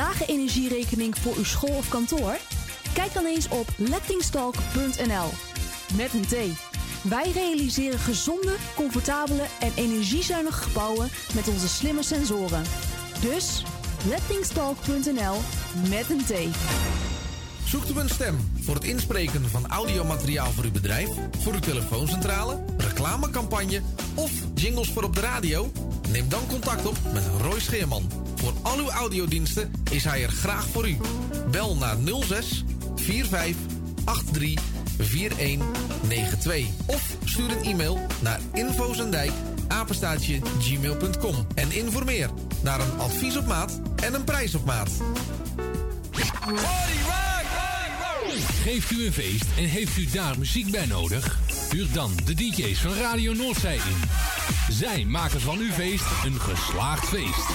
lage energierekening voor uw school of kantoor? Kijk dan eens op lettingstalk.nl. Met een T. Wij realiseren gezonde, comfortabele en energiezuinige gebouwen met onze slimme sensoren. Dus lettingstalk.nl met een T. Zoekt u een stem voor het inspreken van audiomateriaal voor uw bedrijf, voor uw telefooncentrale, reclamecampagne of jingles voor op de radio? Neem dan contact op met Roy Scheerman. Voor al uw audiodiensten is hij er graag voor u. Bel naar 06 45 83 4192 of stuur een e-mail naar infozendijk apenstaatje gmail.com en informeer naar een advies op maat en een prijs op maat. Geeft u een feest en heeft u daar muziek bij nodig? Huur dan de DJ's van Radio Noordzij in. Zij maken van uw feest een geslaagd feest.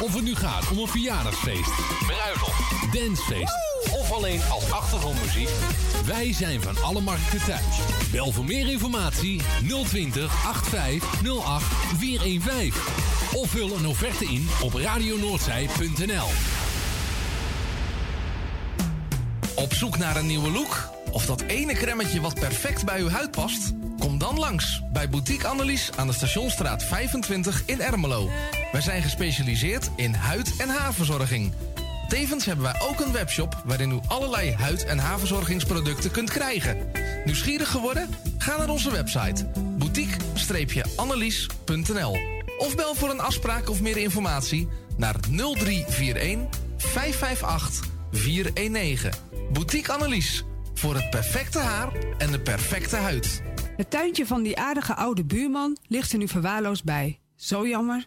Of het nu gaat om een verjaardagsfeest, bruiloft, dancefeest of alleen als achtergrondmuziek. Wij zijn van alle markten thuis. Bel voor meer informatie 020 8508 415. Of vul een offerte in op radionoordzij.nl. Op zoek naar een nieuwe look? Of dat ene kremmetje wat perfect bij uw huid past? Kom dan langs bij Boutique Annelies aan de Stationstraat 25 in Ermelo. Wij zijn gespecialiseerd in huid- en haarverzorging. Tevens hebben wij ook een webshop waarin u allerlei huid- en haarverzorgingsproducten kunt krijgen. Nieuwsgierig geworden? Ga naar onze website boutique-annelies.nl of bel voor een afspraak of meer informatie naar 0341 558 419. Boutique Annelies. Voor het perfecte haar en de perfecte huid. Het tuintje van die aardige oude buurman ligt er nu verwaarloosd bij. Zo jammer.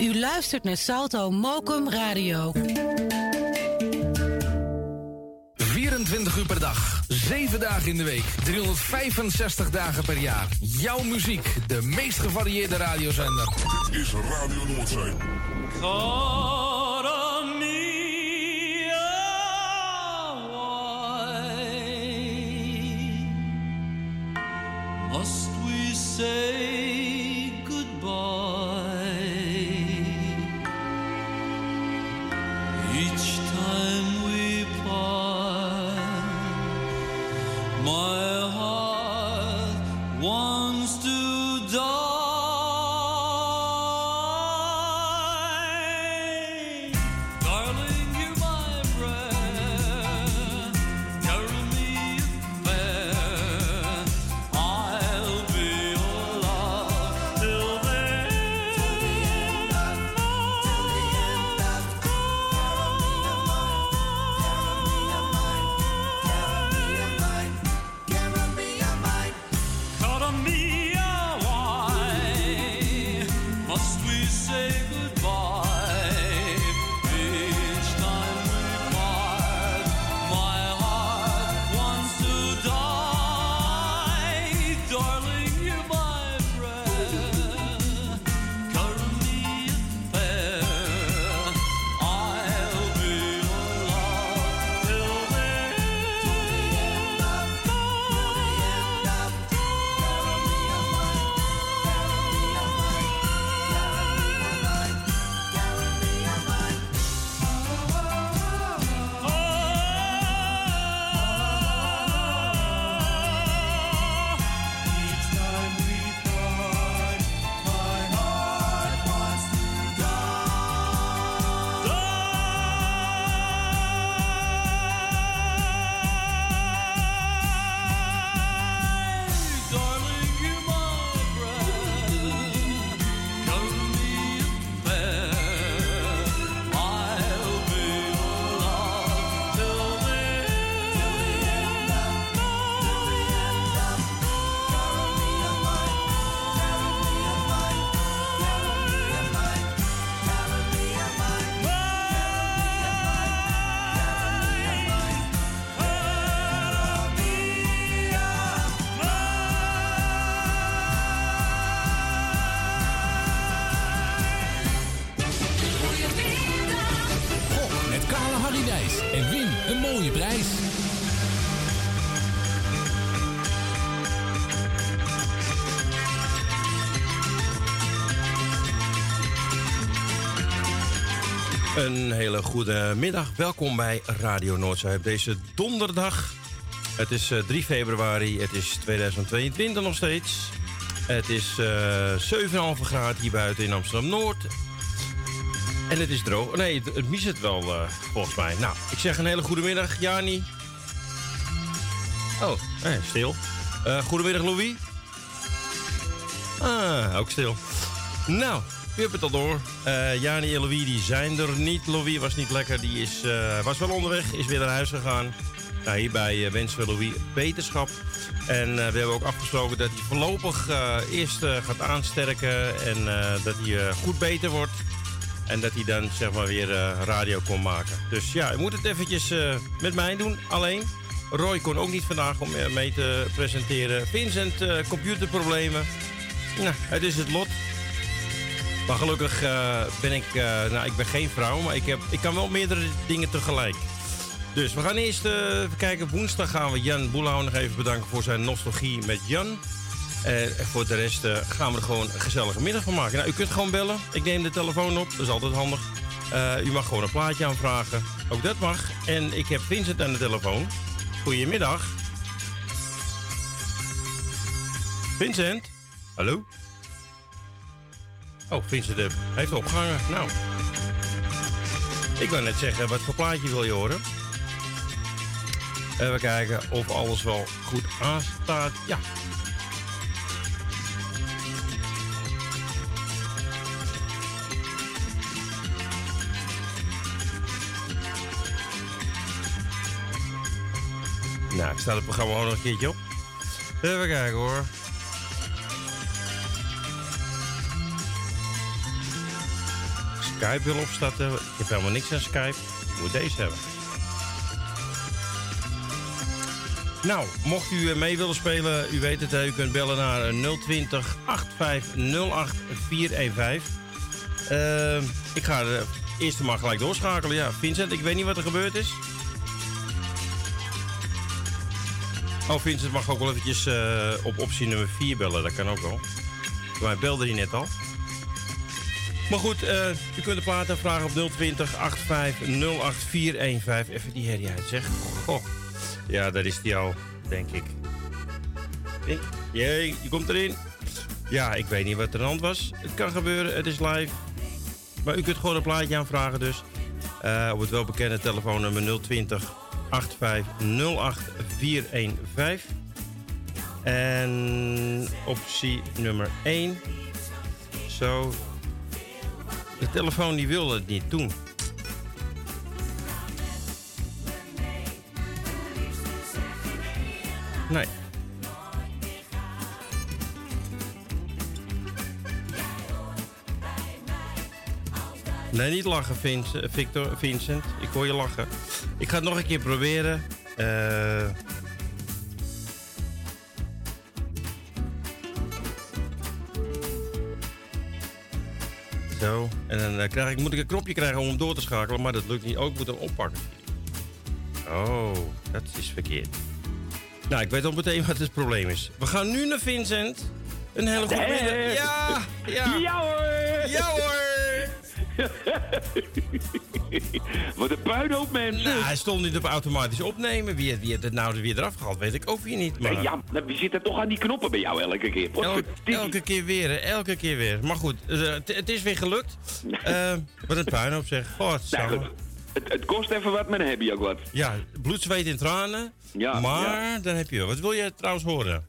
U luistert naar Salto Mokum Radio. 24 uur per dag, 7 dagen in de week, 365 dagen per jaar. Jouw muziek, de meest gevarieerde radiozender. Dit is Radio Noordzee. Must we say Een hele goede middag. Welkom bij Radio Noordzij op deze donderdag. Het is eh, 3 februari, het is 2022 nog steeds. Het is eh 7,5 graden hier buiten in Amsterdam-Noord. En het is droog. Nee, het, mies het wel eh, volgens mij. Nou, ik zeg een hele goede middag, Jani. Oh, eh, stil. Eh, goedemiddag, Louis. Ah, ook stil. Nou, u hebt het al door. Eh Jani en Louis die zijn er niet. Louis was niet lekker. Die is, eh, was wel onderweg, is weer naar huis gegaan. Nou, hierbij eh, wensen we Louis beterschap. En we hebben ook afgesproken dat hij voorlopig eerst gaat aansterken. En dat hij goed beter wordt. En dat hij dan zeg maar weer radio kon maken. Dus ja, je moet het eventjes met mij doen. Alleen, Roy kon ook niet vandaag om mee te presenteren. Vincent, computerproblemen. Nou, het is het lot. Maar gelukkig eh, ben ik, eh, nou ik ben geen vrouw, maar ik, heb, ik kan wel meerdere dingen tegelijk. Dus we gaan eerst even kijken. Woensdag gaan we Jan Boelhouw nog even bedanken voor zijn nostalgie met Jan. En voor de rest gaan we er gewoon een gezellige middag van maken. Nou, u kunt gewoon bellen. Ik neem de telefoon op, dat is altijd handig. U mag gewoon een plaatje aanvragen. Ook dat mag. En ik heb Vincent aan de telefoon. Goedemiddag. Vincent? Hallo? Oh, Vincent eh, heeft opgehangen. Nou. Ik wou net zeggen, wat voor plaatje wil je horen? Even kijken of alles wel goed aanstaat. Ja. Nou, ik sta het programma gewoon nog een keertje op. Even kijken hoor. Skype wil opstarten. Ik heb helemaal niks aan Skype. Ik moet deze hebben. Nou, mocht u eh, mee willen spelen, u weet het, u kunt bellen naar eh, 020 8508 415. Uh, ik ga de eerste maar gelijk doorschakelen. Ja, Vincent, ik weet niet wat er gebeurd is. Oh, Vincent mag ook wel eventjes eh, op optie nummer 4 bellen. Dat kan ook wel. Mij belde hij net al. Maar goed, eh, u kunt de plaat vragen op 020 8508 415. Even die herrie uit, zeg. Goh. Ja, daar is die al, denk ik. Jee, je komt erin. Ja, ik weet niet wat er aan de hand was. Het kan gebeuren, het is live. Maar u kunt gewoon een plaatje aanvragen dus. Eh, op het welbekende telefoonnummer 020 8508 415. En optie nummer 1. Zo. De telefoon die wil het niet doen. Nee. Nee, niet lachen, Vince- Victor, Vincent. Ik hoor je lachen. Ik ga het nog een keer proberen. Eh Zo. En dan eh, krijg ik, moet ik een knopje krijgen om hem door te schakelen, maar dat lukt niet. Ook moet hem oppakken. Oh, dat is verkeerd. Nou, ik weet al meteen wat het probleem is. We gaan nu naar Vincent. Een hele goede middag. Ja, ja. Ja hoor! Ja hoor! Wat een puinhoop mensen! Nou, hij stond niet op automatisch opnemen. Wie, wie heeft het nou weer eraf gehaald, weet ik ook weer niet. Maar Nee, ja, nou, wie zit er toch aan die knoppen bij jou elke keer? Wat El- voor- elke keer weer, hè, elke keer weer. Maar goed, eh, het is weer gelukt. Eh, wat een puinhoop zeg. God, Nou. Het, het kost even wat, maar dan heb je ook wat. Ja, bloed, zweet en tranen. Ja, maar dan heb je... Wat wil je trouwens horen?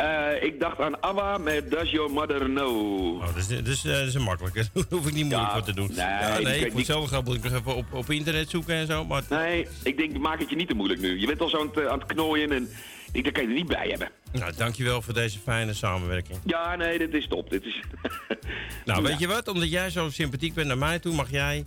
Eh, ik dacht aan ABBA met Does Your Mother Know? Oh, dat is, dat is, dat is een makkelijke. Daar hoef ik niet moeilijk Ja, voor te doen. nee, ja, ik nee moet ik nog even op, op internet zoeken en zo. Maar Nee, ik denk, maak het je niet te moeilijk nu. Je bent al zo aan het, eh, aan het knooien en ik daar kan je er niet bij hebben. nou, dankjewel voor deze fijne samenwerking. Ja, nee, dit is top. Dit is... Nou, Ja. weet je wat? Omdat jij zo sympathiek bent naar mij toe, mag jij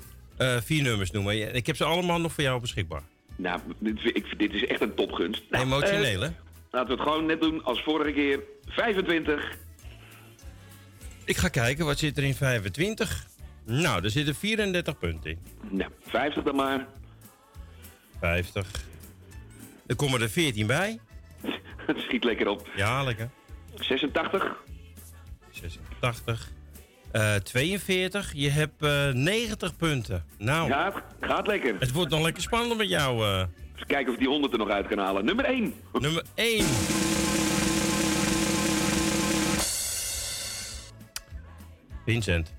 vier nummers noemen. Ik heb ze allemaal nog voor jou beschikbaar. Nou, dit, is- ik, dit is echt een topgunst. Nou, Emotioneel, hè? Laten we het gewoon net doen als vorige keer. 25. Ik ga kijken, wat zit er in 25? Nou, er zitten 34 punten in. Nou, 50 dan maar. 50. Er komen er 14 bij. Het schiet lekker op. Ja, lekker. 86. 86. Eh 42. Je hebt eh 90 punten. Nou, Ja, gaat lekker. het wordt nog lekker spannend met jou. eh. Eens kijken of ik die 100 er nog uit kan halen. Nummer 1. Nummer 1. Vincent,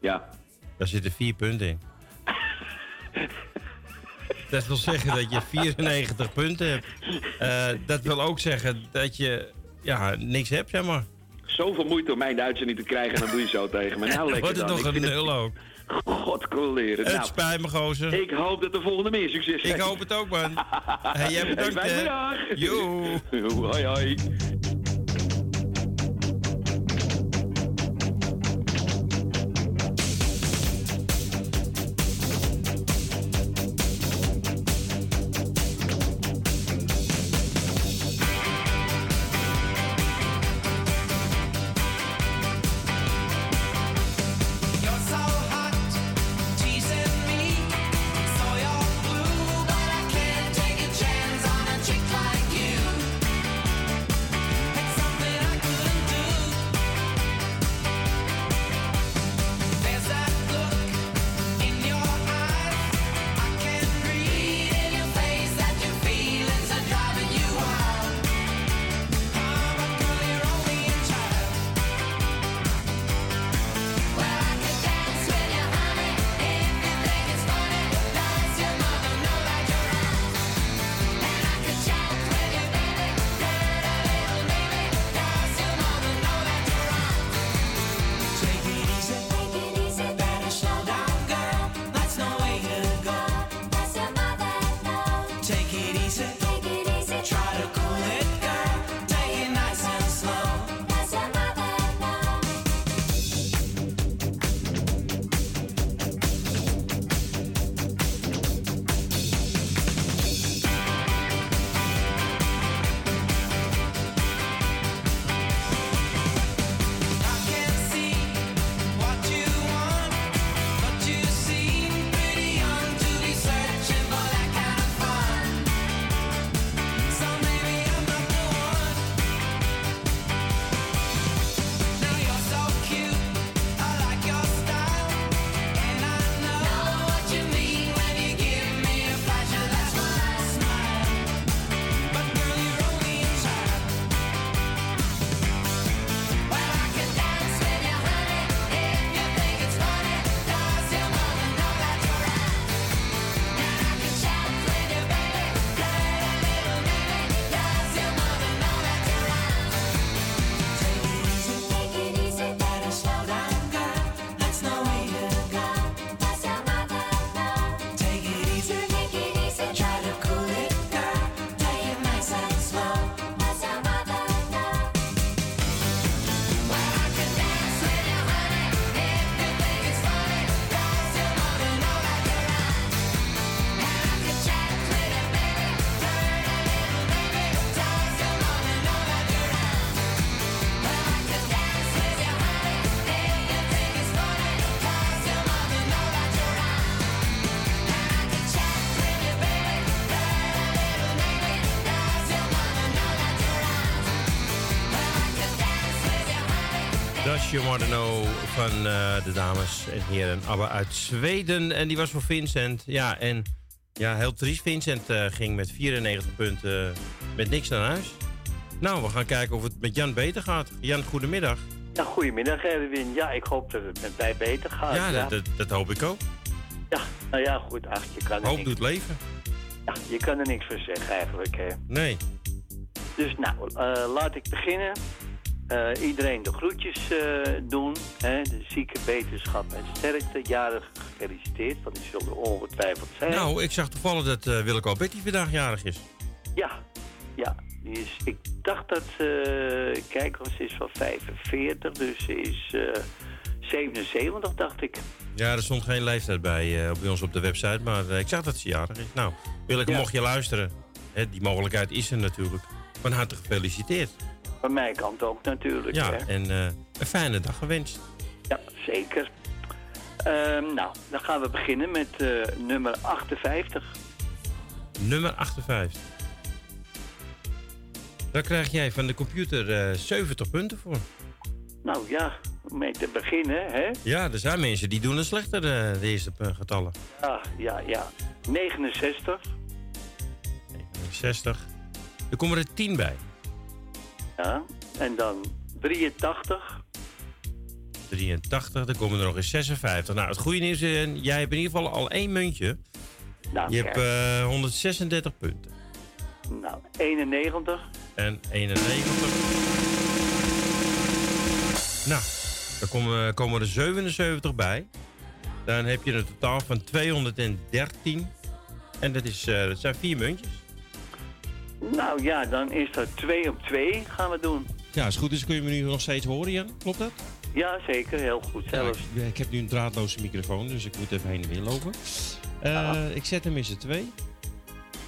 Ja. daar zitten vier punten in. Dat wil zeggen dat je 94 punten hebt. Eh, dat wil ook zeggen dat je ja, niks hebt, zeg maar. Zoveel moeite om mij in de uitzending te krijgen en dan doe je zo tegen me. Nou, lekker Wordt het dan. nog Ik een het- nul ook. God coleren. Het Nou, spijt me, gozer. ik hoop dat de volgende meer succes Ik hoop het ook, man. Hey, jij bedankt, Fijne hè. middag. Joe. Hoi, hoi. You Wanna Know van eh, de dames en heren ABBA uit Zweden. En die was voor Vincent. Ja, en ja, heel triest. Vincent eh, ging met 94 punten met niks naar huis. Nou, we gaan kijken of het met Jan beter gaat. Jan, goedemiddag. Ja, goedemiddag Erwin. Ja, ik hoop dat het met mij beter gaat. ja, ja. Dat, dat, hoop ik ook. Ja, nou ja, goed. Ach, je kan Hoop niks, doet leven. ja, je kan er niks voor zeggen eigenlijk. Hè. Nee. Dus nou, eh, laat ik beginnen. Eh, iedereen de groetjes eh, doen. Hè. De zieke beterschap en sterkte. Jarig gefeliciteerd, want die zullen ongetwijfeld zijn. Nou, ik zag toevallig dat eh Willeke Alberti vandaag jarig is. Ja, ja. Die is, ik dacht dat, kijk, ze is van 45, dus ze is eh 77, dacht ik. Ja, er stond geen leeftijd bij, bij ons op de website, maar ik zag dat ze jarig is. Nou, Willeke, Ja. mocht je luisteren, hè, die mogelijkheid is er natuurlijk. Van harte gefeliciteerd. Van mijn kant ook natuurlijk. Ja, hè. en eh, een fijne dag gewenst. Ja, zeker. Ehm, nou, dan gaan we beginnen met eh, nummer 58. nummer 58. Daar krijg jij van de computer eh 70 punten voor. Nou ja, om mee te beginnen, hè? Ja, er zijn mensen die doen het slechter, eh, de eerste eh, getallen. Ja, ja, ja. 69. 60. Er komen er 10 bij. Ja. En dan 83. 83, dan komen er nog eens 56. Nou, het goede nieuws is, jij hebt in ieder geval al één muntje. Nou, Je hebt kijk. eh 136 punten. Nou, 91. En 91. Nou, dan komen, komen er 77 bij. Dan heb je een totaal van 213. En dat, is, eh, dat zijn vier muntjes. Nou ja, dan is dat 2 op 2 gaan we doen. Ja, als het goed is kun je me nu nog steeds horen, Jan. Klopt dat? Ja, zeker. Heel goed zelfs. Ja, ik, ik heb nu een draadloze microfoon, dus ik moet even heen en weer lopen. Eh, Ik zet hem in z'n twee.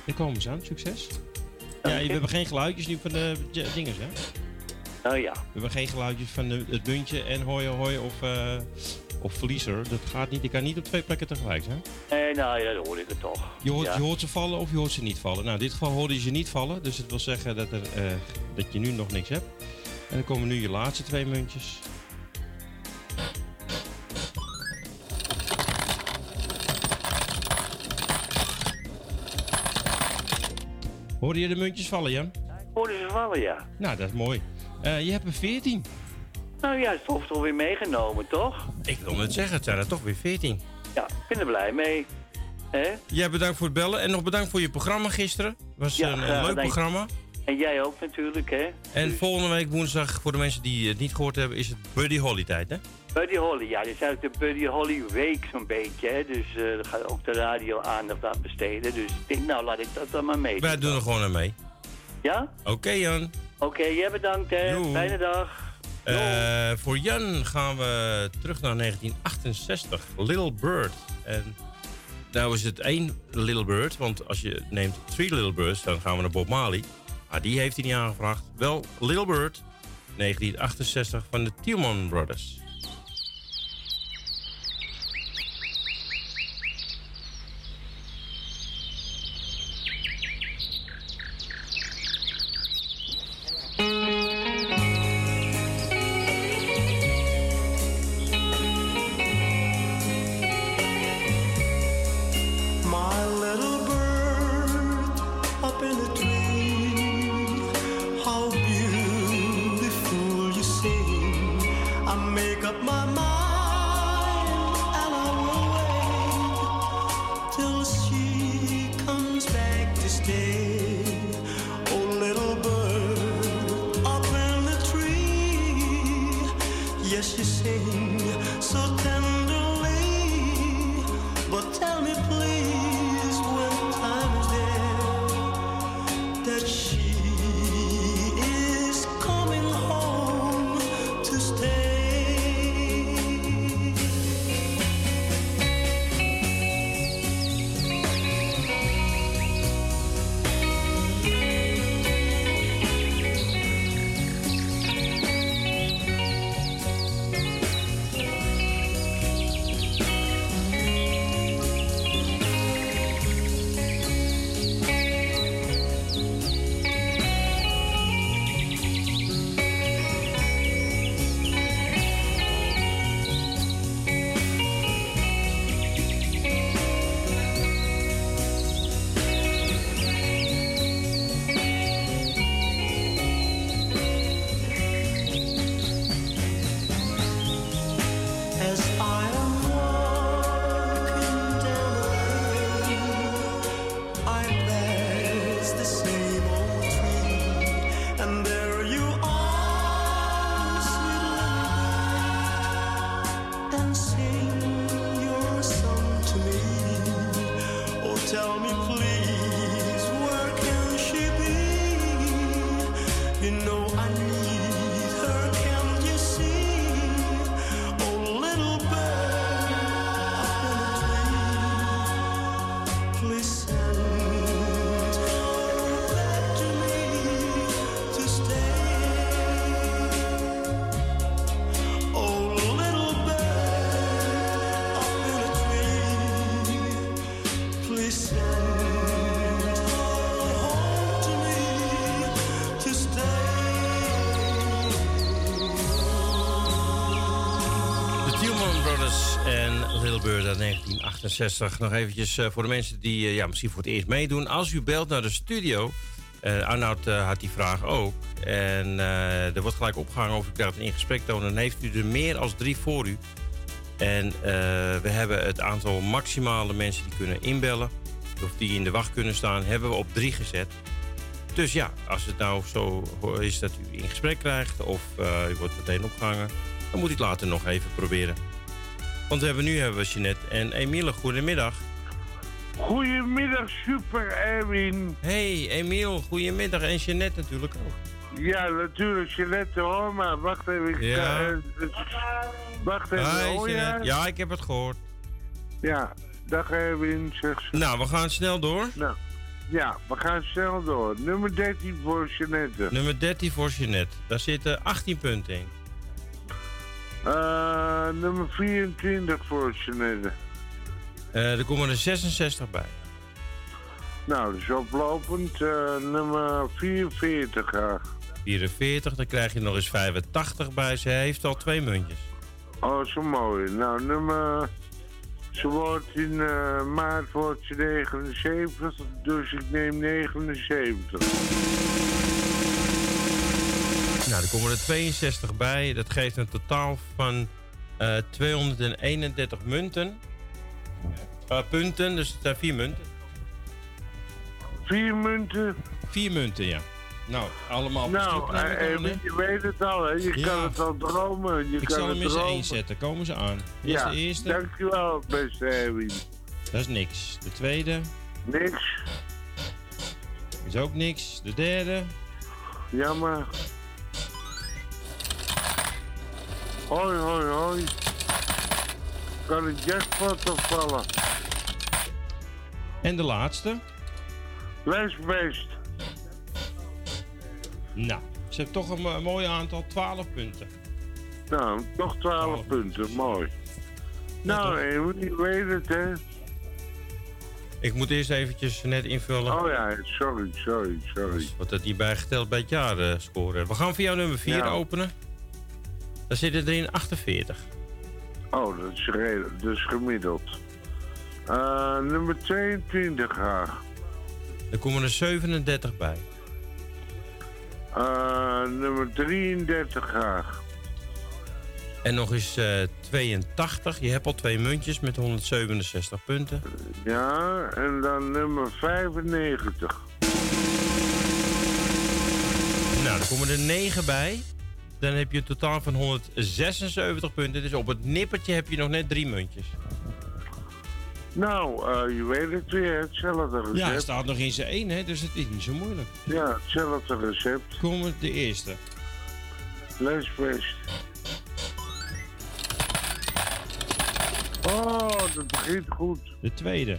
Daar komen ze aan. Succes. Ja, we hebben geen geluidjes nu van de dinges, hè? Nou ja. We hebben geen geluidjes van de, het muntje en hoi hoi of, eh, of verliezer. Dat gaat niet. Ik kan niet op twee plekken tegelijk zijn. Nee, nou ja, dan hoor ik het toch. Je hoort, ja. je hoort ze vallen of je hoort ze niet vallen. Nou, in dit geval hoorde je ze niet vallen. Dus het wil zeggen dat, er, eh, dat je nu nog niks hebt. En dan komen nu je laatste twee muntjes. Hoorde je de muntjes vallen, Jan? Hoorden ze vallen, ja. Nou, dat is mooi. Eh, je hebt er 14. Nou ja, het wordt toch weer meegenomen, toch? Ik wil net zeggen, het zijn er toch weer 14. Ja, ik ben er blij mee. Hè? Jij bedankt voor het bellen en nog bedankt voor je programma gisteren. Het was Ja, een, leuk programma. En jij ook natuurlijk, hè? En volgende week woensdag, voor de mensen die het niet gehoord hebben, is het Buddy Holly tijd, hè? Buddy Holly, ja, dit is eigenlijk de Buddy Holly Week zo'n beetje, hè? Dus eh daar gaat ook de radio aandacht aan besteden. Dus ik denk, nou, laat ik dat dan maar mee. Wij doen er gewoon aan mee. Ja? Oké, Jan. Oké, jij bedankt, hè? Fijne dag. Eh, voor Jan gaan we terug naar 1968. Little Bird. En nou is het één Little Bird, want als je neemt Three Little Birds, dan gaan we naar Bob Marley. Maar die heeft hij niet aangevraagd. Wel Little Bird, 1968 van de Tillman Brothers. En Little Bird uit 1968. Nog eventjes eh, voor de mensen die eh, ja, misschien voor het eerst meedoen. Als u belt naar de studio, eh Arnoud had die vraag ook. En er wordt gelijk opgehangen of krijgt een in gesprek tonen. Dan heeft u er meer als drie voor u. En we hebben het aantal maximale mensen die kunnen inbellen... of die in de wacht kunnen staan, hebben we op drie gezet. Dus ja, als het nou zo is dat u in gesprek krijgt... of u wordt meteen opgehangen... dan moet u het later nog even proberen. Want we hebben nu hebben we Jeanette en Emiele. Goedemiddag. Goedemiddag, Super Erwin. Hey, Emiel. Goedemiddag. En Jeanette natuurlijk ook. Ja, natuurlijk, Jeanette, hoor maar. Wacht even. ik Ja. wacht even, Hi, je? Jeanette. Ja, ik heb het gehoord. Ja, dag Erwin, zeg ze. Nou, we gaan snel door. Nou, ja, we gaan snel door. Nummer 13 voor Jeanette. Nummer 13 voor Jeanette. Daar zitten 18 punten in. Eh, nummer 24 voor Jeanette. Eh, er komen er 66 bij. Nou, dus oplopend. eh, nummer 44 graag. 44, dan krijg je nog eens 85 bij. Ze heeft al twee muntjes. Oh, zo mooi. Nou, nummer... Ze wordt in eh, maart wordt ze 79, dus ik neem 79. Nou, er komen er 62 bij. Dat geeft een totaal van eh, 231 munten. Eh, punten, dus het zijn vier munten. Vier munten? Vier munten, ja. Nou, allemaal op Nou, eh, dan, eh, je weet het al, hè? Je Ja. kan het al dromen. Je Ik kan zal hem eens zetten. Komen ze aan. Dit is Ja, de eerste. dankjewel, beste Erwin. Dat is niks. De tweede Niks. is ook niks. De derde. Jammer. Hoi, hoi, hoi. Kan een jackpot opvallen? En de laatste. Lesbeest. Nou, ze heeft toch een, mo- mooi aantal. 12 punten. Nou, toch 12 punten. Mooi. Nou, je weet het, hè? Ik moet eerst eventjes net invullen. Oh ja, sorry, sorry, sorry. Wat dat hierbij geteld bij het jaar eh, scoren. We gaan voor jou nummer 4 Ja. openen. Daar zitten er in 48. Oh, dat is, is gemiddeld. Eh, nummer 22 graag. Er komen er 37 bij. Eh, nummer 33 graag. En nog eens eh 82. Je hebt al twee muntjes met 167 punten. Ja, en dan nummer 95. Nou, er komen er 9 bij. Dan heb je een totaal van 176 punten. Dus op het nippertje heb je nog net drie muntjes. Nou, eh, je weet het weer, hetzelfde recept. Ja, hij staat nog in zijn één, hè, dus het is niet zo moeilijk. Ja, hetzelfde recept. Komen de eerste. Lesbest. Oh, dat begint goed. De tweede.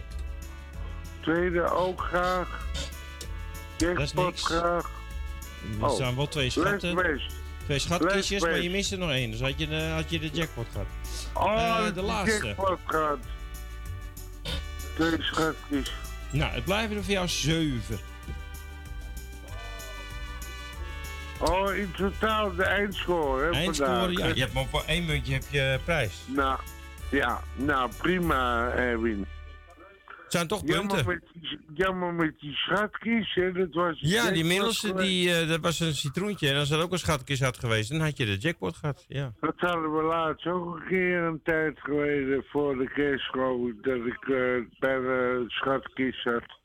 Tweede ook graag. Jackpot graag. Er staan wel twee schatten. Lesbest. Twee schatkistjes, maar je mist er nog één. Dus had je, de- had je de jackpot gehad. Oh, Eh, de laatste. Jackpot gehad. Twee schatjes. Nou, het blijven er voor jou zeven. Oh, in totaal de eindscore, hè, Eindscore, vandaag, ja. Je hebt maar voor één muntje heb je prijs. Nou, ja, nou prima, Erwin. Het zijn toch Jammer punten. met die, jammer met die schatkies, hè, dat was... Ja, die middelste, die, eh, dat was een citroentje. En als dat ook een schatkist had geweest, dan had je de jackpot gehad. Ja. Dat hadden we laatst ook een keer een tijd geleden voor de kerst, geloof ik, dat ik eh, bij de schatkist zat.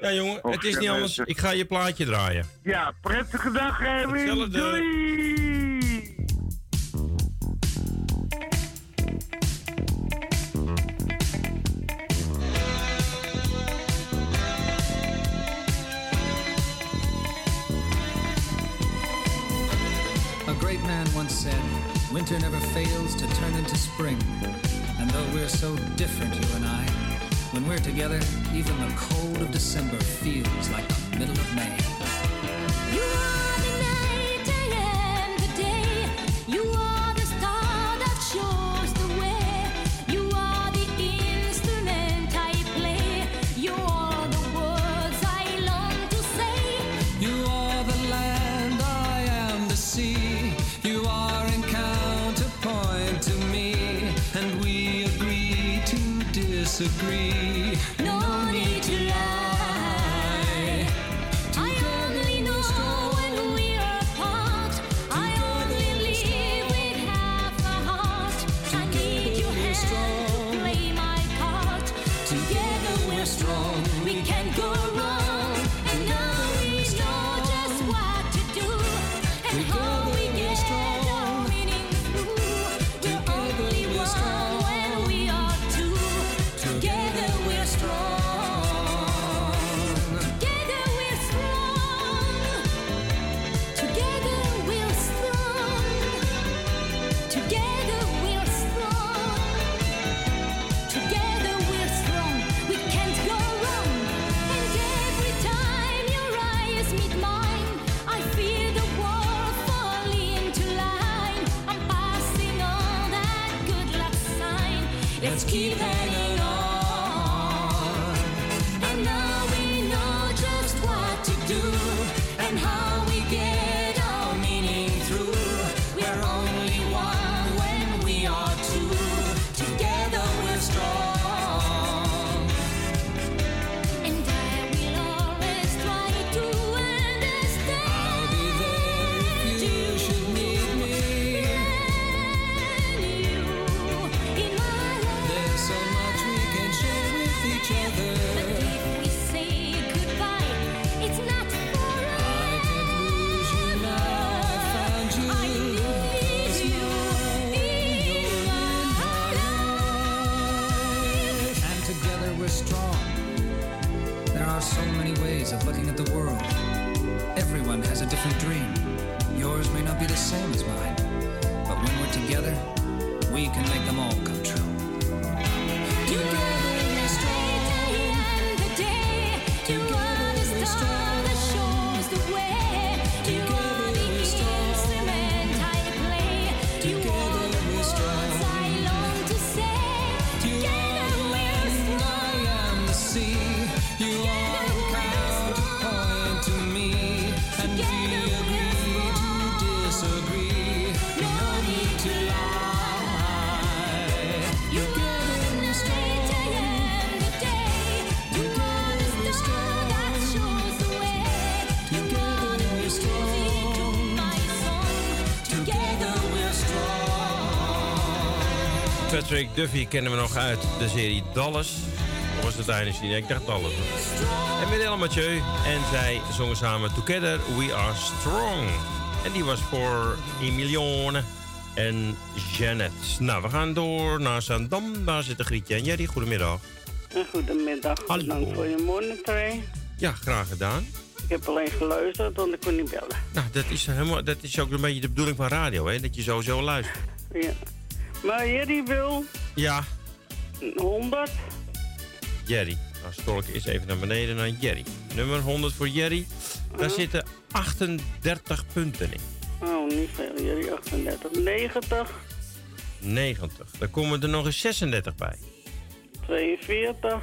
Ja, jongen, Of het is niet anders. Ik ga je plaatje draaien. Ja, prettige dag, Erwin. Doei! Man once said, Winter never fails to turn into spring. And though we're so different, you and I, when we're together, even the cold of December feels like the middle of May. Disagree. Duffy kennen we nog uit de serie Dallas. Of was het Dynasty? Nee, ik dacht Dallas. En met Ella Mathieu. En zij zongen samen Together We Are Strong. En die was voor Emilione en Janet. Nou, we gaan door naar Zandam. Daar zitten Grietje en Jerry. Goedemiddag. Goedemiddag, bedankt voor je monitoring. Ja, graag gedaan. Ik heb alleen geluisterd, want ik kon niet bellen. Nou, dat is, helemaal, dat is ook een beetje de bedoeling van radio, hè? Dat je sowieso luistert. Ja. Maar Jerry wil Ja, 100. Jerry. Nou, stork eens even naar beneden naar Jerry. Nummer 100 voor Jerry. Daar zitten 38 punten in. Oh, niet veel, Jerry 38. 90, 90. Daar komen er nog eens 36 bij. 42.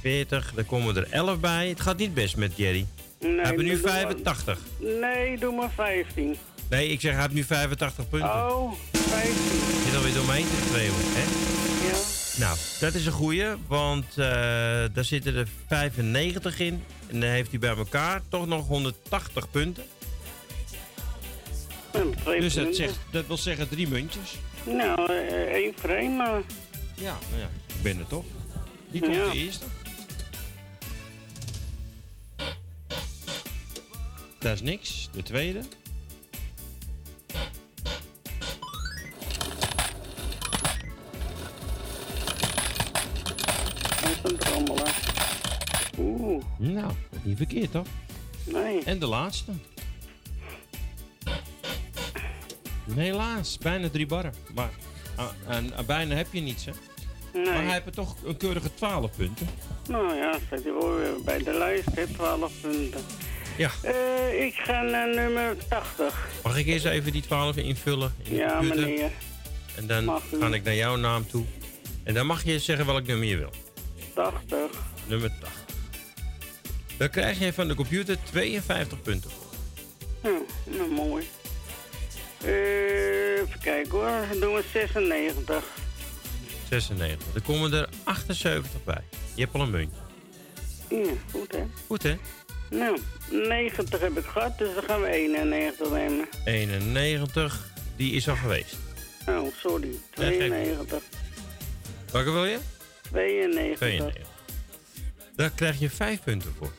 40, daar komen er 11 bij. Het gaat niet best met Jerry. Nee, hij heeft nu doe maar- 85. Nee, doe maar 15. Nee, ik zeg hij heeft nu 85 punten. Oh, 15. Je zit alweer door heen te schreeuwen, hè? Ja. Nou, dat is een goeie, want eh, daar zitten er 95 in. En dan heeft hij bij elkaar toch nog 180 punten. twee Dus dat, punten. zegt, dat wil zeggen drie muntjes. Nou, eh, één vreemd, maar... Ja, nou ja, ik ben er toch. Die komt Ja. de eerste. Dat is niks. De tweede. Oeh. Nou, niet verkeerd toch? Nee. En de laatste. Helaas, bijna drie barren. Maar ah, en, ah, bijna heb je niets, hè? Nee. Maar hij heeft toch een keurige 12 punten. Nou ja, staat hij wel weer bij de lijst, hè, 12 punten. Ja. Eh, ik ga naar nummer 80. Mag ik eerst even die 12 invullen? In Ja, meneer. En dan ga ik naar jouw naam toe. En dan mag je zeggen welk nummer je wil. 80. Nummer 80. Dan krijg je van de computer 52 punten. Ja, nou mooi. Eh, even kijken hoor, dan doen we 96. 96. Er komen er 78 bij. Je hebt al een muntje. Ja, goed hè. Goed hè? Nou, 90 heb ik gehad, dus dan gaan we 91 nemen. 91, die is al geweest. Oh, sorry. Nee, geef niet. 92. Welke wil je? 92. 92. Daar krijg je 5 punten voor.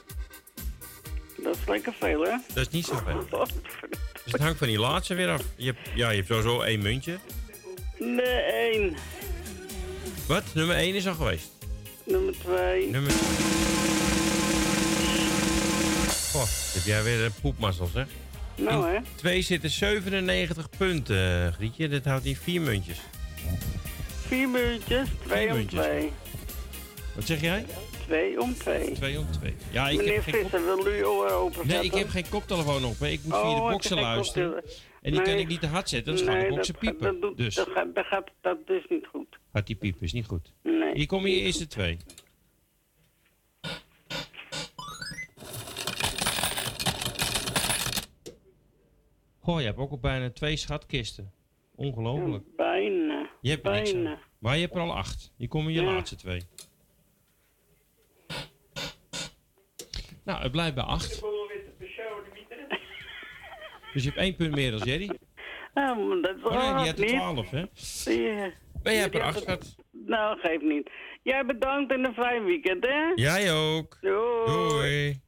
Dat is lekker veel hè? Dat is niet zoveel. Dus het hangt van die laatste weer af. Je hebt, ja, je hebt sowieso één muntje. Nee, 1. Wat? Nummer 1 is al geweest. Nummer 2. Nummer... Goh, heb jij weer een poepmazzel, zeg. Nou hè. 2 zitten 97 punten, Grietje. Dat houdt in vier muntjes. 4 muntjes, 2 om muntjes. 2. Wat zeg jij? 2 om 2. 2 om 2. Ja, ik Meneer heb geen Visser, wil u open Nee, ik heb geen koptelefoon op. hè. Ik moet via Oh, de je boxen luisteren. En die kan ik niet te hard zetten, dan gaan de boxen piepen. Dat, doet, dus dat, gaat, dat gaat dat is niet goed. gaat die piepen, is niet goed. Nee. Hier komen je eerste twee. Goh, je hebt ook al bijna twee schatkisten. Ongelooflijk. Bijna. Je hebt er niks aan. Bijna. Maar je hebt er al acht. Hier komen je Ja. laatste twee. Nou, het blijft bij acht. Dus je hebt één punt meer dan Jerry. Ja, maar dat Oh nee, die had er twaalf, hè? Ja. Maar jij hebt er Ja, acht. Nou, geeft niet. Jij bedankt en een fijn weekend, hè? Jij ook. Doei. Doei.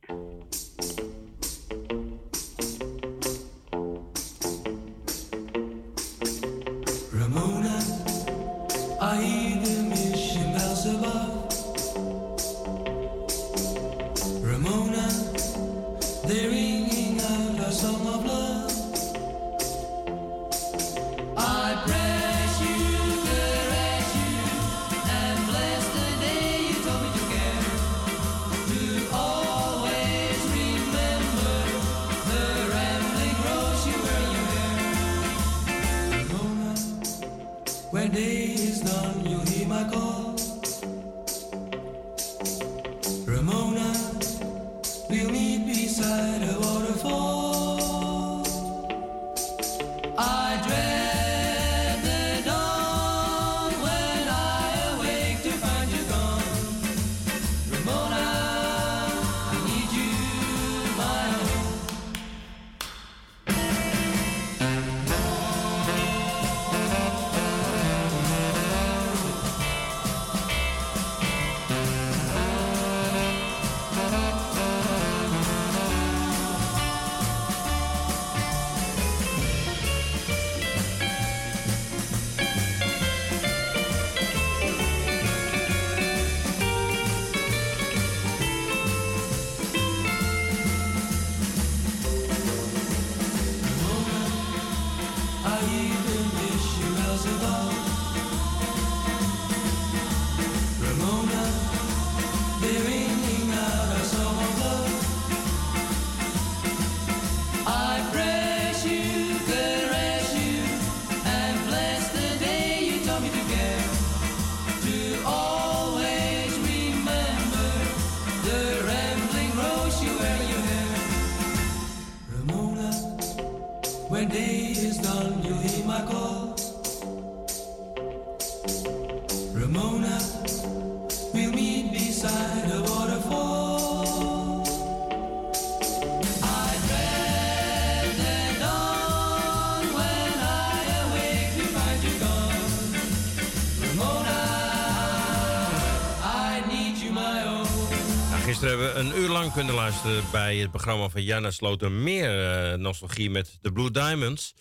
Lang kunnen luisteren bij het programma van Janna Sloten. Meer eh, nostalgie met de Blue Diamonds.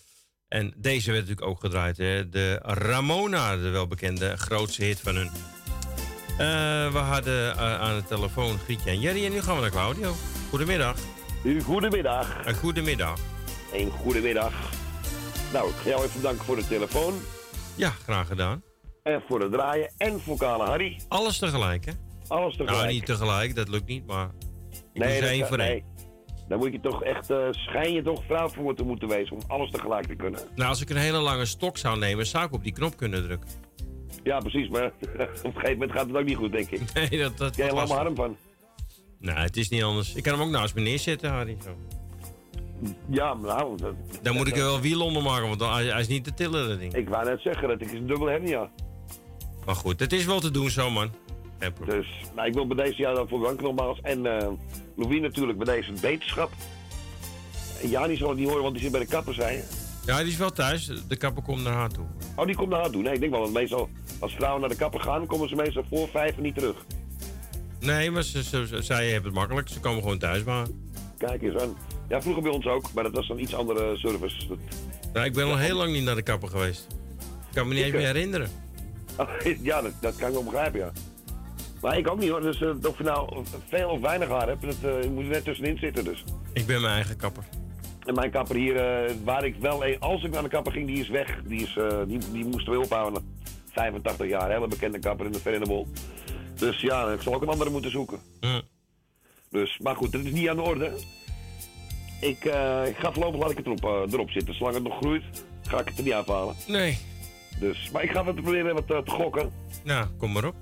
En deze werd natuurlijk ook gedraaid. Hè? De Ramona, de welbekende grootste hit van hun. Eh, we hadden eh, aan de telefoon Grietje en Jerry. En nu gaan we naar Claudio. Goedemiddag. U, goedemiddag. Een goedemiddag. Een goedemiddag. Nou, ik ga jou even bedanken voor de telefoon. Ja, graag gedaan. En voor het draaien. En voor Kale Harry. Alles tegelijk, hè? Alles tegelijk. Nou, niet tegelijk, dat lukt niet, maar... Ik nee, dat één voor één. nee. Dan moet je toch echt, eh, schijn je toch vrouw voor te moeten wezen om alles tegelijk te kunnen. Nou, als ik een hele lange stok zou nemen, zou ik op die knop kunnen drukken. Ja, precies, maar op een gegeven moment gaat het ook niet goed, denk ik. Nee, dat... dat Jij me arm van. Nou, het is niet anders. Ik kan hem ook naast me neerzetten, Harry. Zo. Ja, nou... Dat, Dan moet ik er wel wiel onder maken, want dan, hij, hij is niet te tillen, dat ding. Ik wou net zeggen, dat is een dubbel hernia. Maar goed, het is wel te doen zo, man. Dus nou, ik wil bij deze jaar dan voor danken nogmaals. En eh Louis natuurlijk bij deze wetenschap. En Jani zal het niet horen, want die zit bij de kapper, zei je. Ja, die is wel thuis. De kapper komt naar haar toe. Oh, die komt naar haar toe. Nee, ik denk wel, want meestal als vrouwen naar de kapper gaan, komen ze meestal voor vijf en niet terug. Nee, maar ze, ze, ze- zij heeft het makkelijk. Ze komen gewoon thuis maar. Kijk eens aan. Ja, vroeger bij ons ook, maar dat was dan iets andere service. Dat- Nou, ik ben al heel lang niet naar de kapper geweest. Ik kan me niet eens Ik, meer eh, herinneren. ja, dat, dat kan ik wel begrijpen, ja. Maar ik ook niet hoor, dus eh, of je nou veel of weinig haar hebt, dat, eh, je moet er net tussenin zitten dus. Ik ben mijn eigen kapper. En mijn kapper hier, eh, waar ik wel, als ik naar de kapper ging, die is weg. Die, is, die, die moest er ophouden. 85 jaar, hele bekende kapper in de Verenebol. Dus ja, ik zal ook een andere moeten zoeken. Dus, maar goed, dat is niet aan de orde. Ik, ik ga voorlopig laat ik het erop, erop zitten. Zolang het nog groeit, ga ik het er niet afhalen. Nee. Dus, maar ik ga wat proberen wat te gokken. Nou, kom maar op.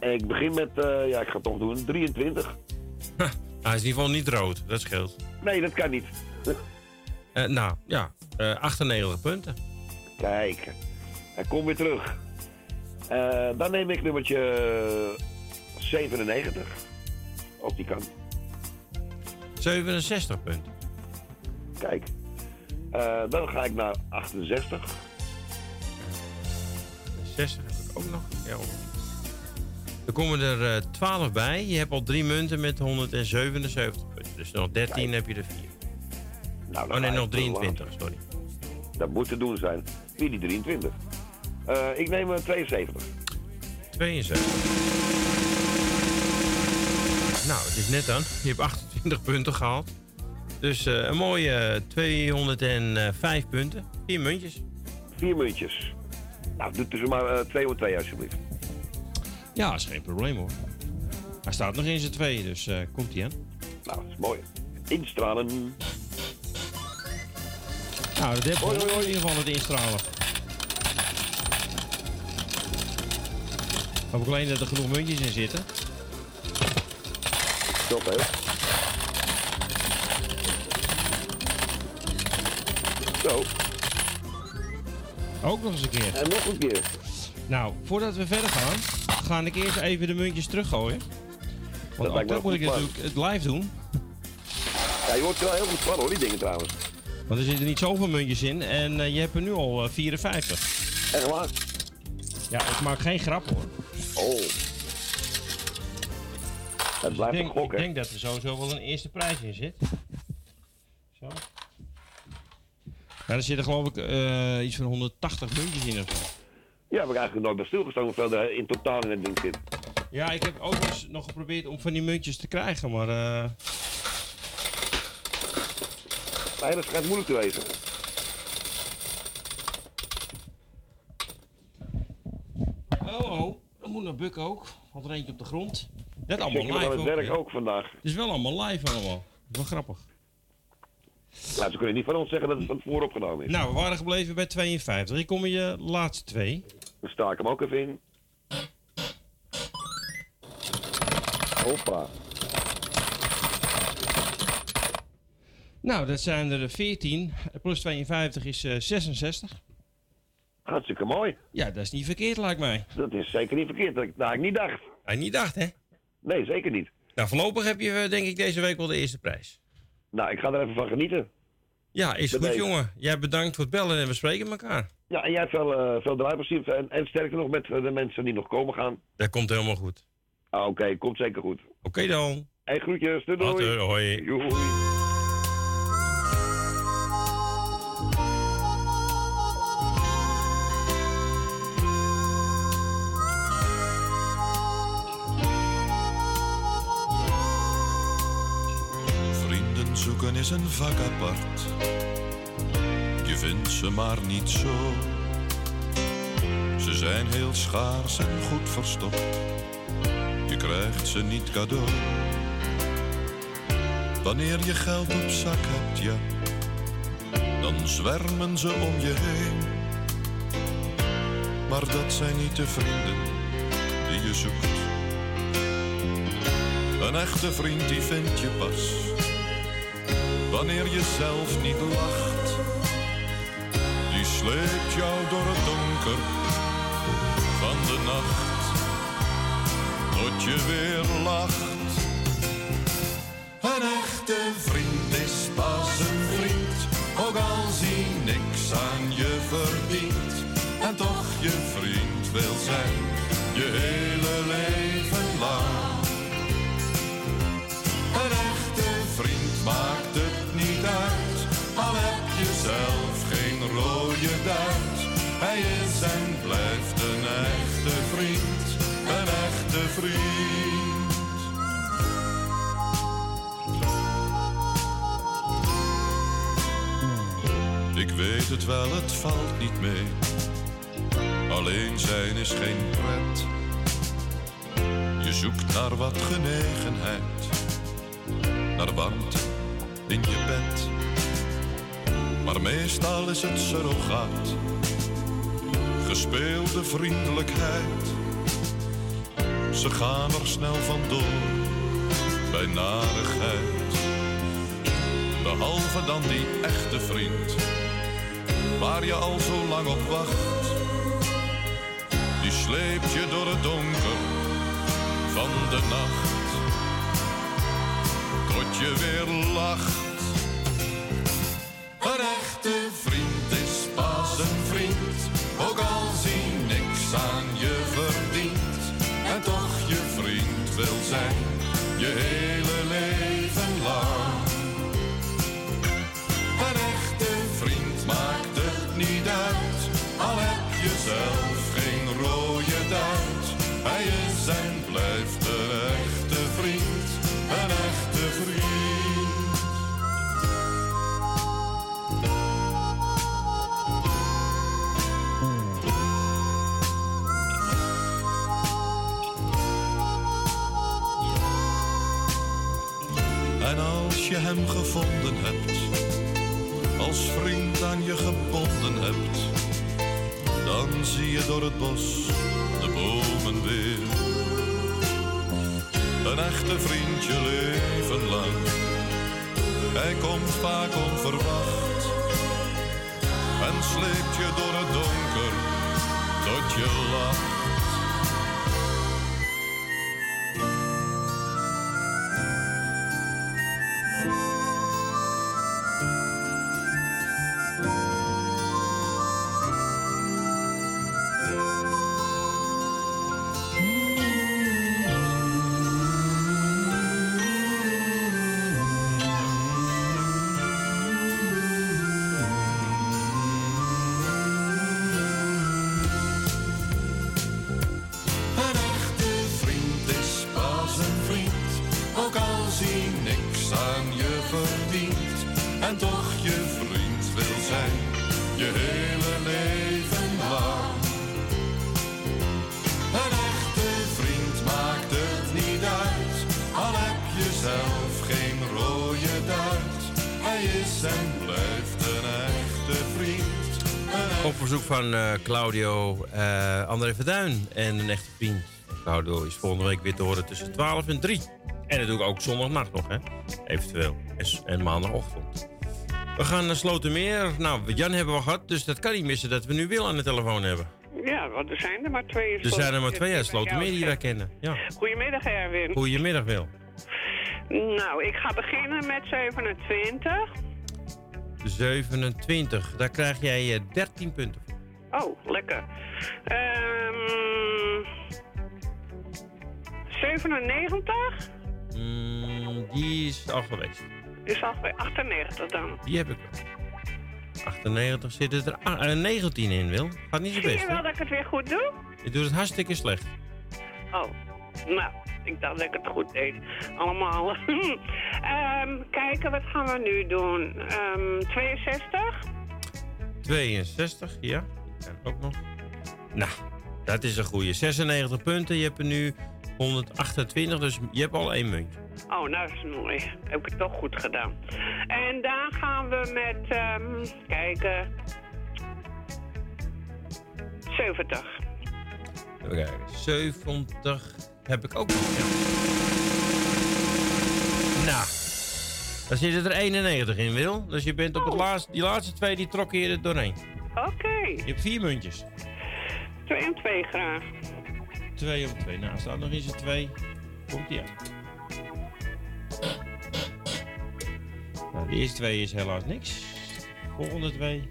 En ik begin met, eh, ja, ik ga het toch doen, 23. Hij is in ieder geval niet rood. Dat scheelt. Nee, dat kan niet. Eh, nou, ja. eh 98 punten. Kijk, hij komt weer terug. Eh, dan neem ik nummertje 97. Als die kan. 67 punten. Kijk. Eh, dan ga ik naar 68. 60 heb ik ook nog. Ja, hoor. Er komen er eh 12 bij. Je hebt al drie munten met 177 punten. Dus nog 13 heb je er 4. Nou, dan oh nee, nog ik 23, sorry. Dat moet te doen zijn. Wie die 23? Eh, ik neem eh, 72. 72. Nou, het is net aan. Je hebt 28 punten gehaald. Dus eh, een mooie eh, 205 punten. Vier muntjes. Vier muntjes. Nou, doe tussen maar eh 2 2 alsjeblieft. Ja, is geen probleem hoor. Hij staat nog in zijn twee, dus eh, komt hij aan. Nou, dat is mooi. Instralen. Nou, dat heb ik in ieder geval het instralen. Hoop ik alleen dat er genoeg muntjes in zitten. Top, hè? Zo. Ook nog eens een keer. En nog een keer. Nou, voordat we verder gaan, ga ik eerst even de muntjes teruggooien. Want ook dat moet ik natuurlijk het live doen. Ja, je wordt wel heel goed van hoor, die dingen trouwens. Want er zitten niet zoveel muntjes in en eh, je hebt er nu al eh, 54. Echt waar? Ja, ik maak geen grap hoor. Oh. Het ik, blijft denk, een gok, ik denk dat er sowieso wel een eerste prijs in zit. Zo. Ja, er zitten geloof ik eh, iets van 180 muntjes in of zo. Ja, heb ik eigenlijk nooit bij stilgestaan hoeveel er in totaal in het ding zit. Ja, ik heb ook eens nog geprobeerd om van die muntjes te krijgen, maar... eh, Nee, dat schijnt moeilijk te wezen. Oh, oh. Dan moet naar Buk ook. Want er eentje op de grond. Net allemaal live aan het ook, werk hè? ook vandaag. Het is wel allemaal live allemaal. Dat is wel grappig. Nou, ze kunnen niet van ons zeggen dat het van tevoren opgenomen is. Nou, we waren gebleven bij 52. Hier komen je laatste twee. Dan sta ik hem ook even in. Hoppa. Nou, dat zijn er 14. Plus 52 is eh, 66. Hartstikke mooi. Ja, dat is niet verkeerd, lijkt mij. Dat is zeker niet verkeerd. Dat ik, nou, ik niet dacht. Hij niet dacht, hè? Nee, zeker niet. Nou, voorlopig heb je eh, denk ik deze week wel de eerste prijs. Nou, ik ga er even van genieten. Ja, is goed, jongen. Jij bedankt voor het bellen en we spreken elkaar. Ja, en jij hebt veel, eh veel draaiplezier. En, en sterker nog met eh, de mensen die nog komen gaan. Dat komt helemaal goed. Ah, Oké, komt zeker goed. Oké dan. Hey, groetjes. Doei, doei. Later, hoi. Is een vak apart. Je vindt ze maar niet zo. Ze zijn heel schaars en goed verstopt. Je krijgt ze niet cadeau. Wanneer je geld op zak hebt, ja, dan zwermen ze om je heen. Maar dat zijn niet de vrienden die je zoekt. Een echte vriend die vind je pas wanneer je zelf niet lacht. Die sleept jou door het donker van de de nacht. Tot je weer lacht. Een echte vriend is pas een vriend, ook als hij niks aan je verdient. En toch je vriend wil zijn, je hele leven lang. Een echte vriend maakt uit, al heb je zelf geen rode duit. Hij is en blijft een echte vriend, een echte vriend. Ik weet het wel, het valt niet mee. Alleen zijn is geen pret. Je zoekt naar wat genegenheid, naar warmte in je bed. Maar meestal is het surrogaat, gespeelde vriendelijkheid. Ze gaan er snel vandoor bij narigheid. Behalve dan die echte vriend, waar je al zo lang op wacht. Die sleept je door het donker van de nacht, tot je weer lacht. Een echte vriend is pas een vriend, ook als hij niks aan je verdient. En toch je vriend wil zijn, je hele gevonden hebt, als vriend aan je gebonden hebt, dan zie je door het bos de bomen weer. Een echte vriend je leven lang, hij komt vaak onverwacht en sleept je door het donker tot je lacht. Van eh, Claudio eh André Verduin en een echte vriend. Claudio is volgende week weer te horen tussen 12 en 3. En natuurlijk ook zondagnacht nog, hè? Eventueel. En, maandagochtend. We gaan naar Slotermeer. Nou, Jan hebben we gehad, dus dat kan niet missen dat we nu Wil aan de telefoon hebben. Ja, want er zijn er maar twee. Er zijn er maar twee uit Slotermeer. Die wij kennen. Ja. Goedemiddag, Erwin. Goedemiddag, Wil. Nou, ik ga beginnen met 27. 27, daar krijg jij eh, 13 punten voor. Oh, lekker. Ehm 97 Mm, die is al geweest. is al bij 98 dan. Die heb ik wel. 98 zitten er ah, eh, 19 in, Wil. Gaat niet zo Zie je best, wel hè? dat ik het weer goed doe? Je doet het hartstikke slecht. Oh, nou, ik dacht dat ik het goed deed. Allemaal. Ehm kijken, wat gaan we nu doen? Ehm 62? 62, ja. Kan ook nog. Nou, dat is een goede. 96 punten. Je hebt er nu 128, dus je hebt al één muntje. Oh, nou, dat is mooi. Heb ik het toch goed gedaan. En dan gaan we met, ehm kijken, 70. Even kijken. 70 heb ik ook nog. Ja. Nou, dan zitten er 91 in, Wil. Dus je bent op het laatste, die laatste twee, die trokken je er doorheen. Oké. Je hebt vier muntjes. 2 en 2 graag. 2 om 2. Nou, staat nog eens een 2. Komt die uit. Nou, de eerste 2 is helaas niks. Volgende 2.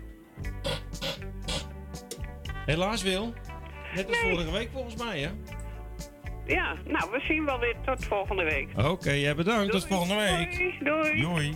Helaas Wil. Net als vorige week volgens mij, hè? Ja, nou, we zien wel weer tot volgende week. Oké, ja, bedankt. Tot volgende week. Doei. Doei.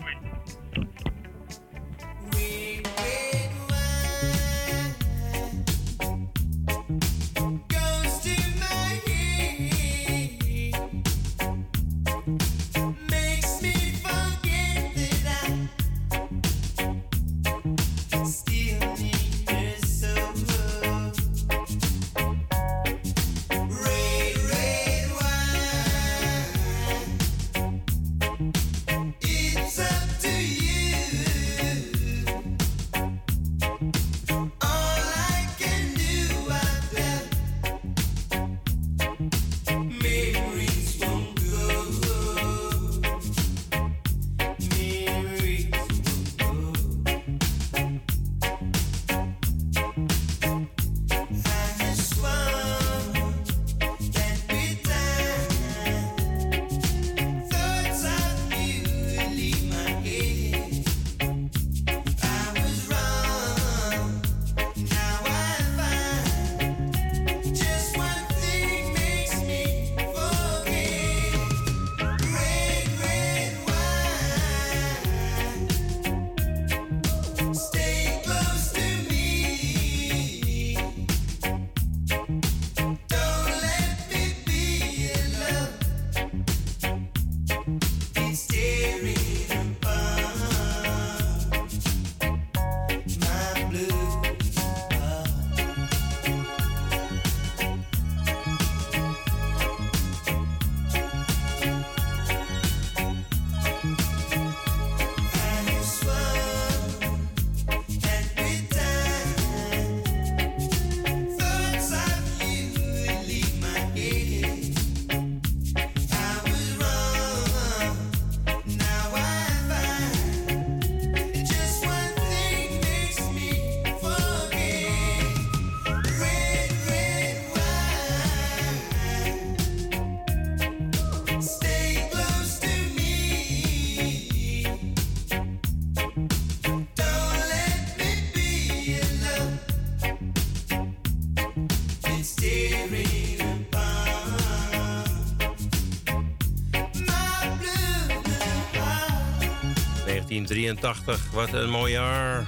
1983, wat een mooi jaar.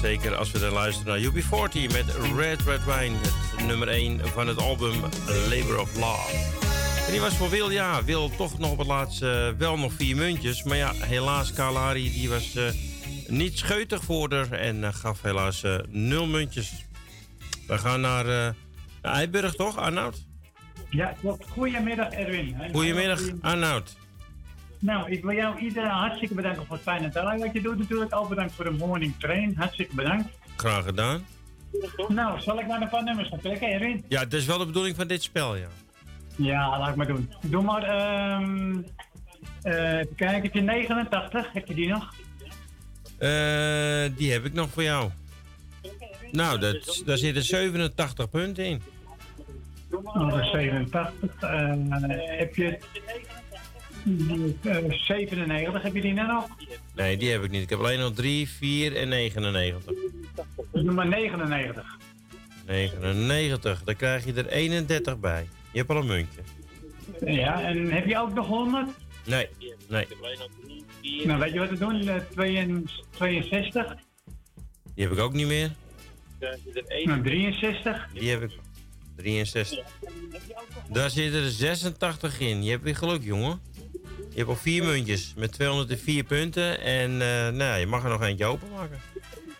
Zeker als we dan luisteren naar UB40 met Red Red Wine. Het nummer 1 van het album Labor of Love. En die was voor Wil, ja, Wil toch nog op het laatste wel nog vier muntjes. Maar ja, helaas, Kalari die was eh, niet scheutig voor haar en eh, gaf helaas eh, nul muntjes. We gaan naar, naar Eiburg, toch, Arnoud? Ja, klopt. Goedemiddag Erwin. Goedemiddag, Arnoud. Nou, ik wil jou iedereen hartstikke bedanken voor het fijne taal wat je doet natuurlijk. Al bedankt voor de morning train. Hartstikke bedankt. Graag gedaan. Nou, zal ik maar een paar nummers gaan trekken, Erwin? Ja, dat is wel de bedoeling van dit spel, ja. Ja, laat ik maar doen. Doe maar, ehm eh, kijken, heb je 89? Heb je die nog? Eh, die heb ik nog voor jou. Nou, dat, daar zitten 87 punten in. Oh, dat is 87. Eh, heb je... eh, 97, heb je die net nog? Nee, die heb ik niet. Ik heb alleen nog 3, 4 en 99. Nummer 99. 99, dan krijg je er 31 bij. Je hebt al een muntje. Ja, en heb je ook nog 100? Nee, nee. Nou, weet je wat we doen? Eh, 62. Die heb ik ook niet meer. Nou, 63. Die heb ik. 63. Daar zitten er 86 in. Je hebt weer geluk, jongen. Je hebt al vier muntjes met 204 punten. En eh, nou, je mag er nog eentje openmaken.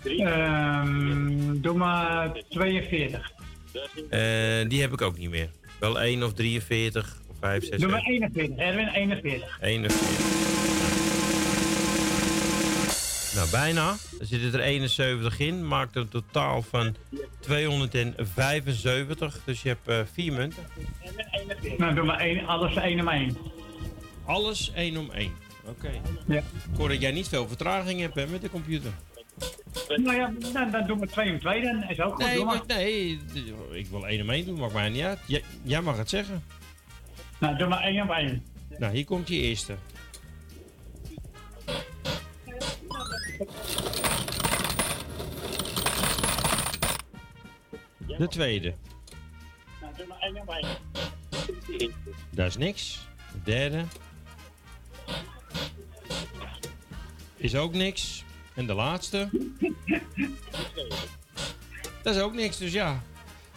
Ehm doe maar 42. Eh, die heb ik ook niet meer. Wel 1 of 43 of 5, 6, Doe maar 7. 41. Erwin, 41. 41. Nou, bijna. Er zitten er 71 in. Maakt een totaal van 275. Dus je hebt eh, vier munten. Nou, doe maar één, alles 1 om 1. Alles 1 om 1. Oké. Ja. Ik hoor dat jij niet veel vertraging hebt hè, met de computer. Nou ja, dan, dan doen we twee en twee dan. Is ook goed, Nee, doe maar. maar- nee, ik wil één om één doen, maakt mij niet uit. Jij, jij mag het zeggen. Nou, doe maar één op één. Nou, hier komt je eerste. De tweede. Nou, doe maar één op één. Dat is niks. De derde. Is ook niks. En de laatste. Dat is ook niks, dus ja.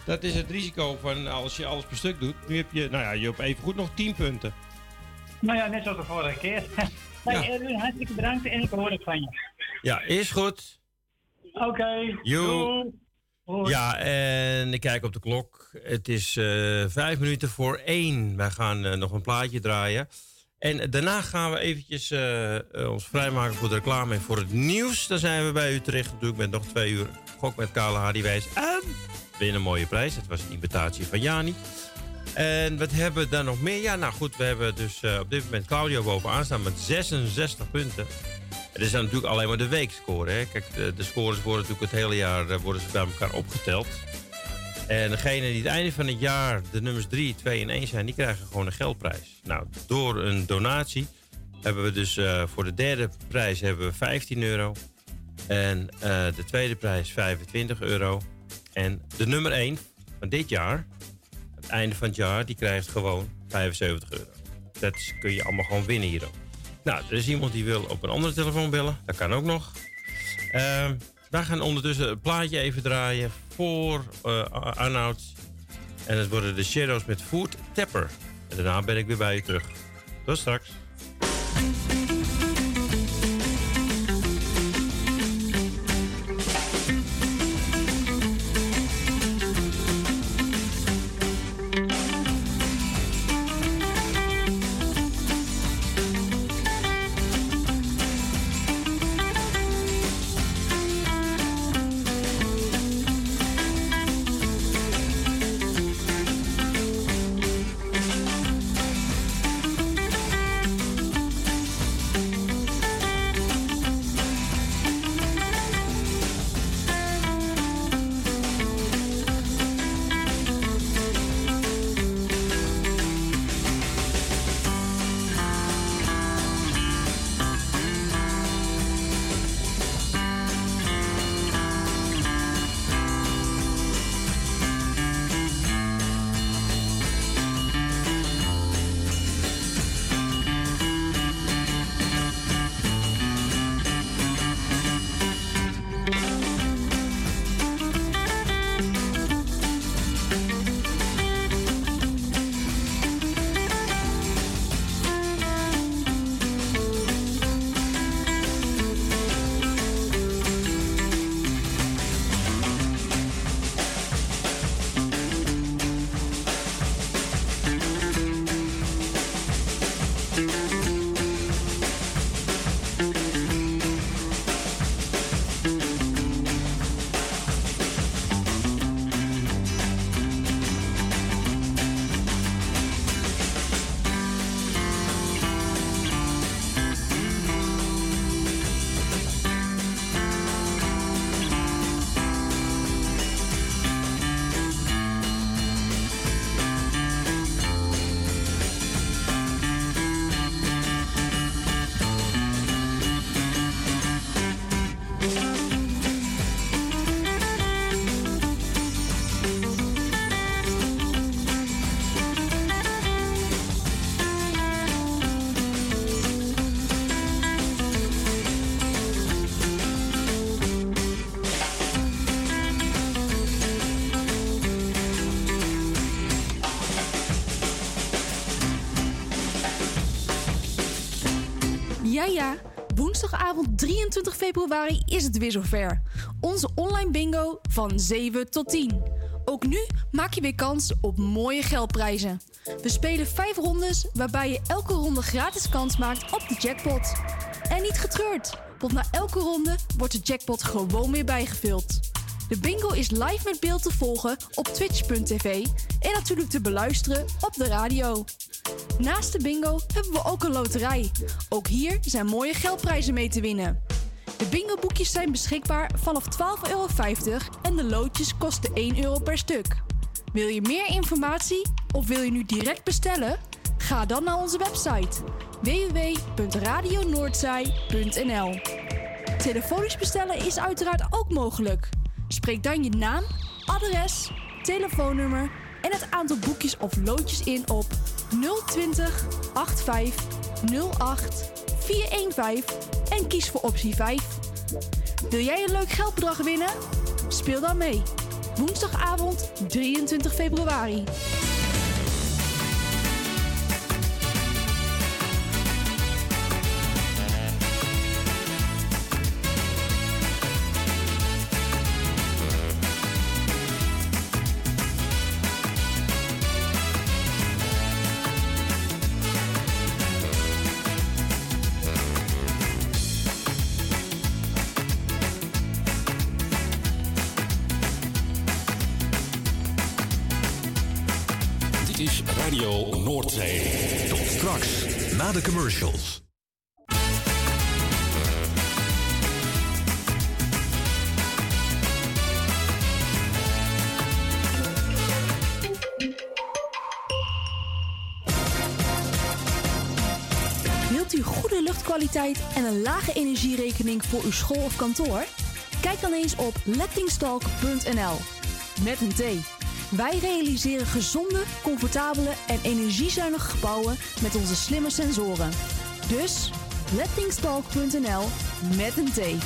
Dat is het risico van als je alles per stuk doet. Nu heb je, nou ja, je hebt even goed nog 10 punten. Nou ja, net zoals de vorige keer. Hey, Ja. Erwin, hartstikke bedankt en ik hoor het van je. Ja, is goed. Oké. Doei. Hoi. Ja, en ik kijk op de klok. Het is eh, vijf minuten voor één. Wij gaan eh, nog een plaatje draaien. En daarna gaan we eventjes eh, eh, ons vrijmaken voor de reclame en voor het nieuws. Dan zijn we bij u terecht natuurlijk met nog twee uur gok met Kale Hardywijs. En win een mooie prijs. Het was een invitatie van Jani. En wat hebben we dan nog meer? Ja, nou goed, we hebben dus eh, op dit moment Claudio bovenaan staan met 66 punten. Het is natuurlijk alleen maar de weekscore. Hè? Kijk, de, de scores worden natuurlijk het hele jaar worden ze bij elkaar opgeteld. En degene die het einde van het jaar de nummers 3, 2 en 1 zijn, die krijgen gewoon een geldprijs. Nou, door een donatie hebben we dus eh, voor de derde prijs hebben we 15 euro. En eh, de tweede prijs 25 euro. En de nummer 1 van dit jaar, het einde van het jaar, die krijgt gewoon 75 euro. Dat kun je allemaal gewoon winnen hierop. Nou, er is iemand die wil op een andere telefoon bellen. Dat kan ook nog. Ehm wij gaan ondertussen het plaatje even draaien voor eh Arnoud. En het worden de Shadows met Food Tapper. En daarna ben ik weer bij je terug. Tot straks. Ja. Woensdagavond 23 februari is het weer zover. Onze online bingo van 7 tot 10. Ook nu maak je weer kans op mooie geldprijzen. We spelen 5 rondes waarbij je elke ronde gratis kans maakt op de jackpot. En niet getreurd, want na elke ronde wordt de jackpot gewoon weer bijgevuld. De bingo is live met beeld te volgen op twitch.tv en natuurlijk te beluisteren op de radio. Naast de bingo hebben we ook een loterij. Ook hier zijn mooie geldprijzen mee te winnen. De bingo-boekjes zijn beschikbaar vanaf 12,50 euro en de loodjes kosten 1 euro per stuk. Wil je meer informatie of wil je nu direct bestellen? Ga dan naar onze website www.radionoordzij.nl. Telefonisch bestellen is uiteraard ook mogelijk. Spreek dan je naam, adres, telefoonnummer en het aantal boekjes of loodjes in op 020 85 08 415 en kies voor optie 5. Wil jij een leuk geldbedrag winnen? Speel dan mee. Woensdagavond 23 februari. Commercials. Wilt u goede luchtkwaliteit en een lage energierekening voor uw school of kantoor? Kijk dan eens op lettingstalk.nl. Met een T. Wij realiseren gezonde, comfortabele en energiezuinige gebouwen met onze slimme sensoren. Dus lettingstalk.nl met een T.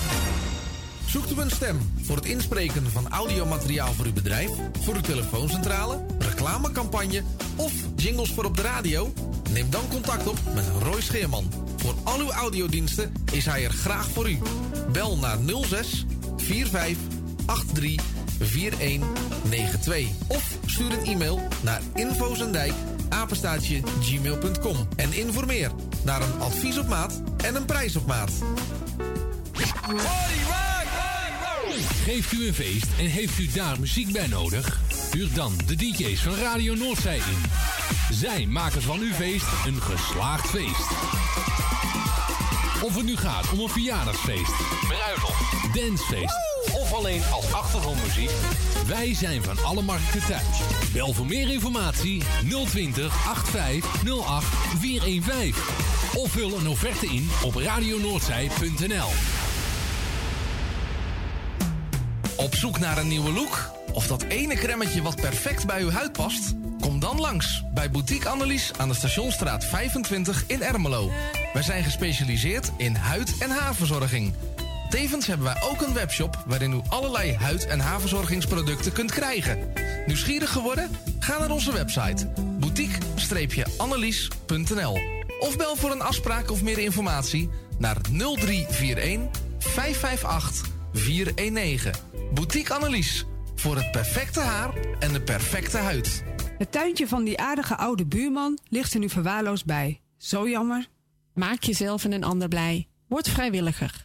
Zoekt u een stem voor het inspreken van audiomateriaal voor uw bedrijf, voor uw telefooncentrale, reclamecampagne of jingles voor op de radio? Neem dan contact op met Roy Scheerman. Voor al uw audiodiensten is hij er graag voor u. Bel naar 06 45 83 4192 of stuur een e-mail naar infozendijk apenstaatje gmail.com en informeer naar een advies op maat en een prijs op maat. Geeft u een feest en heeft u daar muziek bij nodig? Huur dan de DJ's van Radio Noordzij in. Zij maken van uw feest een geslaagd feest. Of het nu gaat om een verjaardagsfeest, bruiloft, dancefeest alleen als achtergrondmuziek. Wij zijn van alle markten thuis. Bel voor meer informatie 020 85 08 415. Of vul een offerte in op radionoordzij.nl. Op zoek naar een nieuwe look? Of dat ene kremmetje wat perfect bij uw huid past? Kom dan langs bij Boutique Annelies aan de Stationstraat 25 in Ermelo. Wij zijn gespecialiseerd in huid- en haarverzorging. Tevens hebben wij ook een webshop waarin u allerlei huid- en haarverzorgingsproducten kunt krijgen. Nieuwsgierig geworden? Ga naar onze website boutique-annelies.nl of bel voor een afspraak of meer informatie naar 0341 558 419. Boutique Annelies. Voor het perfecte haar en de perfecte huid. Het tuintje van die aardige oude buurman ligt er nu verwaarloosd bij. Zo jammer. Maak jezelf en een ander blij. Word vrijwilliger.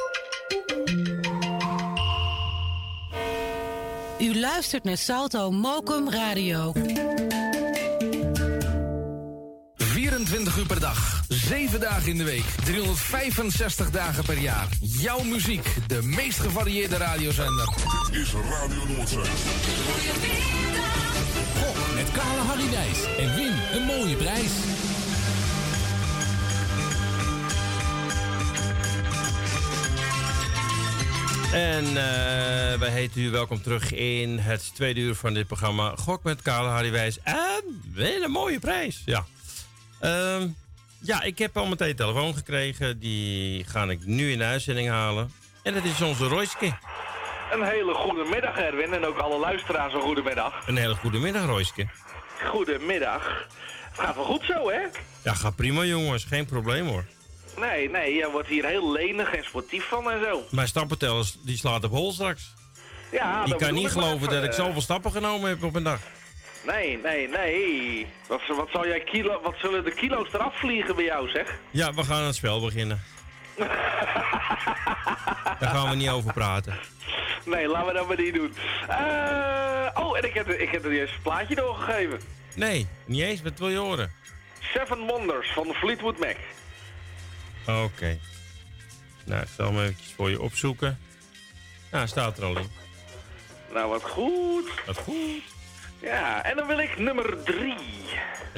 U luistert naar Salto Mokum Radio. 24 uur per dag, 7 dagen in de week, 365 dagen per jaar. Jouw muziek, de meest gevarieerde radiozender. Is Radio Noordzee. Gok met Kale Harry Wijs en win een mooie prijs. En eh, wij heten u welkom terug in het tweede uur van dit programma. Gok met Kale Harry Wijs. En weer een mooie prijs. Ja. Ehm, ja, ik heb al meteen telefoon gekregen. Die ga ik nu in de uitzending halen. En dat is onze Royske. Een hele goede middag, Erwin. En ook alle luisteraars een goede middag. Een hele goede middag, Royske. Goedemiddag. Het gaat wel goed zo, hè? Ja, gaat prima, jongens. Geen probleem hoor. Nee, nee, je wordt hier heel lenig en sportief van en zo. Mijn stappenteller die slaat op hol straks. Ja, dat kan niet ik geloven dat ik eh. zoveel stappen genomen heb op een dag. Nee, nee, nee. Wat, wat, zal jij kilo, wat zullen de kilo's eraf vliegen bij jou, zeg? Ja, we gaan aan het spel beginnen. Daar gaan we niet over praten. Nee, laten we dat maar niet doen. Eh, oh, en ik heb, ik heb er eerst een plaatje doorgegeven. Nee, niet eens. Wat wil je horen? Seven Wonders van de Fleetwood Mac. Oké. Nou, ik zal hem eventjes voor je opzoeken. Nou, staat er al in. Nou, wat goed. Wat goed. Ja, en dan wil ik nummer drie.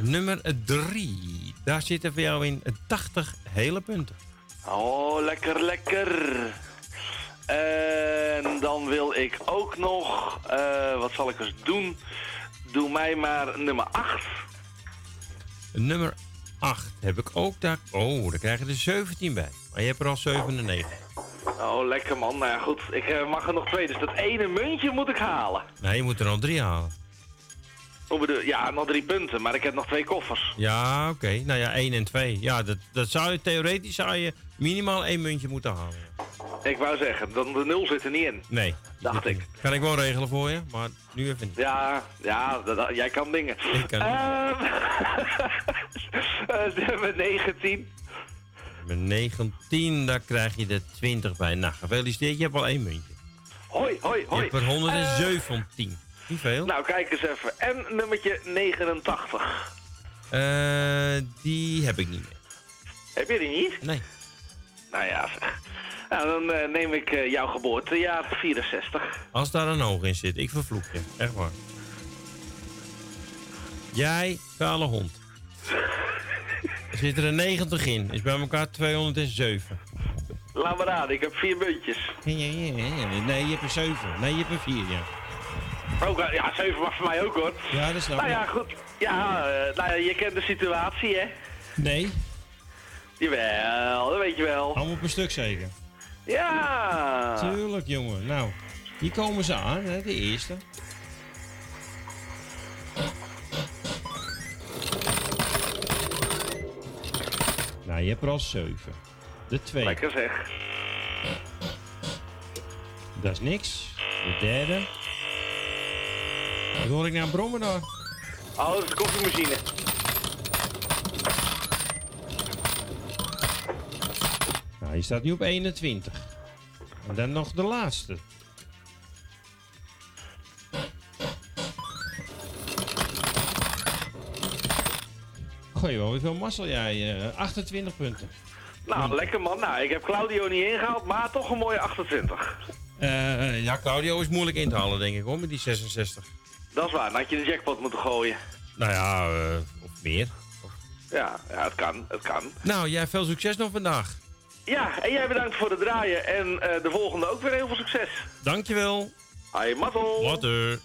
Nummer 3. Daar zitten voor jou in 80 hele punten. Oh, lekker, lekker. En dan wil ik ook nog, eh, wat zal ik eens doen? Doe mij maar nummer 8. Nummer 8 heb ik ook daar. Oh, daar krijg je er 17 bij. Maar je hebt er al 97. Oh, lekker man. Nou ja, goed. Ik eh, mag er nog twee, dus dat ene muntje moet ik halen. Nee, je moet er al drie halen. Bedoel Ja, nog drie punten, maar ik heb nog twee koffers. Ja, oké. Nou ja, 1 en 2. Ja, dat, dat zou je theoretisch zou je minimaal één muntje moeten halen. Ik wou zeggen, dan de nul zit er niet in. Nee. Dacht ik. Kan ik wel regelen voor je, maar nu even niet. Ja, ja, dat- dat- jij kan dingen. Ik kan Ehm, eh, nummer 19. Met 19, daar krijg je er 20 bij. Nou, gefeliciteerd, je hebt al één muntje. Hoi, hoi, Je hoi. hebt er 117. Niet veel. Nou, kijk eens even. En nummertje 89. Eh, die heb ik niet meer. Heb je die niet? Nee. Nou ja, zeg. Nou, dan eh, neem ik eh, jouw geboortejaar 64. Als daar een oog in zit, ik vervloek je. Echt waar. Jij, kale hond. Er zit er een 90 in. Is bij elkaar 207. Laat maar raden, ik heb vier muntjes. Nee, je hebt er 7. Nee, je hebt er 4, ja. Ook, eh, ja, 7 mag voor mij ook hoor. Ja, dat snap Nou ja, goed. Ja, nou je kent de situatie, hè? Nee. Jawel, dat weet je wel. Allemaal per stuk zeker. Ja. Tuurlijk, jongen. Nou, hier komen ze aan, hè, de eerste. Nou, je hebt er al 7. De tweede. Lekker zeg. Dat is niks. De derde. Wat hoor ik nou brommen daar? Oh, dat is de koffiemachine. Je staat nu op 21. En dan nog de laatste. Gooi wel weer veel mazzel jij. eh, 28 punten. Nou, lekker man. Nou, ik heb Claudio niet ingehaald, maar toch een mooie 28. Eh, ja, Claudio is moeilijk in te halen, denk ik hoor, met die 66. Dat is waar, dan had je de jackpot moeten gooien. Nou ja, eh, of meer. Ja, ja, het kan, het kan. Nou, jij veel succes nog vandaag. Ja, en jij bedankt voor het draaien en eh, de volgende ook weer heel veel succes. Dankjewel. Hoi, mazzel. Later.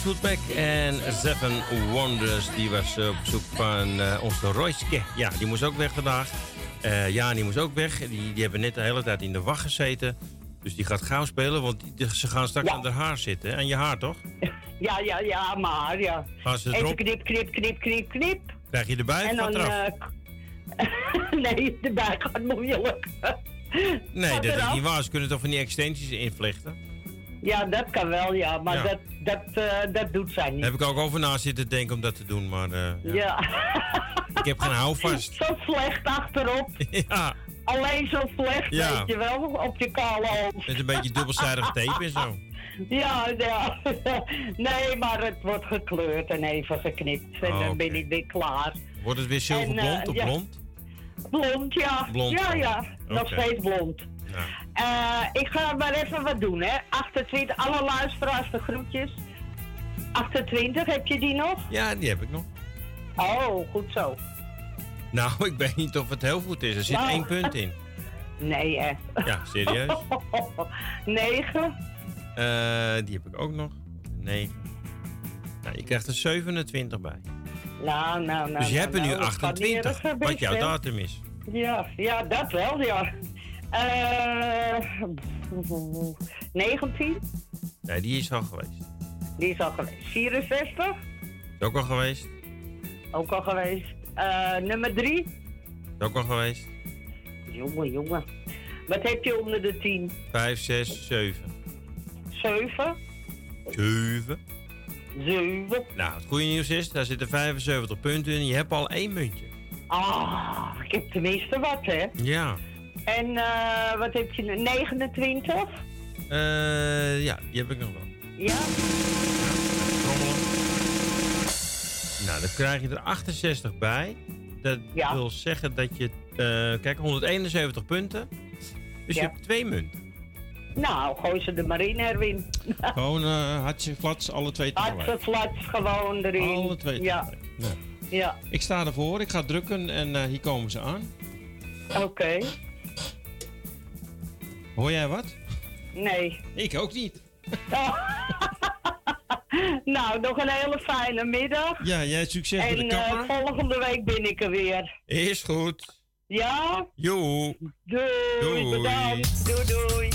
Fleetwood Mac en Seven Wonders. Die was op bezoek van eh, onze Royske. Ja, die moest ook weg vandaag. Eh ja, die moest ook weg. Die, die hebben net de hele tijd in de wacht gezeten. Dus die gaat gauw spelen, want die- ze gaan straks aan haar haar zitten. Aan je haar, toch? Ja, ja, ja, maar ja. Gaan ze Even knip, knip, knip, knip, knip. Krijg je erbij En dan... eh, nee, erbij gaat moeilijk. nee, gaat dat is niet waar. Ze kunnen toch van die extensies invlechten? Ja, dat kan wel, ja. Maar Ja. Dat, dat, eh, dat doet zij niet. Daar heb ik ook over na zitten denken om dat te doen, maar eh, ja. Ja. ik heb geen houvast. Zo slecht achterop. ja, Alleen zo slecht, Ja. weet je wel, op je kale hoofd. met een beetje dubbelzijdig tape en zo. Ja, ja. Nee, maar het wordt gekleurd en even geknipt. En Oh, dan ben ik weer klaar. Wordt het weer zilverblond eh, of ja. blond? Blond, ja. Blond, ja, oh. ja. Nog steeds blond. Nou, Eh, ik ga maar even wat doen, hè. 28, alle luisteraars de groetjes. 28, heb je die nog? ja, die heb ik nog. Oh, goed zo. Nou, ik weet niet of het heel goed is. Er zit Nou. één punt in. Nee, hè. Ja, serieus? 9. Eh, die heb ik ook nog. 9. Nou, je krijgt er 27 bij. Nou, nou, nou. dus je nou, hebt er nu nou, gaat 28, niet erg, wat jouw datum is. Ja, ja, dat wel, ja. Eh 19, Nee, die is al geweest. die is al geweest. 64, Is ook al geweest. ook al geweest. Eh, nummer 3, Is ook al geweest. jongen, jongen. Wat heb je onder de 10? 5, 6, 7. 7, 7. 7. Nou, het goede nieuws is, daar zitten 75 punten in. Je hebt al één muntje. Ah, ik heb tenminste wat, hè. Ja. En eh, wat heb je nu? 29? Eh, ja, die heb ik nog wel. Ja? Nou, dan krijg je er 68 bij. Dat wil zeggen dat je... eh, kijk, 171 punten. Dus je hebt twee munten. Nou, gooi ze er maar in, Erwin. Gewoon uh, hartje flats, alle twee tegelijk. Hartstikke gewoon erin. Alle twee Ja. Nou, ja. ik sta ervoor, ik ga drukken en eh, hier komen ze aan. Oké. Hoor jij wat? Nee. Ik ook niet. nou, nog een hele fijne middag. Ja, jij succes met de En eh, volgende week ben ik er weer. Is goed. Ja? Doei. Doei. Bedankt. Doei, doei.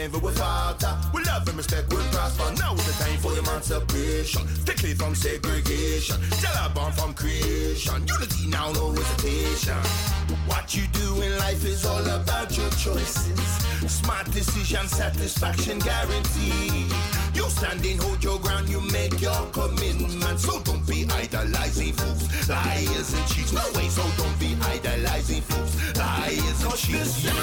Envy will falter. We love and respect will prosper. Now is the time for emancipation. Strictly from segregation. Tell born from creation. Unity now, no hesitation. What you do in life is all about your choices. Smart decision, satisfaction guaranteed. Standing, hold your ground, you make your commitment. So don't be idolizing fools, liars and cheats. No way, so don't be idolizing fools, liars and cheats. This is a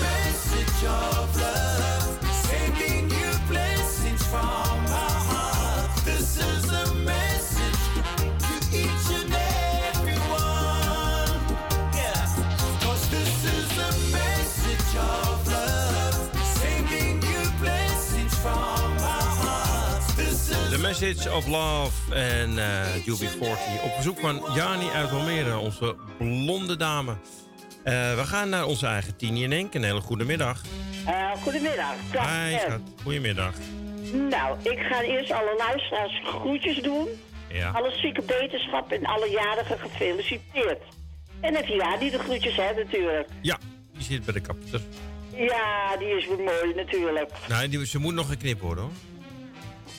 message of love, sending you blessings from Message of Love en eh UB40. Op verzoek van Jani uit Almere, onze blonde dame. Eh, we gaan naar onze eigen Tini en Henk. Een hele goede middag. Eh, goedemiddag. Dag, Hi, schat. Goedemiddag. Nou, ik ga eerst alle luisteraars groetjes doen. Ja. Alle zieke beterschap en alle jarigen gefeliciteerd. En het jaar die de groetjes hebben natuurlijk. Ja, die zit bij de kapster. Ja, die is weer mooi natuurlijk. Nee, die, ze moet nog geknipt worden hoor.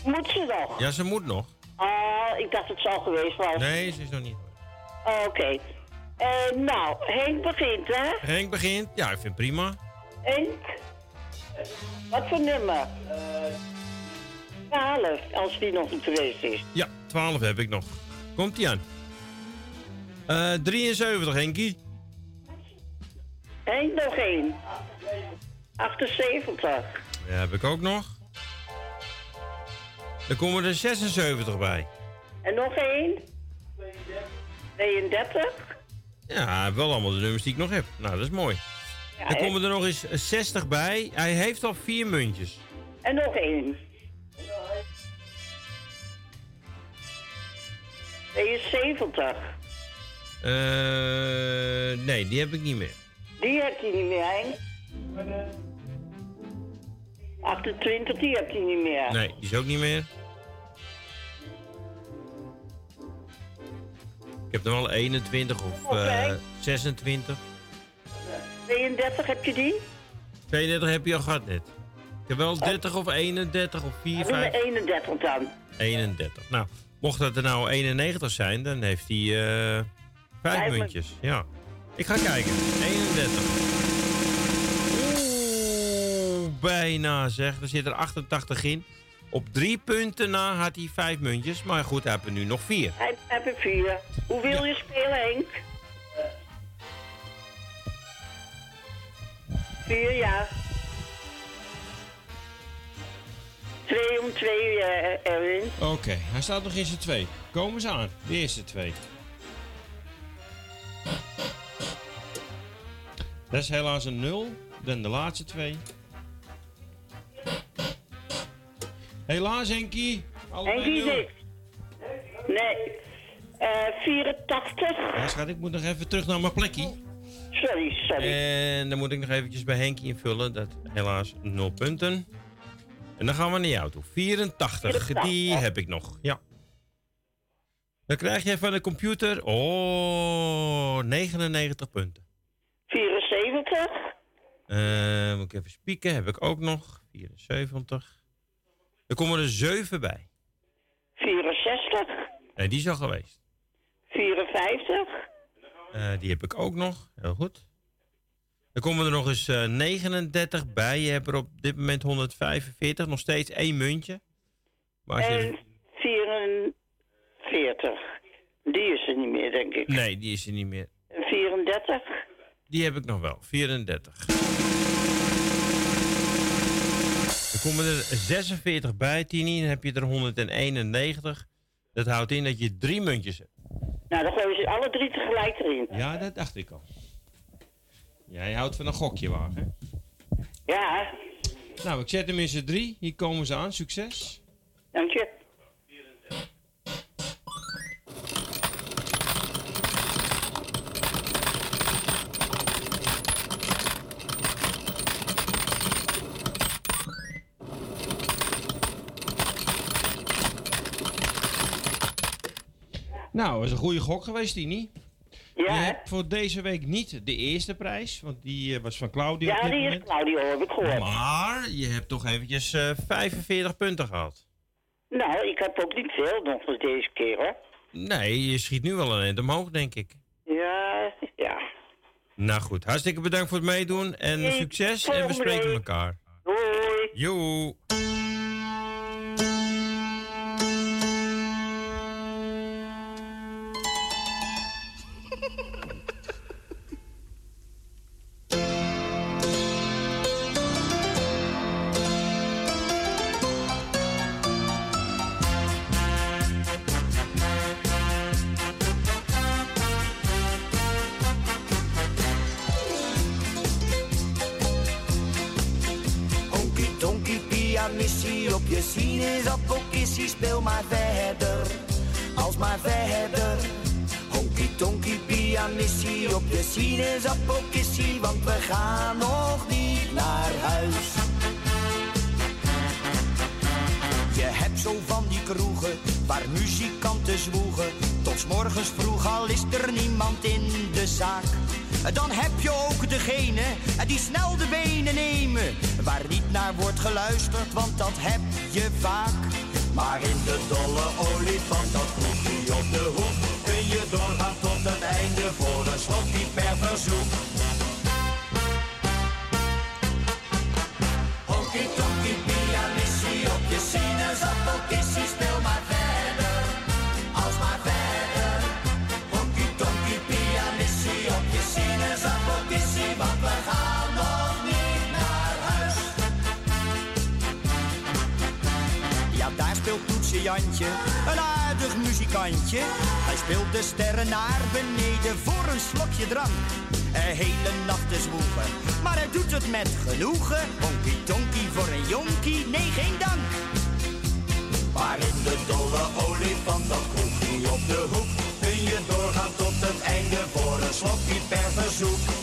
Moet ze nog? Ja, ze moet nog. Oh, ik dacht het zo geweest was. Nee, ze is nog niet. Oké. Eh, nou, Henk begint, hè? Henk begint. Ja, ik vind het prima. Henk? Wat voor nummer? 12, als die nog niet geweest is. Ja, 12 heb ik nog. Komt ie aan. Eh 73, Henkie. Henk nog één. 78. Ja, heb ik ook nog. Dan komen er 76 bij. En nog één. 32. Ja, wel allemaal de nummers die ik nog heb. Nou, dat is mooi. Ja, Dan hè? komen er nog eens 60 bij. Hij heeft al vier muntjes. En nog één. 72. Eh, nee, die heb ik niet meer. Die heb je niet meer, Henk. 28, die heb je niet meer. Nee, die is ook niet meer. Ik heb er wel 21 of eh, Oké. 26. 32 heb je die? 32 heb je al gehad net. Ik heb wel 30 of 31 of 4, Doe 5. me 31 dan. 31. Nou, mocht dat er nou 91 zijn, dan heeft hij eh 5 Vijf muntjes. Ja. Ik ga kijken. 31. Oeh, bijna zeg. Er zit er 88 in. Op drie punten na had hij 5 muntjes. Maar goed, hij heeft er nu nog 4. Hij heb er vier. Hoe wil je spelen, Henk? Vier, ja. Twee om twee, eh, Erwin. Oké, hij staat nog in zijn twee. Komen ze aan. De eerste twee. Dat is helaas een 0. Dan de laatste twee. Helaas, Henkie. Henkie zit. Nee. Eh 84. Ja, schat, ik moet nog even terug naar mijn plekje. Sorry, sorry. En dan moet ik nog eventjes bij Henkie invullen. Dat helaas 0 punten. En dan gaan we naar jou toe. 84, 84. die heb ik nog. Ja. Dan krijg je van de computer... Oh, 99 punten. 74. Eh, moet ik even spieken, heb ik ook nog. 74. Er komen er 7 bij. 64. Nee, die is al geweest. 54. Eh, die heb ik ook nog. Heel goed. Er komen er nog eens eh, 39 bij. Je hebt er op dit moment 145. Nog steeds één muntje. Maar je... En 44. Die is er niet meer, denk ik. Nee, die is er niet meer. En 34. Die heb ik nog wel. 34. Er komen er 46 bij, Tini. Dan heb je er 191. Dat houdt in dat je drie muntjes hebt. Nou, dan gooien ze alle drie tegelijk erin. Ja, dat dacht ik al. Jij houdt van een gokje wagen. hè? Ja, Nou, ik zet hem in z'n drie. Hier komen ze aan. Succes. dank je. Nou, dat is een goede gok geweest, Tini. je hebt voor deze week niet de eerste prijs, want die eh, was van Claudio. Ja, die is. Claudio, heb ik gehoord. Maar je hebt toch eventjes eh 45 punten gehad. Nou, ik heb ook niet veel nog voor deze keer, hoor. Nee, je schiet nu wel een eind omhoog, denk ik. Ja, ja. Nou goed, hartstikke bedankt voor het meedoen en succes en we spreken elkaar. Hoi. Joe. Gaan nog niet naar huis. Je hebt zo van die kroegen waar muzikanten zwoegen. Tot morgens vroeg al is er niemand in de zaak. Dan heb je ook degene die snel de benen nemen. Waar niet naar wordt geluisterd, want dat heb je vaak. Maar in de dolle olifant, dat kroegje op de hoek. Kun je doorgaan tot het einde voor een slokje per verzoek. Jantje, een aardig muzikantje. Hij speelt de sterren naar beneden voor een slokje drank. Een hele nacht te zwoegen, maar hij doet het met genoegen. Honky tonky voor een jonkie, nee geen dank. Maar in de dolle olifant, dat kroegje op de hoek, kun je doorgaan tot het einde voor een slokje per verzoek.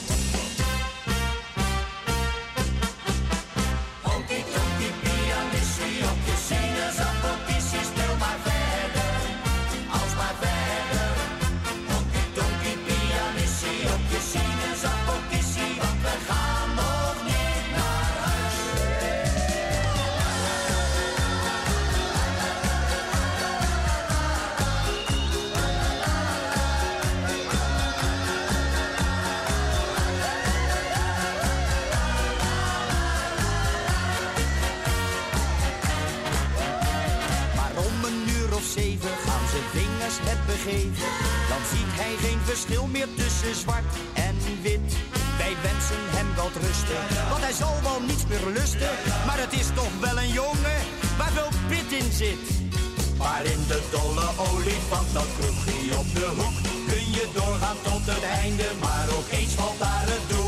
Dan ziet hij geen verschil meer tussen zwart en wit. Wij wensen hem wat rusten, want hij zal wel niets meer lusten. Maar het is toch wel een jongen waar veel pit in zit. Maar in de dolle olifant, dat kroegje op de hoek, kun je doorgaan tot het einde. Maar ook eens valt daar het doek.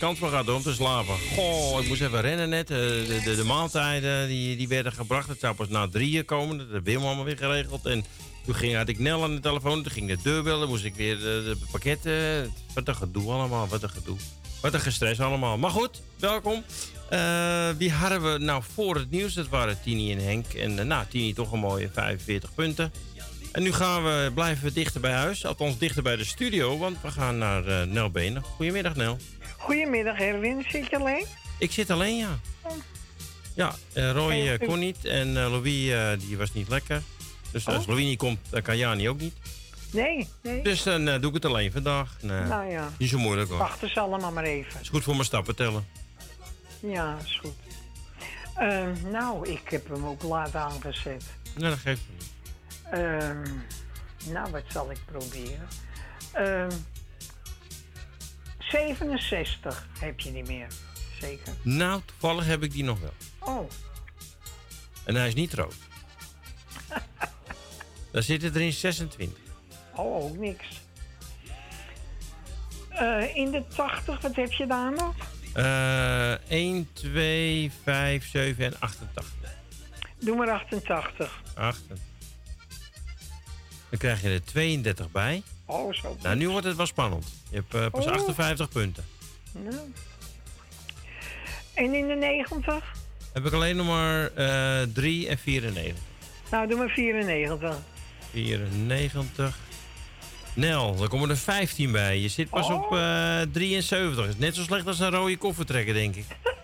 Kans gehad hoor, om te slapen. Goh, ik moest even rennen net. Eh, De, de, de maaltijden die, die werden gebracht. Het zou pas na drieën komen. Dat heb Wim allemaal weer geregeld. En toen ging, had ik Nel aan de telefoon. Toen ging de deur bellen. Moest ik weer de, de pakketten. Wat een gedoe allemaal. Wat een gedoe. Wat een gestres allemaal. Maar goed, welkom. Eh, wie hadden we nou voor het nieuws? Dat waren Tini en Henk. En eh, nou, Tini toch een mooie 45 punten. En nu gaan we, blijven we dichter bij huis. Althans, dichter bij de studio. Want we gaan naar eh, Nel Benen. Goedemiddag, Nel. Goedemiddag, Erwin. Zit je alleen? Ik zit alleen, ja. Ja, eh, Roy eh, kon niet en eh, Louis die was niet lekker. Dus als Oh. Louis niet komt, dan kan Jani ook niet. Nee, nee. Dus dan doe ik het alleen vandaag. Nee, Nou ja. Niet zo moeilijk hoor. Wachten ze allemaal maar even. Is goed voor mijn stappen tellen. Ja, is goed. Nou, ik heb hem ook laat aangezet. Nee, dat geeft niet. Ehm, nou, wat zal ik proberen? Ehm 67 heb je niet meer. Zeker. Nou, toevallig heb ik die nog wel. Oh, En hij is niet rood. Daar zitten er in 26. oh ook niks. Eh, in de 80, wat heb je daar nog? Eh 1, 2, 5, 7 en 88. Doe maar 88. 8. Dan krijg je er 32 bij. Oh, zo. Nou, nu wordt het wel spannend. Je hebt eh, pas Oh. 58 punten. Nou. En in de 90? Heb ik alleen nog maar eh 3 en 94. Nou, doe maar 94. 94. Nel, er komen er 15 bij. Je zit pas op eh 73. Is net zo slecht als een rode koffer trekken, denk ik.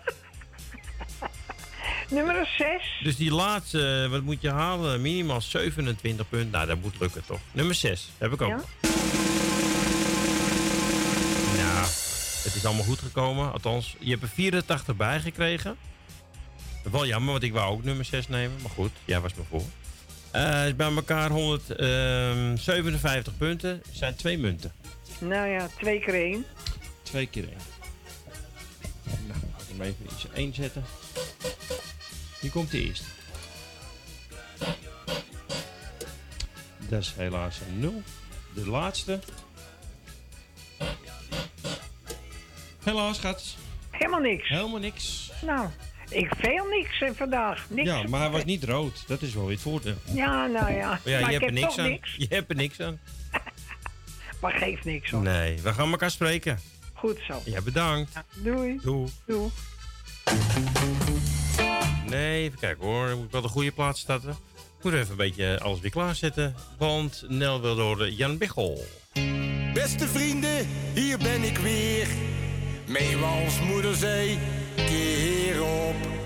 Nummer 6. Dus die laatste, eh, wat moet je halen? Minimaal 27 punten. Nou, dat moet lukken toch? Nummer 6, heb ik ook. Ja? Nou, het is allemaal goed gekomen. Althans, je hebt er 84 bij gekregen. Wel jammer, want ik wou ook nummer 6 nemen. Maar goed, jij was me voor. Is bij elkaar 157 punten. Er zijn twee munten. Nou ja, twee keer één. Twee keer één. Nou, ik hem even iets één zetten. Hier komt de eerste. Dat is helaas een 0. De laatste. Helaas, schat. Helemaal niks. Helemaal niks. Nou, ik veel niks eh, vandaag. Niks. Ja, maar hij was niet rood. Dat is wel weer het voordeel. Ja, nou ja. Maar ja, maar je hebt er niks aan. niks. Je hebt er niks aan. Maar geeft niks hoor. Nee, we gaan elkaar spreken. Goed zo. Ja, bedankt. Doei. Doei. Doei. Nee, even kijken hoor. Moet ik wel de goede plaats starten. Ik moet even een beetje alles weer klaarzetten. Want Nel wil horen Jan Biggel. Beste vrienden, hier ben ik weer. Meewals moeder zei, keer op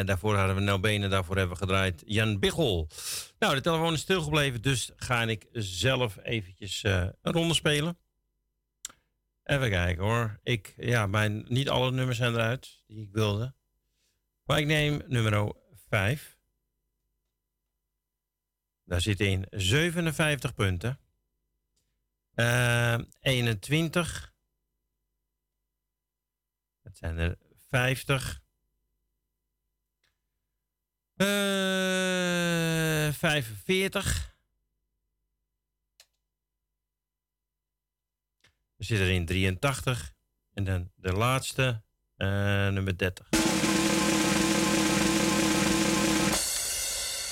Eh, daarvoor hadden we Nou Benen, daarvoor hebben we gedraaid Jan Bigel. Nou, de telefoon is stilgebleven, dus ga ik zelf eventjes eh, een ronde spelen. Even kijken hoor. Ik, ja, mijn, niet alle nummers zijn eruit die ik wilde. Maar ik neem nummer 5. Daar zit in 57 punten. Eh, 21. Het zijn er 50. Uh, 45. Dan zit er in 83. En dan de laatste, uh, nummer 30.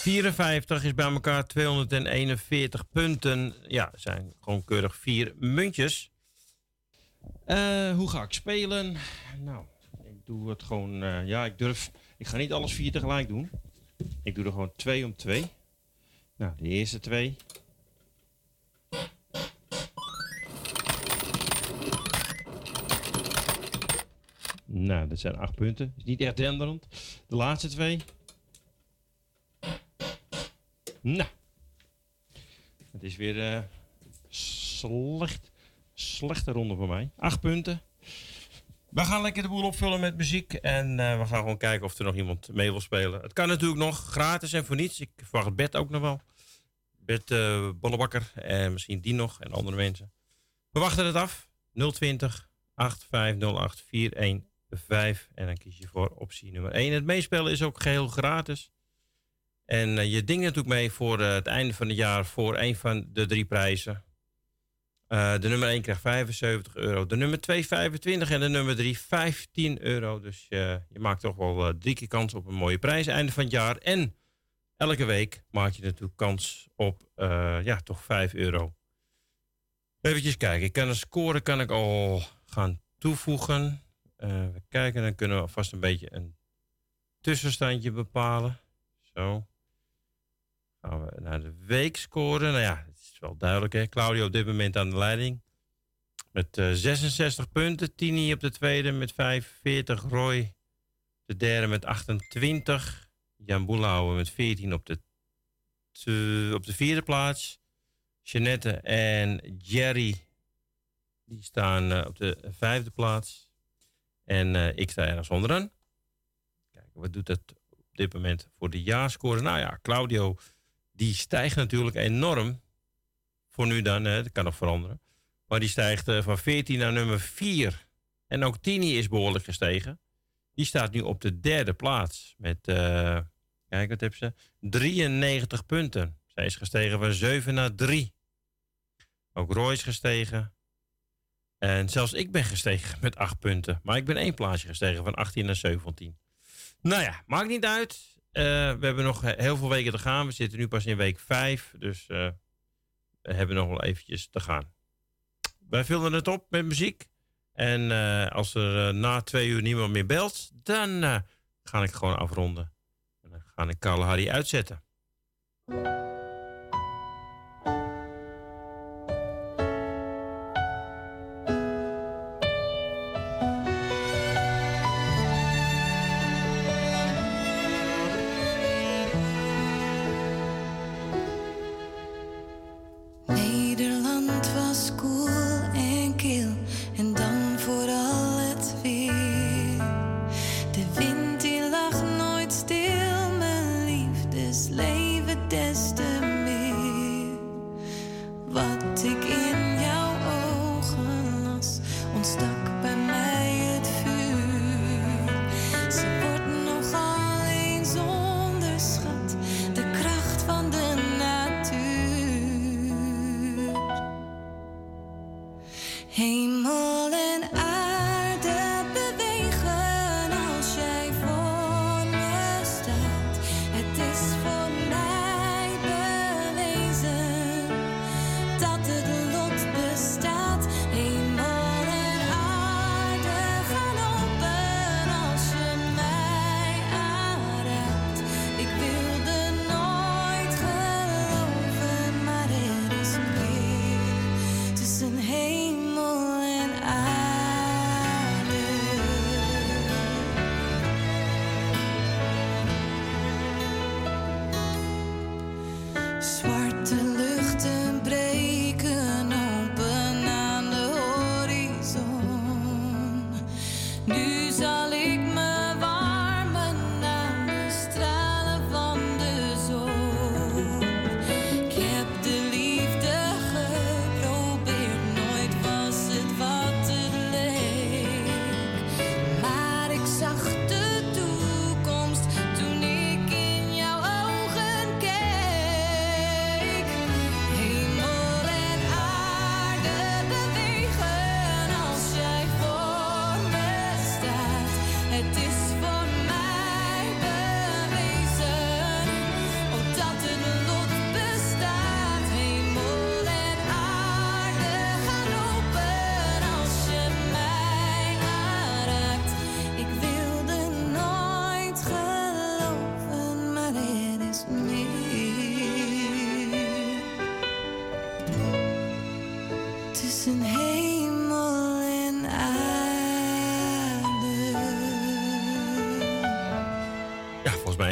54 is bij elkaar 241 punten. Ja, zijn gewoon keurig vier muntjes. Eh, hoe ga ik spelen? Nou, ik doe het gewoon. Eh, ja, ik durf. Ik ga niet alles vier tegelijk doen. Ik doe er gewoon twee om twee. Nou, de eerste twee. Nou, dat zijn acht punten. Is niet echt denderend. De laatste twee. Nou. Het is weer uh, slecht. Slechte ronde voor mij. Acht punten. We gaan lekker de boel opvullen met muziek. En eh, we gaan gewoon kijken of er nog iemand mee wil spelen. Het kan natuurlijk nog gratis en voor niets. Ik verwacht Bert ook nog wel. Bert uh, Bollebakker en misschien die nog en andere mensen. We wachten het af. 020 8508 415. En dan kies je voor optie nummer 1. Het meespelen is ook geheel gratis. En eh, je ding natuurlijk mee voor eh, het einde van het jaar voor een van de drie prijzen. Eh, de nummer 1 krijgt 75 euro, de nummer 2 25 en de nummer 3 15 euro. Dus eh, je maakt toch wel eh, drie keer kans op een mooie prijs einde van het jaar. En elke week maak je natuurlijk kans op ja, toch 5 euro. Even kijken, ik kan een score kan ik al gaan toevoegen. We kijken, dan kunnen we alvast een beetje een tussenstandje bepalen. Zo. Gaan we naar de weekscore. Nou ja, wel duidelijk hè. Claudio op dit moment aan de leiding. Met eh, 66 punten. Tini op de tweede met 45. Roy de derde met 28. Jan Boelhouwer met 14 op de, op de vierde plaats. Jeannette en Jerry die staan eh, op de vijfde plaats. En eh, ik sta ergens onderaan. Kijken, wat doet dat op dit moment voor de jaarscore? Nou ja, Claudio die stijgt natuurlijk enorm. Voor nu dan, dat kan nog veranderen. Maar die stijgt eh, van 14 naar nummer 4. En ook Tini is behoorlijk gestegen. Die staat nu op de derde plaats. Met, eh, kijk wat heb ze? 93 punten. Zij is gestegen van 7 naar 3. Ook Roy is gestegen. En zelfs ik ben gestegen met 8 punten. Maar ik ben één plaatsje gestegen van 18 naar 17. Nou ja, maakt niet uit. Eh, we hebben nog he- heel veel weken te gaan. We zitten nu pas in week 5. Dus hebben nog wel eventjes te gaan. Wij vullen het op met muziek. En eh, als er eh, na twee uur niemand meer belt, dan eh, ga ik gewoon afronden. En dan ga ik Kalahari uitzetten.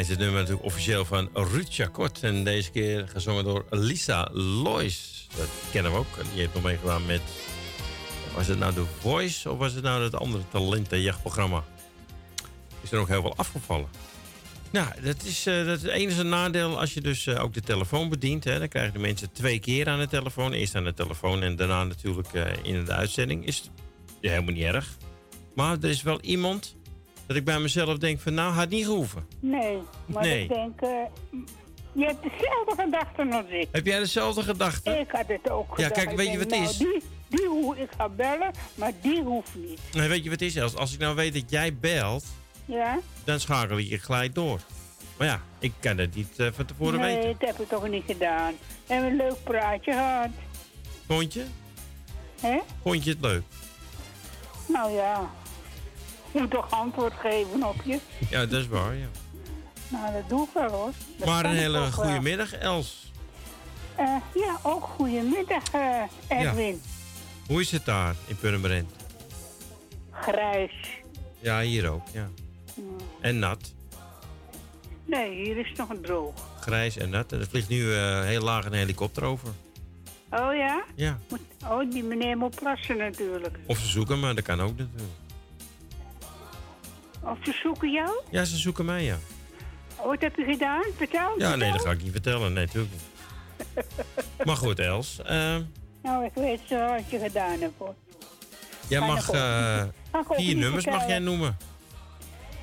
Is dit nummer natuurlijk officieel van Ruud Jacot. En deze keer gezongen door Lisa Lois. Dat kennen we ook. Die heeft nog meegedaan met... Was het nou The Voice of was het nou het andere talentenjachtprogramma? Is er ook heel veel afgevallen. Nou, dat is, eh, dat is het enige nadeel als je dus eh, ook de telefoon bedient. Hè, dan krijgen de mensen twee keer aan de telefoon. Eerst aan de telefoon en daarna natuurlijk eh, in de uitzending. Is het helemaal niet erg. Maar er is wel iemand dat ik bij mezelf denk van nou, had niet gehoeven. Nee, maar Nee. ik denk, eh, je hebt dezelfde gedachten als ik. Heb jij dezelfde gedachte? Ik had het ook Ja, gedacht. kijk, weet je wat het nou, is? Die, die hoe ik ga bellen, maar die hoeft niet. Nee, weet je wat het is? Als, als ik nou weet dat jij belt, Ja? dan schakel ik je gelijk door. Maar ja, ik kan het niet eh, van tevoren nee, weten. dat heb ik toch niet gedaan. We hebben een leuk praatje gehad. Vond je? Hè? Vond je het leuk? Nou ja, moet toch antwoord geven op je. Ja, dat is waar, ja. Nou, dat doe ik wel hoor. Dat Maar een hele goede middag, Els. Eh, ja, ook goedemiddag, eh Erwin. Hoe is het daar in Purmerend? Grijs. Ja, hier ook, ja. Hmm. En nat. Nee, hier is nog een droog. Grijs en nat. En er vliegt nu eh, heel laag een helikopter over. Oh ja? Ja. Moet- Oh, die meneer moet plassen natuurlijk. Of ze zoeken me, dat kan ook natuurlijk. Of ze zoeken jou? Ja, ze zoeken mij, ja. Oh, wat heb je gedaan? Vertel. Ja, nee, dat ga ik niet vertellen. Nee, natuurlijk niet. Maar goed, Els. eh, Nou, ik weet zo wat je gedaan hebt hoor. jij mag eh, vier nummers mag jij noemen.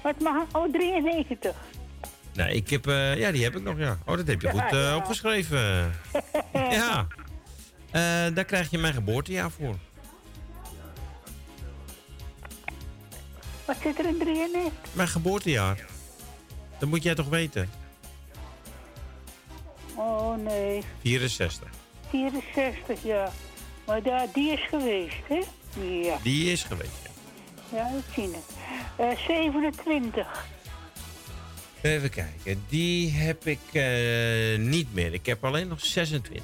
Wat mag Oh, 93. Nee, ik heb... eh, ja, die heb ik nog, ja. Oh, dat heb je goed Ja, eh, opgeschreven. ja. Eh, daar krijg je mijn geboortejaar voor. Wat zit er in 93? Mijn geboortejaar. Dat moet jij toch weten? Oh nee, 64. 64 ja. Maar daar, die is geweest, hè? Ja, Die is geweest. ja. ja ik zie het. Eh 27. Even kijken. Die heb ik eh, niet meer. Ik heb alleen nog 26.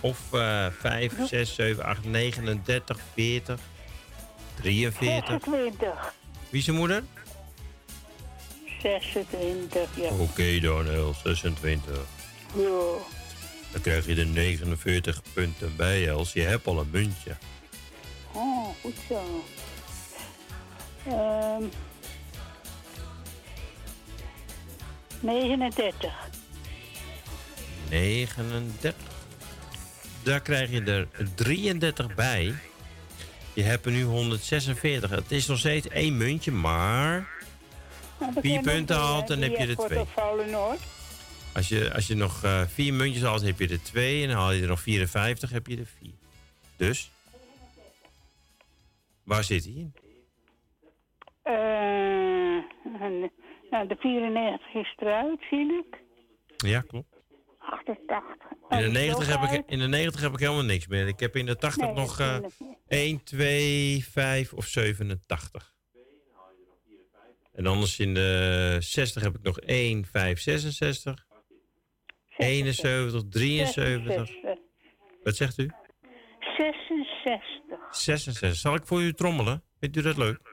Of eh 5, 6, 7, 8, 39, 40, 43. 26. Wie is zijn moeder? 26, ja. Oké dan, El, 26. Ja. Dan krijg je de 49 punten bij, Els. Je hebt al een muntje. Oh, goed zo. Ehm 39. 39. Daar krijg je er 33 bij. Je hebt er nu 146. Het is nog steeds één muntje, maar Nou, Vier punten haalt, dan heb je er twee. als je, als je nog eh, vier muntjes haalt, heb je er twee. En dan haal je er nog 54, heb je er vier. Dus, waar zit hij in? Eh, nou, de 94 is eruit, zie ik. Ja, klopt. 88. In de, Oh, 90 heb ik, in de 90 heb ik helemaal niks meer. Ik heb in de 80 Nee, nog de- 1, 2, 5 of 87. En anders in de 60 heb ik nog 1, 5, 66. 71, 73. 66. Wat zegt u? 66. 66. Zal ik voor u trommelen? Vindt u dat leuk?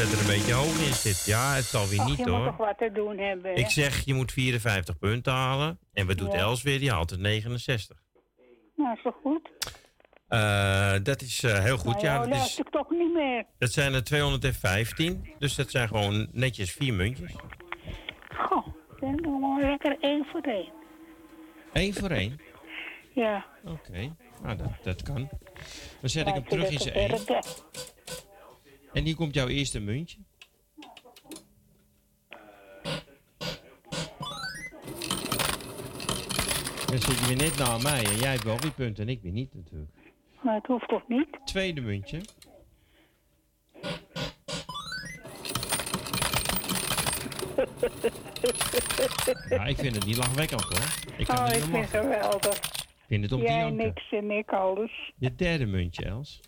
Dat er een beetje hoog in zit. Ja, het zal weer Ach, niet je moet hoor. toch wat te doen hebben, hè? Ik zeg, je moet 54 punten halen. En wat doet Ja. Els weer? Die haalt er 69. Nou, is toch goed? Eh, dat is eh, heel goed, nou, ja. Dat, is, ik toch niet meer. dat zijn er 215. Dus dat zijn gewoon netjes vier muntjes. Goh, dan doen we lekker één voor één. Eén voor één. Ja. Oké, nou dat, dat kan. Dan zet ik hem terug in zijn één. En hier komt jouw eerste muntje. Dan zit je weer net na mij en jij hebt wel die punten en ik weer niet natuurlijk. Maar het hoeft toch niet? Tweede muntje. Ja, ik vind het niet lachwekkend hoor. Ik kan oh, ik vind het geweldig. Ik vind het om te Jij janken. niks en ik alles. Je derde muntje, Els.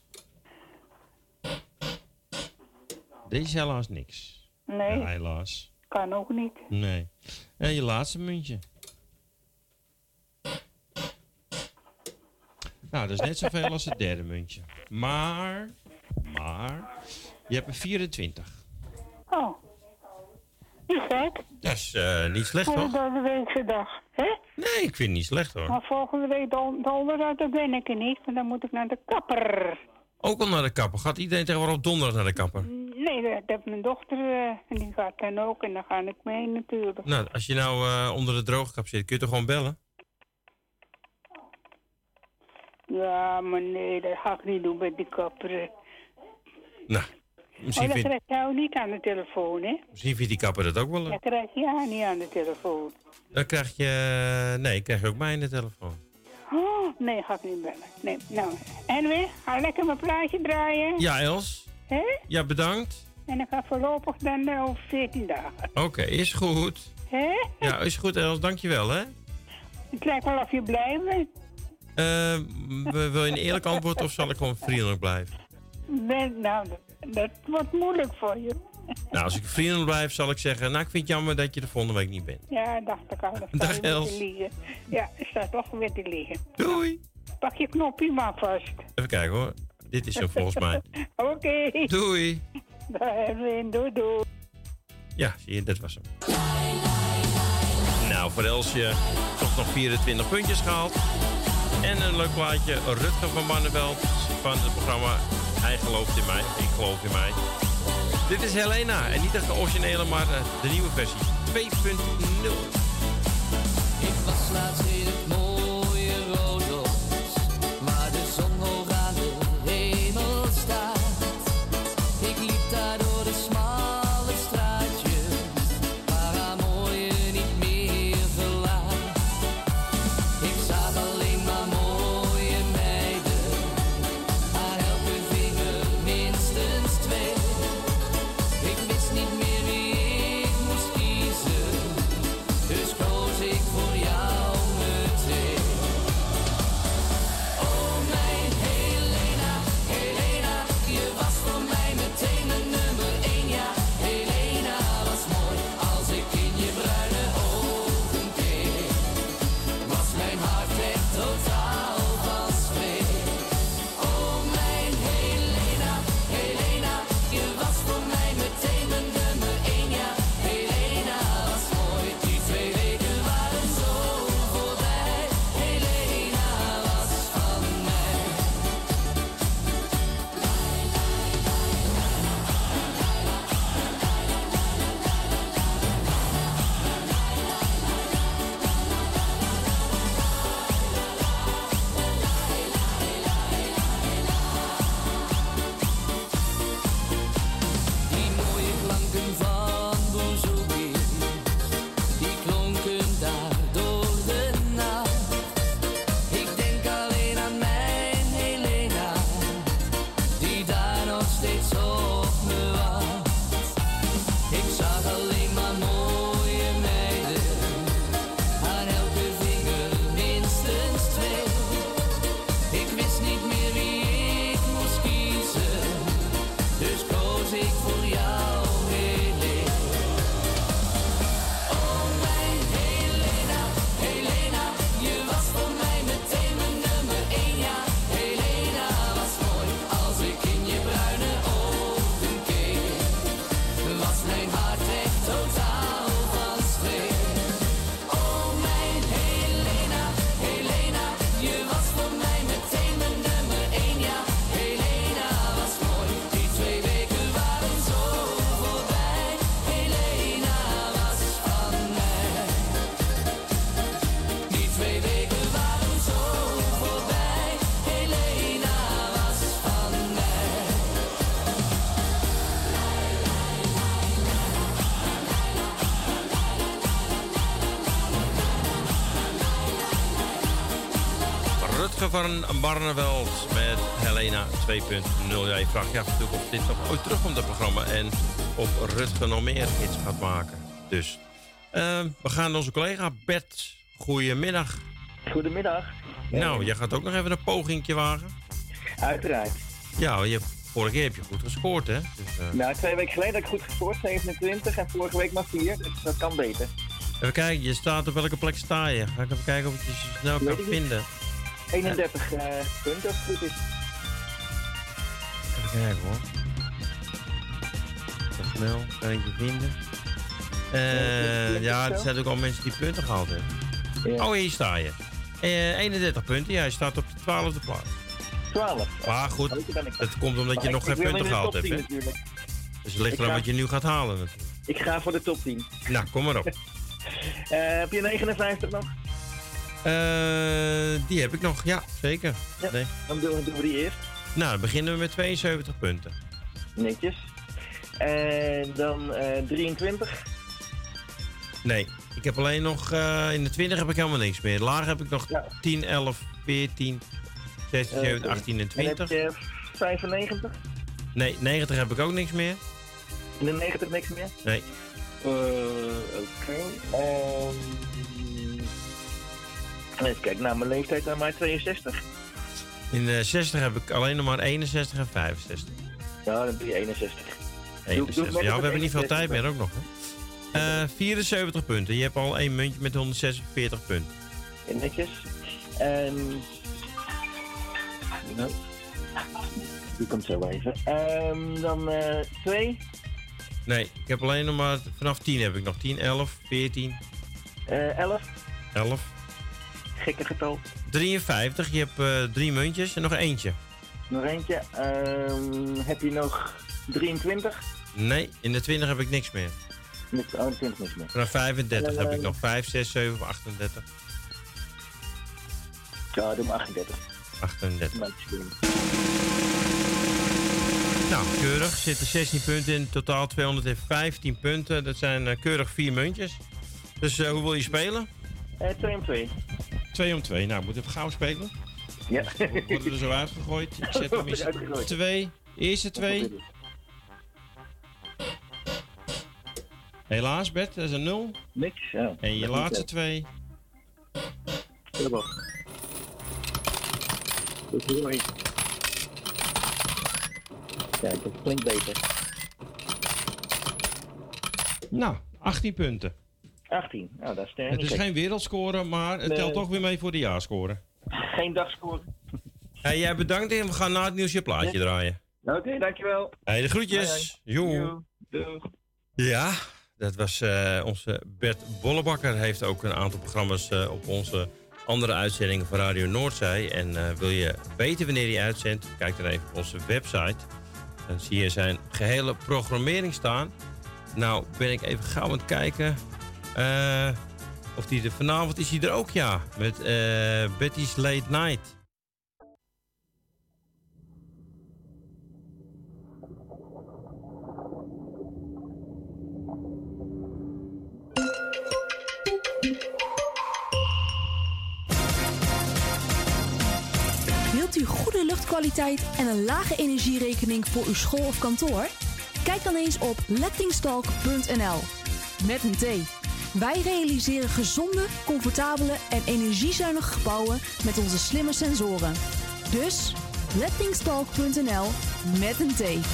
Deze is helaas niks. Nee, Ja, helaas. kan ook niet. Nee. En je laatste muntje. Nou, dat is net zoveel als het derde muntje. Maar, maar, je hebt er 24. Kijk. Dat is eh, niet slecht, Voor toch? de weekse dag. Hè? Nee, ik vind het niet slecht, hoor. Maar volgende week don- donderdag, dat ben ik er niet. Want dan moet ik naar de kapper. Ook al naar de kapper. Gaat iedereen tegenwoordig op donderdag naar de kapper? Nee, dat heeft mijn dochter. eh, en die gaat dan ook. En dan ga ik mee natuurlijk. Nou, als je nou eh, onder de droogkap zit, kun je toch gewoon bellen? Ja, maar nee, dat ga ik niet doen met die kapper. Nou, Oh, misschien, dat vindt, krijg je jou niet aan de telefoon, hè? misschien vindt die kapper dat ook wel leuk. Dat krijg je niet aan de telefoon. Dan krijg je... Nee, krijg je ook mij in de telefoon. Oh, nee, ga ik niet bellen. Nee, nou. En weer, ga lekker mijn plaatje draaien. Ja, Els. Hè? Ja, bedankt. En dan ga voorlopig dan eh, over 14 dagen. Oké, is goed. Hè? Ja, is goed, Els. Dankjewel, hè. Het lijkt wel of je blij bent. W- wil je een eerlijk antwoord of zal ik gewoon vriendelijk blijven? Ben, nou, dat, dat wordt moeilijk voor je. Nou, als ik vriendelijk blijf, zal ik zeggen... Nou, ik vind het jammer dat je de volgende week niet bent. Ja, dacht ik al. Dat Dag, Els. Ja, het staat toch weer te liegen. Doei. Pak je knopje maar vast. Even kijken hoor. Dit is hem volgens mij. Oké. Doei. Dag Edwin, doei doei. Ja, zie je, dat was hem. Nou, voor Elsje toch nog 24 puntjes gehaald. En een leuk plaatje. Rutger van Barneveld van het programma Hij gelooft in mij. Ik geloof in mij. Dit is Helena. En niet de originele, maar eh, de nieuwe versie. 2.0. Ik was Barneveld met Helena 2.0. Ja, je vraagt je af natuurlijk of dit nog ooit terugkomt, dat programma. En of Rutger nog meer hits gaat maken. Dus, eh, we gaan onze collega Bert. Goedemiddag. Goedemiddag. Nou, jij gaat ook nog even een pogingje wagen. Uiteraard. Ja, je, vorige keer heb je goed gescoord, hè? Dus, eh, Nou, twee weken geleden heb ik goed gescoord, 27 en vorige week maar 4, dus dat kan beter. Even kijken, je staat op welke plek sta je? Ga ik even kijken of ik je snel kan vinden. 31 eh, punten als het goed is. Even kijken hoor. Zo snel kan ik je vinden. Eh, ja, er zijn ook al mensen die punten gehaald hebben. Oh, hier sta je. Eh 31 punten. Jij staat op de 12e plaats. 12. Maar goed, dat komt omdat je nog geen punten gehaald hebt. 10 Hè? natuurlijk. Dus het ligt eraan ga- wat je nu gaat halen natuurlijk. Ik ga voor de top 10. Nou, kom maar op. Eh, heb je 59 nog? Eh, die heb ik nog, ja, zeker. Ja, Nee. Dan doen, we die eerst. Nou, dan beginnen we met 72 punten. Netjes. En dan eh 23. Nee, ik heb alleen nog... eh, in de 20 heb ik helemaal niks meer. Laag heb ik nog 10, 11, 14, 16, 17, 18 en 20. En heb je 95? Nee, 90 heb ik ook niks meer. In de 90 niks meer? Nee. Eh, Oké. Even kijken, nou mijn leeftijd aan mij 62. In de 60 heb ik alleen nog maar 61 en 65. Ja, dan doe je 61. 61. net Ja, we hebben niet veel 61 tijd meer ook nog. Hè? Eh 74 punten. Je hebt al één muntje met 146 punten. Netjes. En... Nou. Die komt zo even. Ehm, dan eh 2. Nee, ik heb alleen nog maar... Vanaf 10 heb ik nog 10, 11, 14, eh 11. 11. Gekke getal. 53. Je hebt eh, drie muntjes en nog eentje. Nog eentje. Ehm, heb je nog 23? Nee, in de 20 heb ik niks meer. Niks, oh, 20 niks meer. Vanaf 35 heb ik Eh, nog 5, 6, 7, 38. Ja, doe maar 38. 38. Maandjes doen. Nou, keurig. Zitten 16 punten in. Totaal 215 punten. Dat zijn eh, keurig vier muntjes. Dus eh, hoe wil je spelen? Eh 2 om 2. 2 om 2. Nou, moet even gauw spelen. Ja. We Worden er zo uitgegooid. Ik zet hem Uitgegooid. 2. Eerste twee. Helaas, Bert, dat is een 0. Niks, ja. En je laatste twee. Dubbel. Dat is mooi. Kijk, dat klinkt beter. Nou, 18 punten. 18. Nou, dat is sterk. Het is geen wereldscore, maar het Nee. telt toch weer mee voor de jaarscore. Geen dagscore. Hey, jij bedankt en we gaan na het nieuws je plaatje draaien. Oké, dankjewel. Hey, de groetjes. Doeg. Ja, dat was eh, onze Bert Bollebakker. Heeft ook een aantal programma's eh, op onze andere uitzendingen van Radio Noordzij. En eh, wil je weten wanneer hij uitzendt? Kijk dan even op onze website. Dan zie je zijn gehele programmering staan. Nou, ben ik even gauw aan het kijken. Eh, of die vanavond is hij er ook, ja. Met eh, Betty's Late Night. Wilt u goede luchtkwaliteit en een lage energierekening voor uw school of kantoor? Kijk dan eens op lettingstalk.nl. Met een T. Wij realiseren gezonde, comfortabele en energiezuinige gebouwen met onze slimme sensoren. Dus lettingstalk.nl met een T.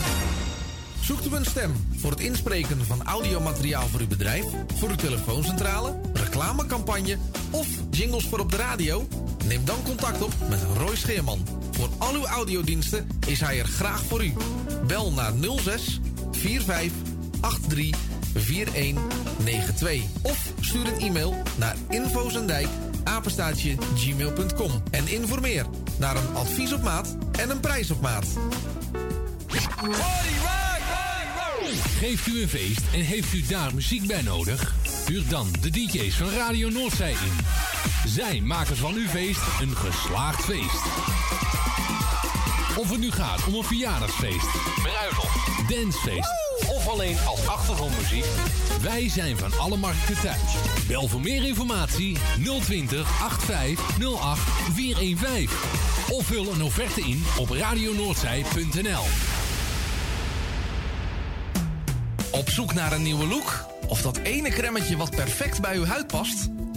Zoekt u een stem voor het inspreken van audiomateriaal voor uw bedrijf, voor uw telefooncentrale, reclamecampagne of jingles voor op de radio? Neem dan contact op met Roy Scheerman. Voor al uw audiodiensten is hij er graag voor u. Bel naar 06 45 83 4192 of stuur een e-mail naar infozendijk apenstaatje gmail.com en informeer naar een advies op maat en een prijs op maat. Geeft u een feest en heeft u daar muziek bij nodig? Huur dan de DJ's van Radio Noordzij in. Zij maken van uw feest een geslaagd feest. Of het nu gaat om een verjaardagsfeest, bruiloft, dancefeest of alleen als achtergrondmuziek. Wij zijn van alle markten thuis. Bel voor meer informatie 020 8508 415. Of vul een offerte in op radionoordzij.nl. Op zoek naar een nieuwe look? Of dat ene cremmetje wat perfect bij uw huid past?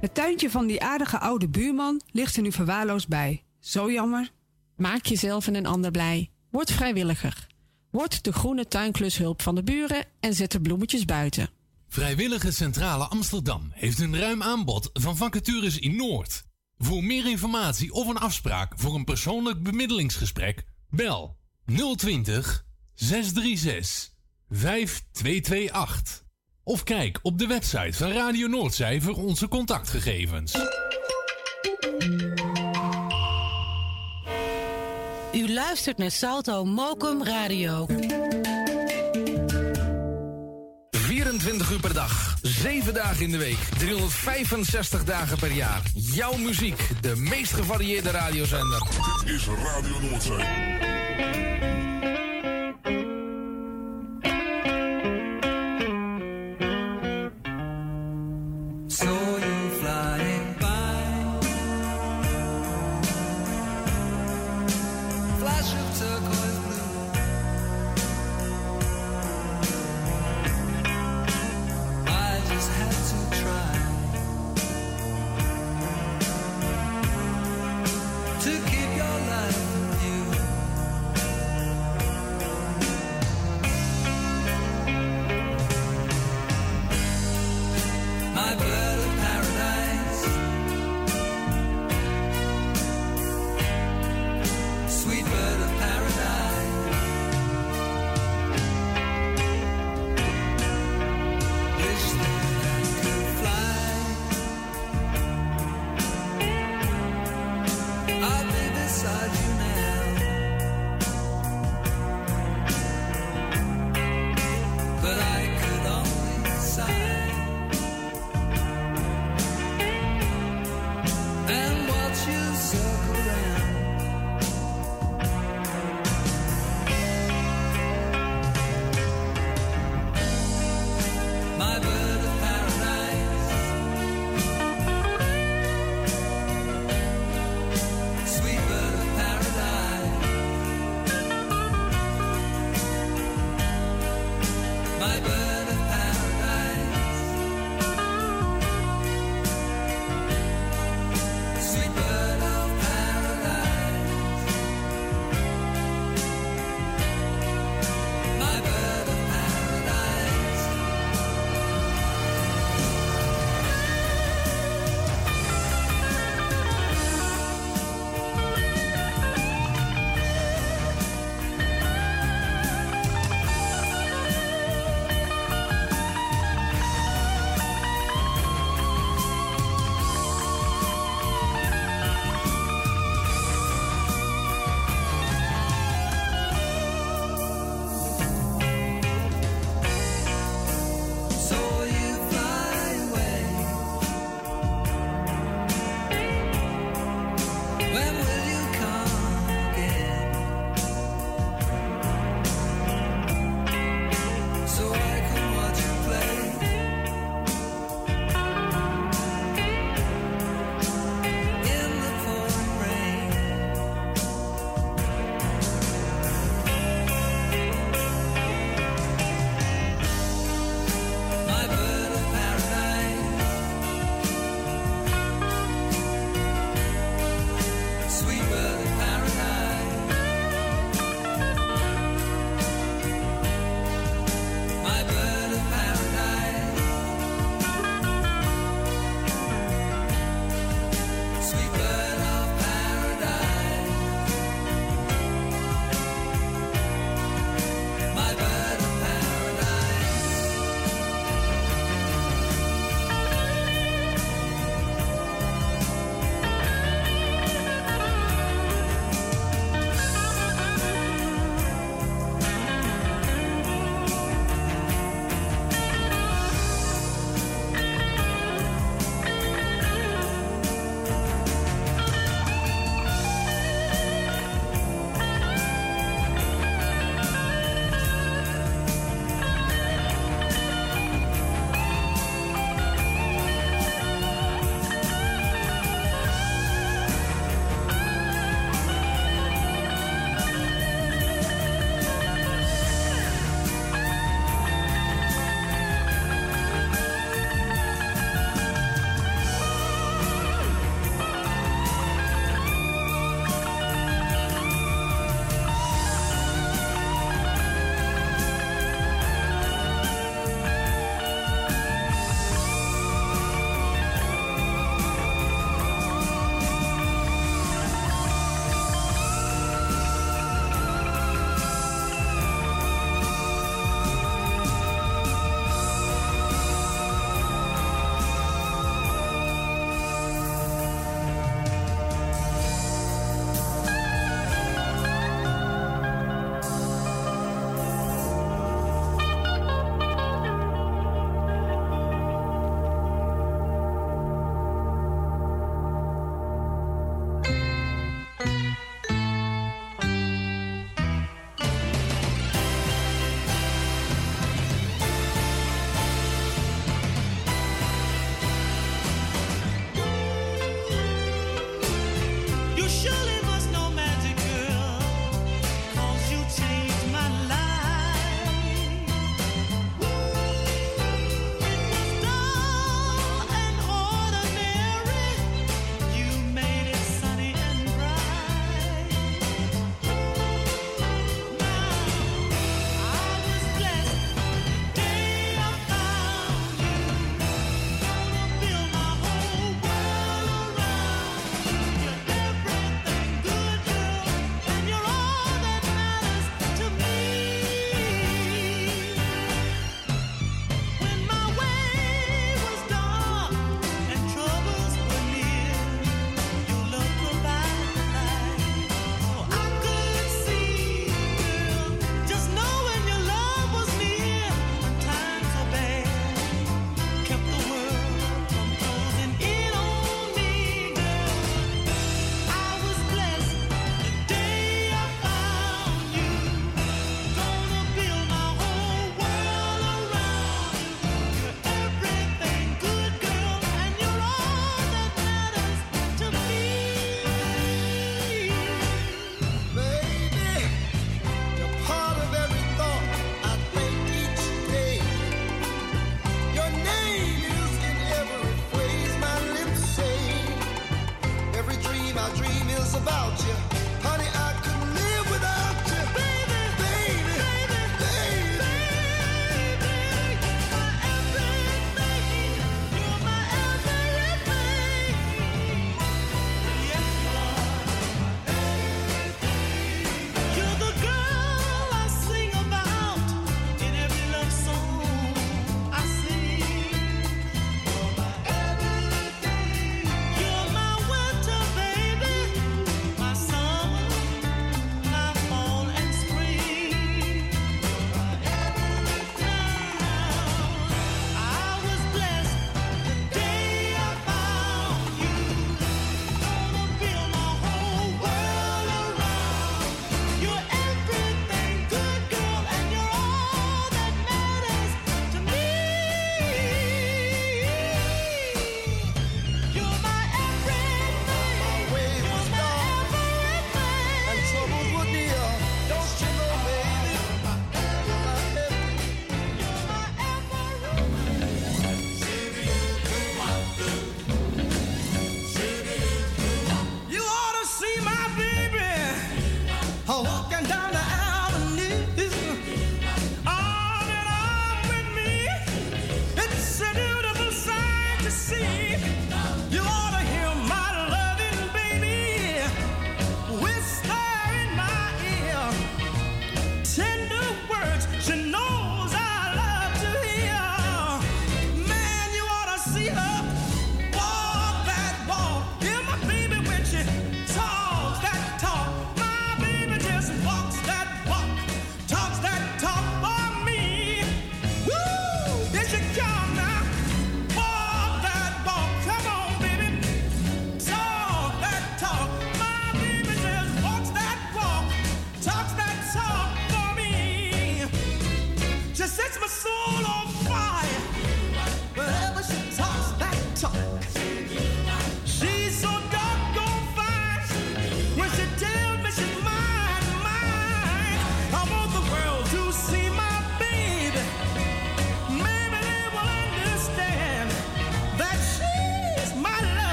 Het tuintje van die aardige oude buurman ligt er nu verwaarloosd bij. Zo jammer. Maak jezelf en een ander blij. Word vrijwilliger. Word de groene tuinklushulp van de buren en zet de bloemetjes buiten. Vrijwillige Centrale Amsterdam heeft een ruim aanbod van vacatures in Noord. Voor meer informatie of een afspraak voor een persoonlijk bemiddelingsgesprek, bel 020 636 5228. Of kijk op de website van Radio Noordzij voor onze contactgegevens. U luistert naar Salto Mokum Radio. 24 uur per dag, 7 dagen in de week, 365 dagen per jaar. Jouw muziek, de meest gevarieerde radiozender. Dit is Radio Noordzee.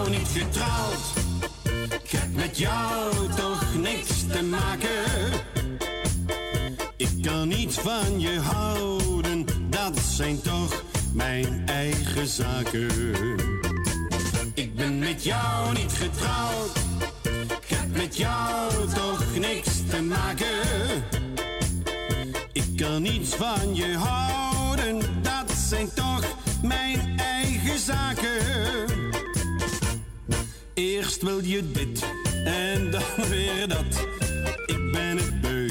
jou niet getrouwd. Ik heb met jou toch niks te maken. Ik kan niet van je houden, dat zijn toch mijn eigen zaken. Ik ben met jou niet getrouwd en dan weer dat. Ik ben het beu,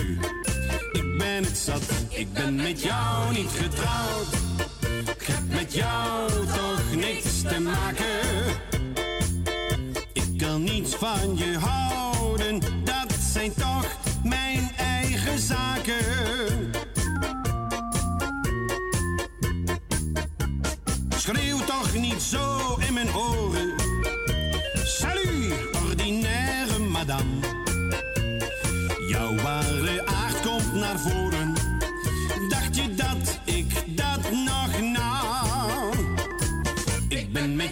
ik ben het zat. Ik ben met jou niet getrouwd.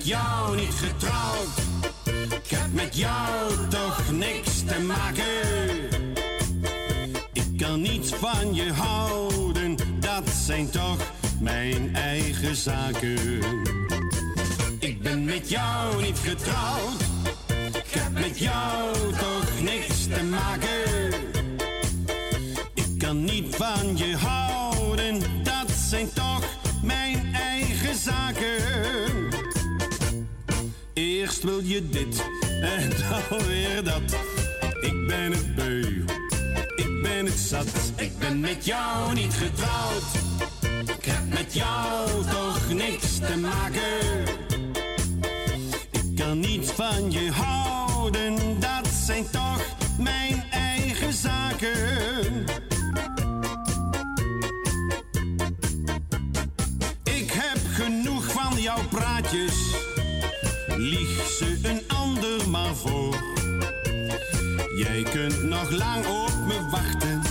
jou niet getrouwd. Ik heb met jou toch niks te maken. Ik kan niet van je houden, dat zijn toch mijn eigen zaken. Ik ben met jou niet getrouwd. Ik heb met jou toch niks te maken. Ik kan niet van je houden, dat zijn toch mijn eigen zaken. Eerst wil je dit en dan weer dat. Ik ben het beu, ik ben het zat. Ik ben met jou niet getrouwd. Ik heb met jou toch niks te maken. Ik kan niet van je houden, dat zijn toch mijn eigen zaken. Ik heb genoeg van jouw praatjes. Lieg ze een ander maar voor. Jij kunt nog lang op me wachten,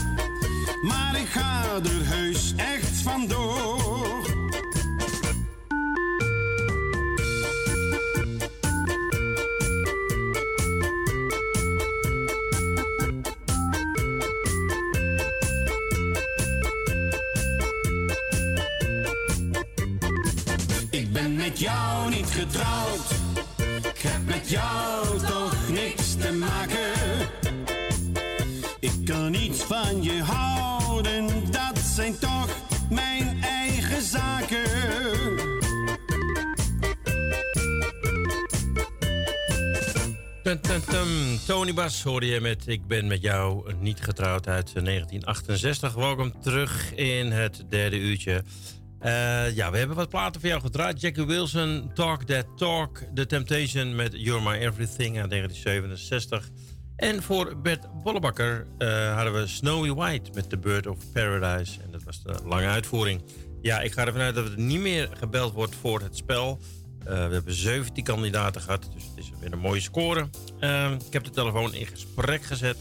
maar ik ga er heus echt vandoor. Ik ben met jou niet getrouwd. Met jou toch niks te maken. Ik kan niet van je houden, dat zijn toch mijn eigen zaken. Tum, tum. Tony Bas hoorde je met Ik ben met jou niet getrouwd uit eh, 1968. Welkom terug in het derde uurtje. Eh, ja, we hebben wat platen voor jou gedraaid. Jackie Wilson, Talk That Talk. The Temptation met You're My Everything uit 1967. En voor Bert Bollebakker eh, hadden we Snowy White met The Bird of Paradise. En dat was de lange uitvoering. Ja, ik ga ervan uit dat er niet meer gebeld wordt voor het spel. Eh, we hebben 17 kandidaten gehad, dus het is weer een mooie score. Eh, ik heb de telefoon in gesprek gezet.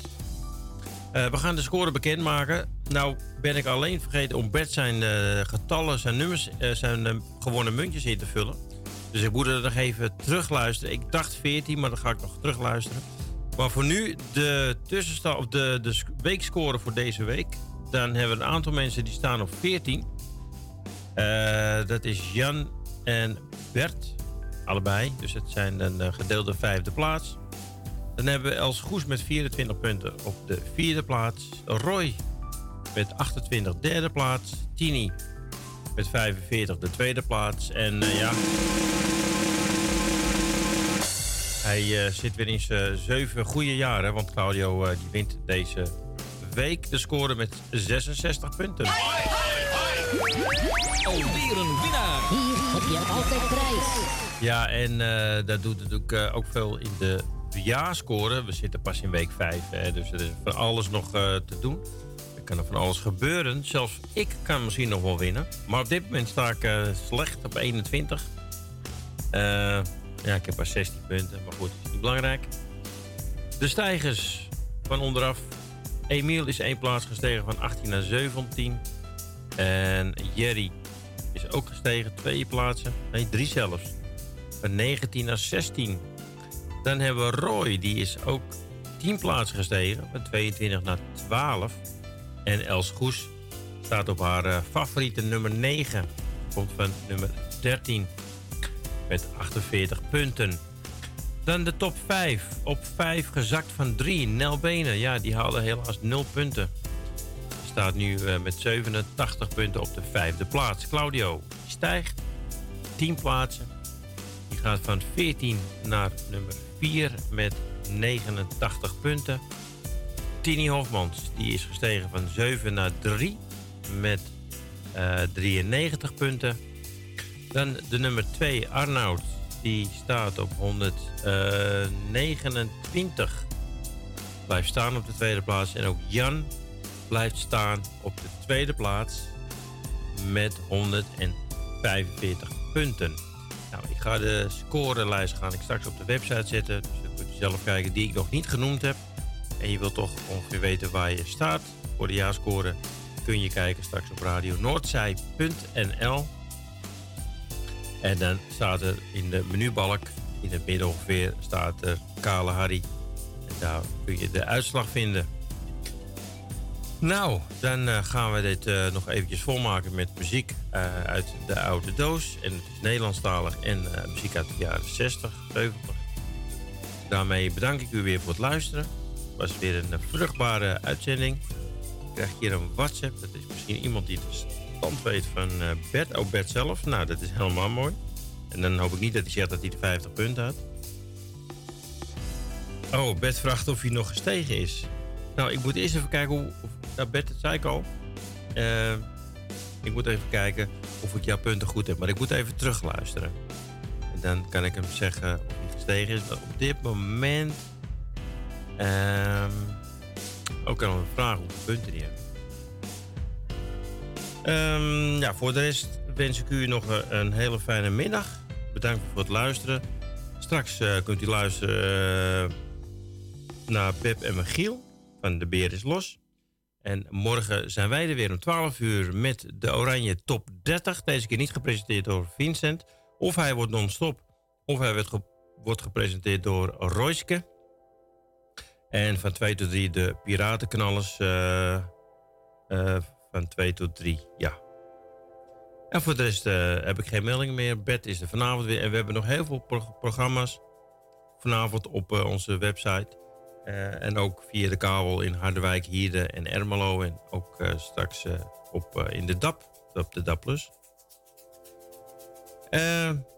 Eh, we gaan de score bekendmaken. Nou ben ik alleen vergeten om Bert zijn eh, getallen, zijn nummers, eh, zijn gewonnen muntjes in te vullen. Dus ik moet er nog even terugluisteren. Ik dacht 14, maar dan ga ik nog terugluisteren. Maar voor nu de tussenstand, of de, de sc- weekscore voor deze week. Dan hebben we een aantal mensen die staan op 14. Eh, dat is Jan en Bert, allebei. Dus het zijn een gedeelde vijfde plaats. Dan hebben we Els Goes met 24 punten op de vierde plaats. Roy met 28 derde plaats. Tini met 45 de tweede plaats. En eh, ja... Hij eh, zit weer in zijn zeven goede jaren. Want Claudio eh, die wint deze week de score met 66 punten. Alweer een winnaar. Hier heb je altijd prijs. Ja, en eh, dat doet natuurlijk eh, ook veel in de jaarscore. We zitten pas in week 5, hè, dus er is van alles nog eh, te doen. Er kan van alles gebeuren. Zelfs ik kan misschien nog wel winnen. Maar op dit moment sta ik eh, slecht op 21. Eh, ja, ik heb maar 16 punten, maar goed, is niet belangrijk. De stijgers van onderaf. Emiel is één plaats gestegen van 18 naar 17. En Jerry is ook gestegen, twee plaatsen. Nee, drie zelfs. Van 19 naar 16. Dan hebben we Roy, die is ook 10 plaatsen gestegen. Van 22 naar 12. En Els Goes staat op haar eh, favoriete nummer 9. Komt van nummer 13. Met 48 punten. Dan de top 5. Op 5 gezakt van 3. Nel Benen, ja, die haalde helaas 0 punten. Staat nu eh, met 87 punten op de vijfde plaats. Claudio stijgt 10 plaatsen. Die gaat van 14 naar nummer 4 met 89 punten. Tini Hofmans die is gestegen van 7 naar 3 met eh, 93 punten. Dan de nummer 2 Arnoud. Die staat op 129. Blijft staan op de tweede plaats. En ook Jan blijft staan op de tweede plaats met 145 punten. Ga de scorelijst gaan ik straks op de website zetten. Dus dan kunt u zelf kijken die ik nog niet genoemd heb. En je wilt toch ongeveer weten waar je staat voor de jaarscore. Kun je kijken straks op radionoordzij.nl. En dan staat er in de menubalk, in het midden ongeveer, staat er Kale Harry. En daar kun je de uitslag vinden. Nou, dan eh, gaan we dit eh, nog eventjes volmaken met muziek eh, uit de oude doos. En het is Nederlandstalig en muziek uit de jaren 60, 70. Daarmee bedank ik u weer voor het luisteren. Het was weer een vruchtbare uitzending. krijg ik hier een WhatsApp. Dat is misschien iemand die de stand weet van Bert. Oh, Bert zelf. Nou, dat is helemaal mooi. En dan hoop ik niet dat hij zegt dat hij de 50 punten had. Oh, Bert vraagt of hij nog gestegen is. Nou, ik moet eerst even kijken hoe... Ja, Bert, dat zei ik al. Eh, ik moet even kijken of ik jouw punten goed heb. Maar ik moet even terugluisteren. En dan kan ik hem zeggen of hij gestegen is. Maar op dit moment... ehm ook kan we vragen hoeveel punten die hebben. Ehm, ja, voor de rest wens ik u nog een, een hele fijne middag. Bedankt voor het luisteren. Straks eh, kunt u luisteren eh, naar Pep en Michiel van De Beer is Los. En morgen zijn wij er weer om 12 uur met de Oranje Top 30. Deze keer niet gepresenteerd door Vincent. Of hij wordt non-stop. Of hij ge- wordt gepresenteerd door Royske. En van 2 tot 3 de Piratenknallers. eh, eh, van 2 tot 3, ja. En voor de rest eh, heb ik geen meldingen meer. Bed is er vanavond weer. En we hebben nog heel veel pro- programma's vanavond op onze website. Eh, en ook via de kabel in Harderwijk, Hierde en Ermelo. En ook eh, straks eh, op, in de DAP, op de DAP+. Plus.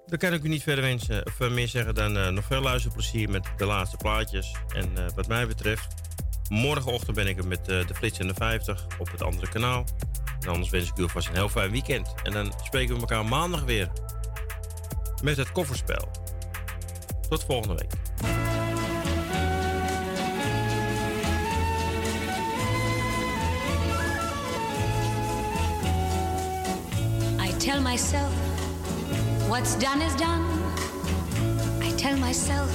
Dan kan ik u niet verder wensen, of meer zeggen dan nog veel luisterplezier met de laatste plaatjes. En wat mij betreft, morgenochtend ben ik er met de Flits en de 50 op het andere kanaal. En anders wens ik u alvast een heel fijn weekend. En dan spreken we elkaar maandag weer met het kofferspel. Tot volgende week. Myself, what's done is done. I tell myself,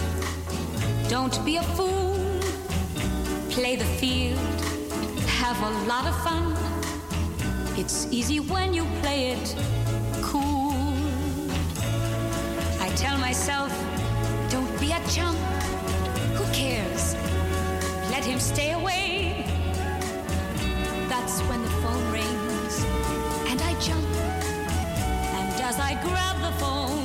don't be a fool. Play the field, have a lot of fun. It's easy when you play it cool. I tell myself, don't be a chump. Who cares? Let him stay away. That's when the phone as I grab the phone,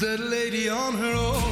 that lady on her own?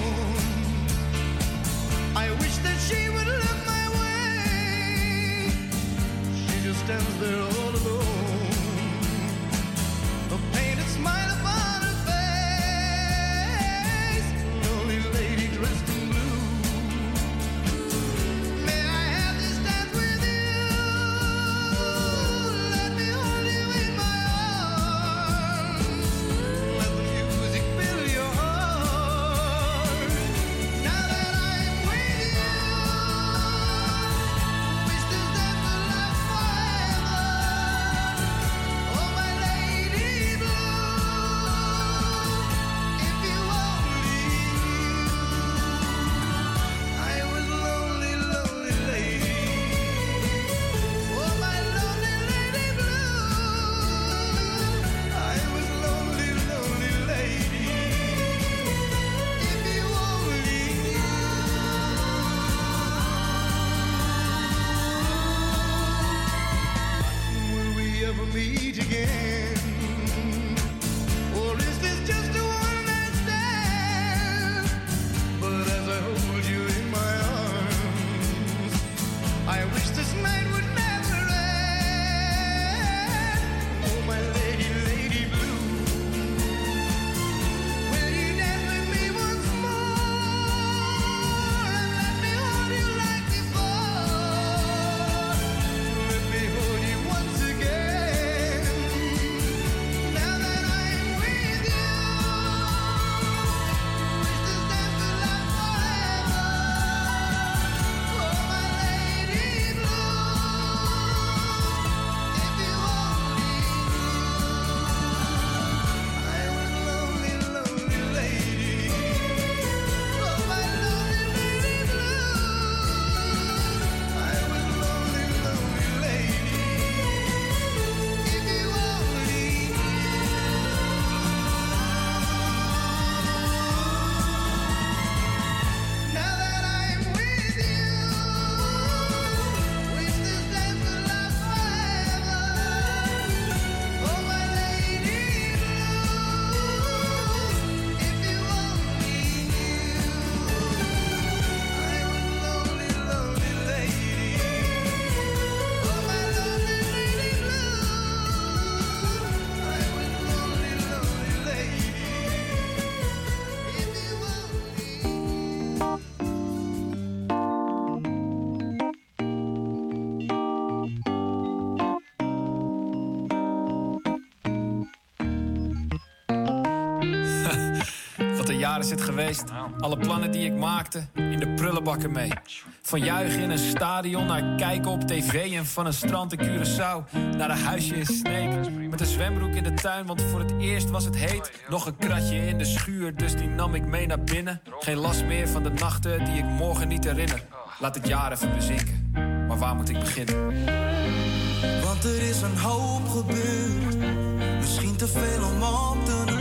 Is het geweest. Alle plannen die ik maakte, in de prullenbakken mee. Van juichen in een stadion naar kijken op tv... en van een strand in Curaçao naar een huisje in Sneek. Met een zwembroek in de tuin, want voor het eerst was het heet. Nog een kratje in de schuur, dus die nam ik mee naar binnen. Geen last meer van de nachten die ik morgen niet herinner. Laat het jaar even bezinken, maar waar moet ik beginnen? Want er is een hoop gebeurd, misschien te veel om op te noemen.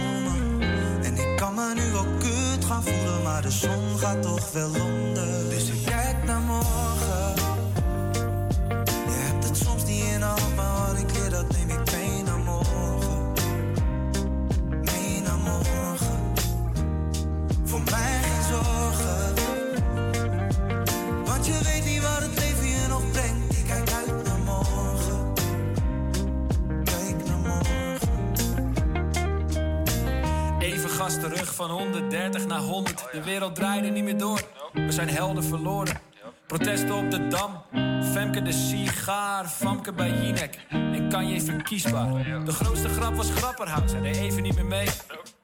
Nu wel kut gaan voelen, maar de zon gaat toch wel onder. Dus ik kijk naar morgen. Terug van 130 naar 100. De wereld draaide niet meer door. We zijn helden verloren. Protesten op de Dam. Femke de sigaar. Famke bij Jinek. En kan je even kiesbaar. De grootste grap was Grapperhaus. Hij deed even niet meer mee.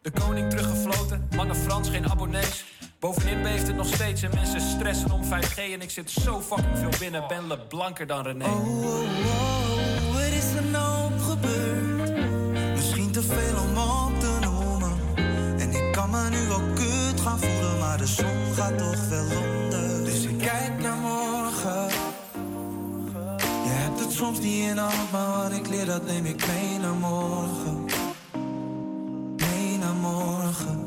De koning teruggefloten. Lange Frans, geen abonnees. Bovenin beeft het nog steeds en mensen stressen om 5G. En ik zit zo fucking veel binnen. Ben le blanker dan René. Oh, er is een hoop gebeurd. Misschien te veel om wel kut gaan voelen, maar de zon gaat toch wel onder. Dus ik kijk naar morgen. Je hebt het soms niet in maar wat ik leer, dat neem ik mee naar morgen. Mee naar morgen.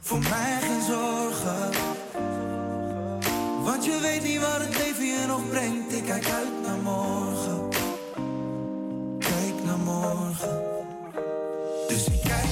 Voor mij geen zorgen. Want je weet niet wat het leven je nog brengt. Ik kijk uit naar morgen. Kijk naar morgen. Dus ik kijk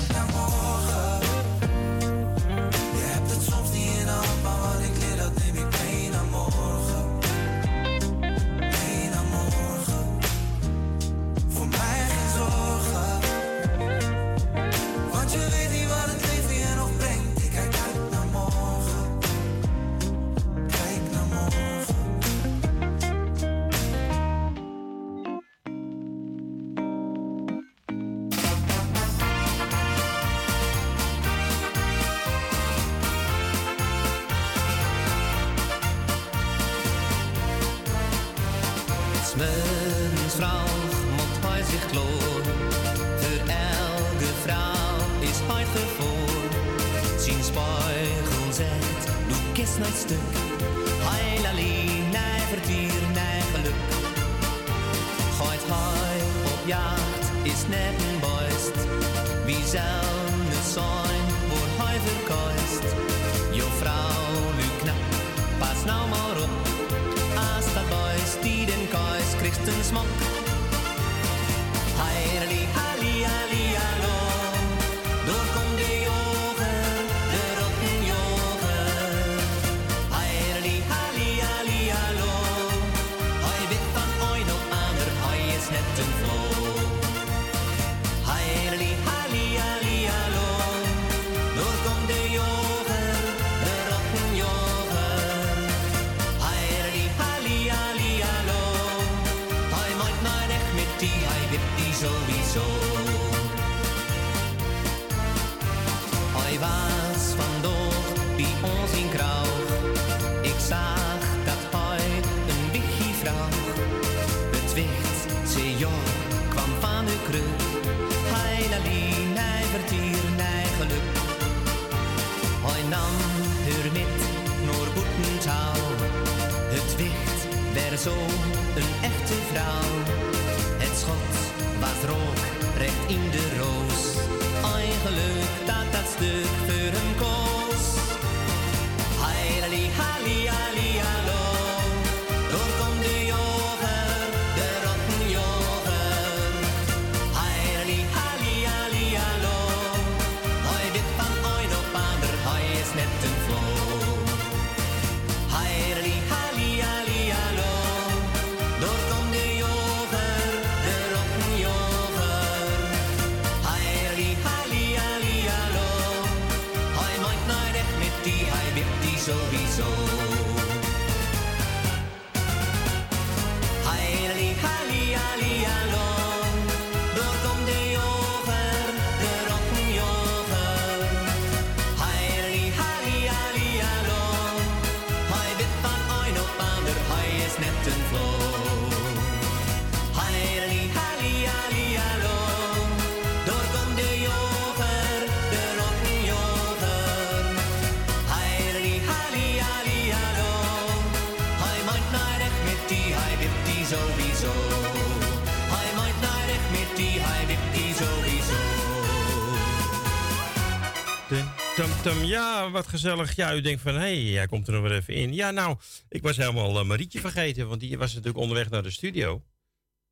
ja, wat gezellig. Ja, u denkt van, hé, hey, jij komt er nog even in. Ja, nou, ik was helemaal eh, Marietje vergeten, want die was natuurlijk onderweg naar de studio.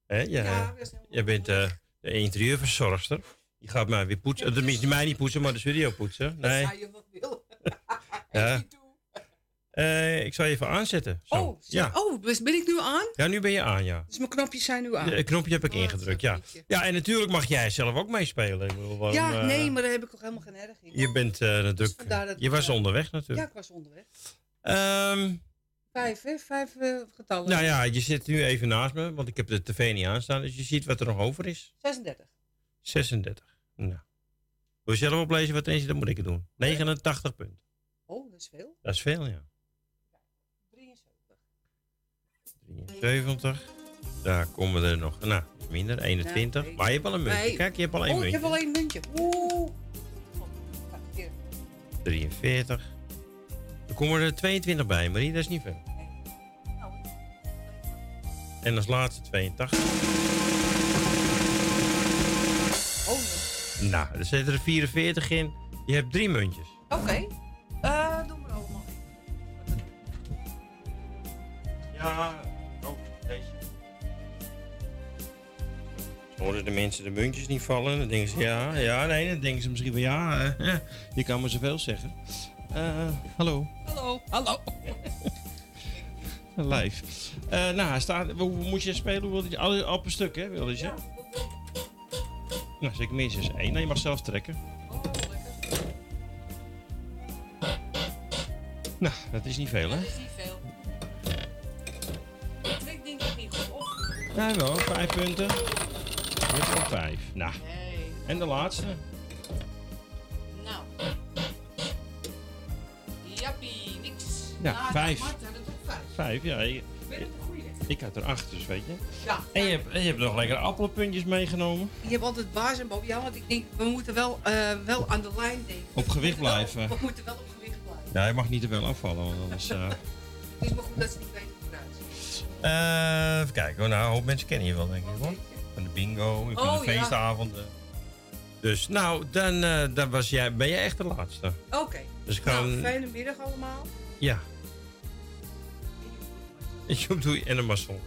Hè, ja, jij bent eh, de interieurverzorgster. Die gaat mij weer poetsen. Uh, tenminste, mij niet poetsen, maar de studio poetsen. Nee. Als je wat wil. Ja. Eh, ik zal je even aanzetten. Zo. Oh, zo- ja. oh, dus ben ik nu aan? ja, nu ben je aan, ja. Dus mijn knopjes zijn nu aan. De knopje heb ik ingedrukt, ja. Ja, en natuurlijk mag jij zelf ook meespelen. Ik bedoel, waarom, ja, eh, nee, maar daar heb ik toch helemaal geen erg in. Je bent eh, natuurlijk... dat je was onderweg Ja, natuurlijk. ik was onderweg. Ehm, Vijf, hè? Vijf getallen. nou ja, je zit nu even naast me, want ik heb de tv niet aanstaan. Dus je ziet wat er nog over is. 36. 36. Nou. Wil je zelf oplezen wat erin zit? Dan moet ik het doen. 89 punten. Oh, dat is veel. Dat is veel, ja. 73. 73. Daar komen er nog, nou, minder, 21. nee. Maar je hebt al een muntje. Nee. Kijk, je hebt al één oh, ik muntje. heb al één muntje. Oeh. 43. Er komen er 22 bij, Marie, dat is niet veel. En als laatste 82. Oh, Nou, er zitten er 44 in. Je hebt drie muntjes. Oké. Eh, doe maar allemaal. Ja, Horen de mensen de muntjes niet vallen? Dan denken ze ja, ja, nee, dan denken ze misschien van ja, eh, je kan maar zoveel zeggen. Eh, hallo, Hallo. Hallo. live. Eh, nou, staat, hoe, moet je spelen? Hoe wil je, al, op een stuk, hè, wil je? Nou, zeker minstens één. Nee, je mag zelf trekken. Nou, dat is niet veel, hè? Dat is niet veel. Ik trek denk ik niet goed op. Nee, wel, vijf punten. Al vijf. Nou, Nee. en de laatste. Nou. Jappie, niks. Ja, Nou, vijf. Vijf. Vijf, ja. Ik, ik had er acht, dus weet je. Ja. En je hebt, je hebt nog lekker appelpuntjes meegenomen. Je hebt altijd baas en boven. Ja, want ik denk, we moeten wel, eh, wel aan de lijn denken. Op gewicht We moeten wel- blijven. We moeten wel op gewicht blijven. Ja, je mag niet te veel afvallen, want anders... eh, Het is maar goed dat ze niet weten hoe het eruit ziet. eh, even kijken, nou, een hoop mensen kennen je wel, denk ik hoor. Van de bingo, van Oh, de ja. feestavonden. Dus nou, dan, eh, dan was jij, ben jij echt de laatste. Oké. Dus ik Nou, kan... fijne middag allemaal. Ja. Joep doe en een maçon.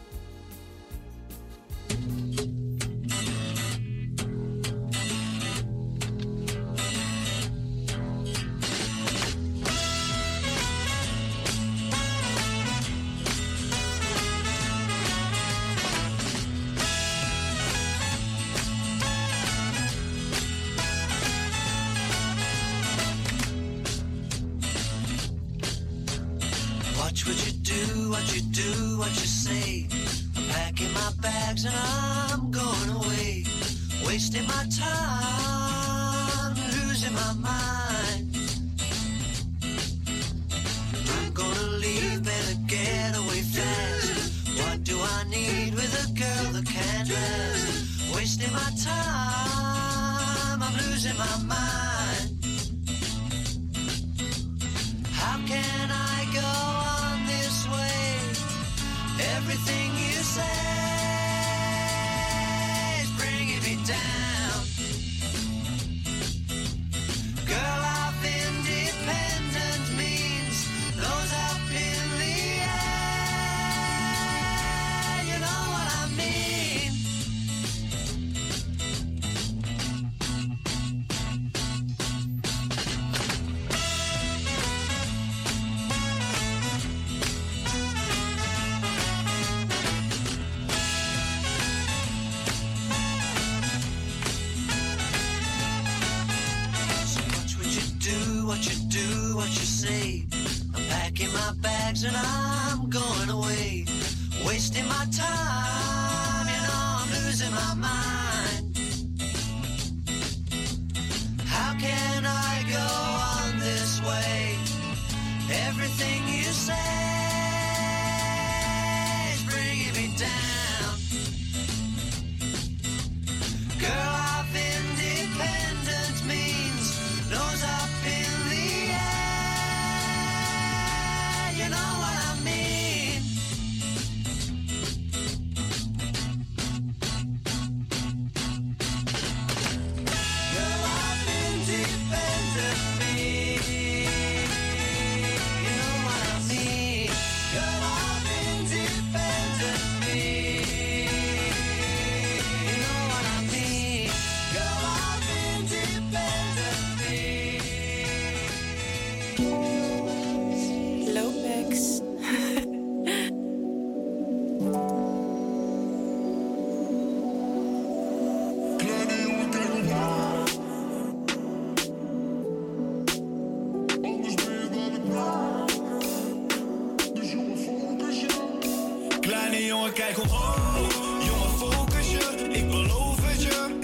Jongen, kijk omhoog. Jongen, focus je. Ik beloof het je.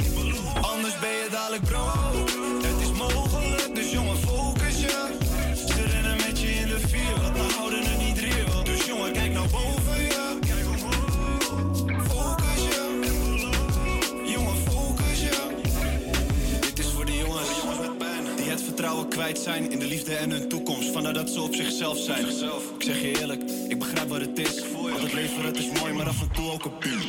Anders ben je dadelijk brood. Het is mogelijk, dus jongen, focus je. Ze rennen met je in de file, we houden het niet real. Dus jongen, kijk naar boven je. Kijk. Focus je. Jongen, focus je. Dit is voor de jongens met pijn. Die het vertrouwen kwijt zijn in de liefde en hun toekomst. Vandaar dat ze op zichzelf zijn. Ik zeg je eerlijk, ik begrijp wat het is. Het het is mooi, maar af en toe ook een.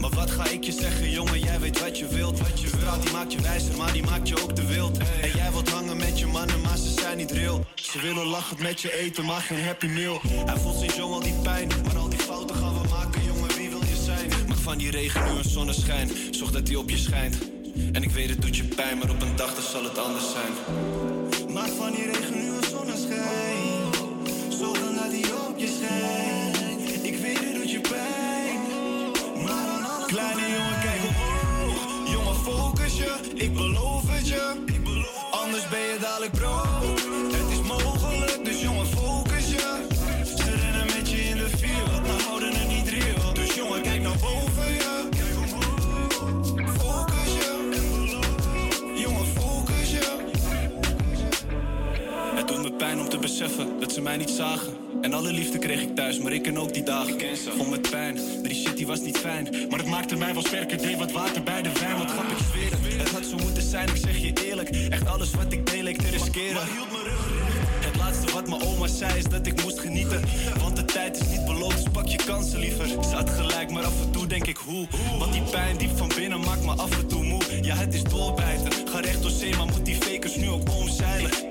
Maar, wat ga ik je zeggen, jongen? Jij weet wat je wilt. Wat je straat die maakt je wijzer, maar die maakt je ook te wild. En jij wilt hangen met je mannen, maar ze zijn niet real. Ze willen lachend met je eten, maar geen happy meal. Hij voelt sinds jong al die pijn, maar al die fouten gaan we maken, jongen. Wie wil je zijn? Maak van die regen nu een zonneschijn. Zorg dat die op je schijnt. En ik weet het doet je pijn, maar op een dag dan zal het anders zijn. Beseffen dat ze mij niet zagen. En alle liefde kreeg ik thuis, maar ik ken ook die dagen. Vol met pijn, die shit die was niet fijn. Maar het maakte mij wel sterker, deed wat water bij de wijn. Wat grap ik zweer het, had zo moeten zijn, ik zeg je eerlijk. Echt alles wat ik deel, ik te riskeren. Het laatste zei is dat ik moest genieten. Want de tijd is niet beloofd, dus pak je kansen liever. Ze had gelijk, maar af en toe denk ik hoe. Want die pijn diep van binnen maakt me af en toe moe. Ja, het is doorbijten. Ga recht door zee, maar moet die fakers nu ook omzeilen.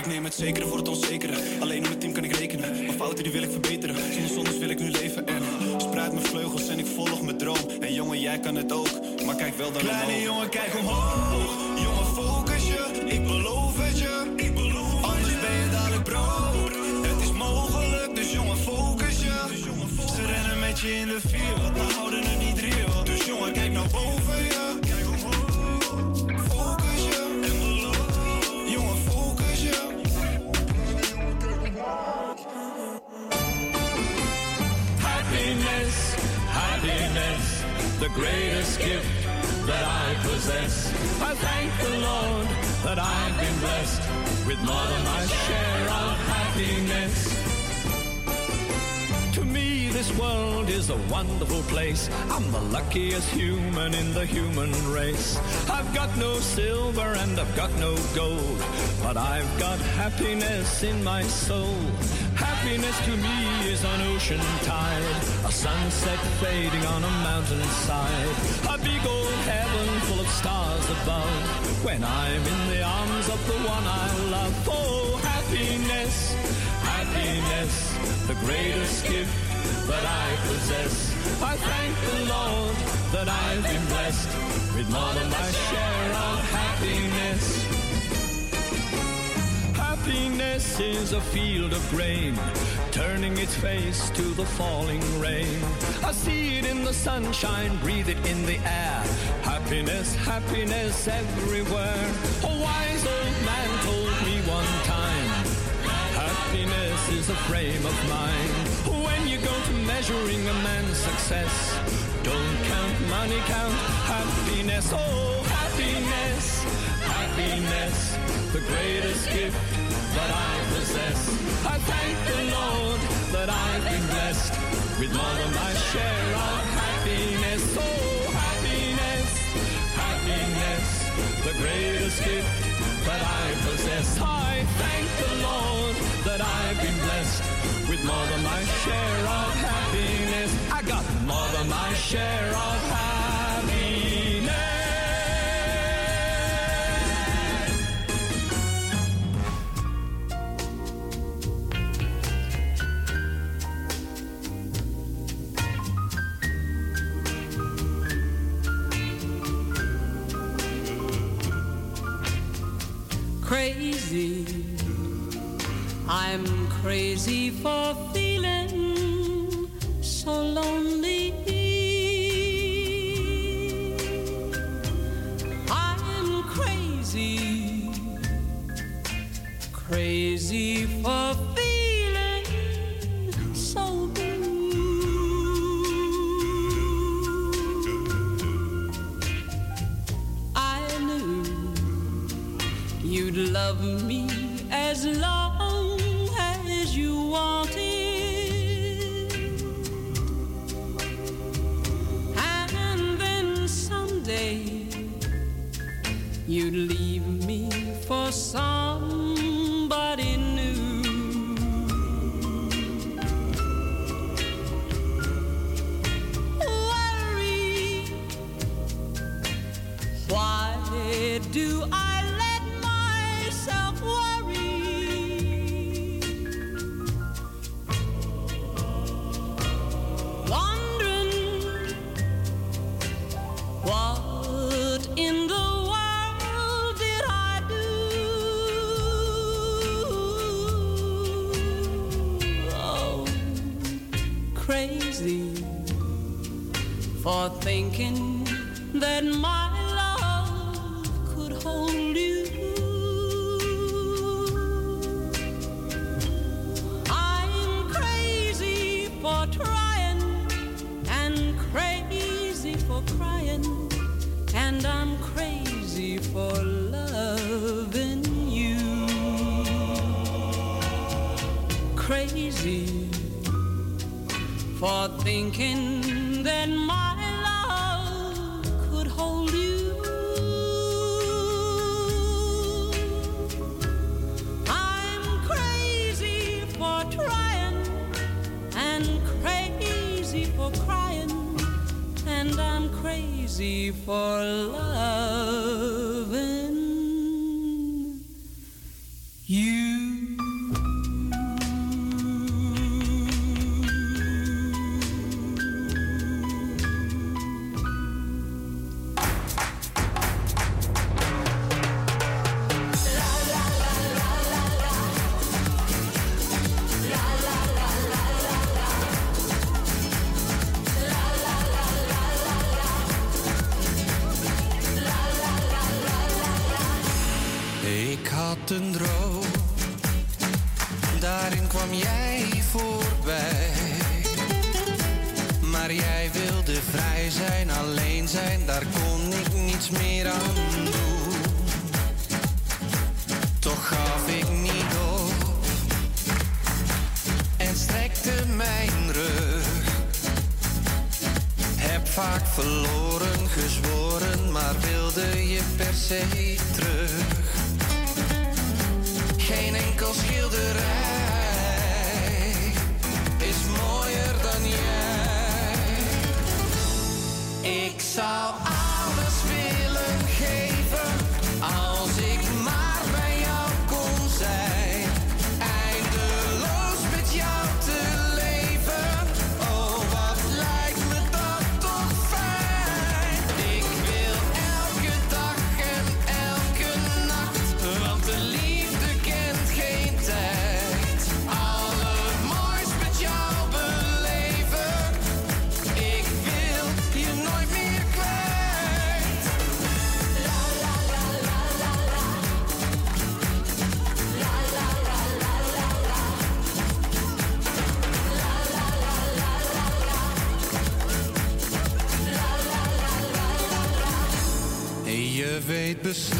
Ik neem het zekere voor het onzekere. Alleen in mijn team kan ik rekenen. Mijn fouten die wil ik verbeteren. Zonder zondes wil ik nu leven en spreid mijn vleugels en ik volg mijn droom. En jongen, jij kan het ook. Maar kijk wel dan Kleine omhoog. jongen, kijk omhoog. Jongen, focus je. Ik beloof het je. Ik beloof Anders ben je dadelijk brood. Het is mogelijk, dus jongen, focus je. Ze rennen met je in de field, maar houden het niet real. Dus jongen, kijk naar boven the greatest gift that I possess. I thank the Lord that I've been blessed with more than my share of happiness. This world is a wonderful place. I'm the luckiest human in the human race. I've got no silver and I've got no gold, but I've got happiness in my soul. Happiness to me is an ocean tide, a sunset fading on a mountainside, a big old heaven full of stars above. When I'm in the arms of the one I love, oh happiness, happiness, the greatest gift that I possess. I thank the Lord that I've been blessed with more than my share of happiness. Happiness is a field of grain, turning its face to the falling rain. I see it in the sunshine, breathe it in the air. Happiness, happiness everywhere. A wise old man told me one time, happiness is a frame of mind. When you go to measuring a man's success, don't count money, count happiness. Oh, happiness, happiness, the greatest gift that I possess. I thank the Lord that I've been blessed with more than my share of happiness. Oh, happiness, happiness, the greatest gift that I possess. I thank the Lord that I've been blessed with more than my share of happiness. I got more than my share of happiness. crazy. I'm crazy for feeling so lonely. I'm crazy, crazy for feeling so blue. I knew You'd love me as long leave me for somebody Je weet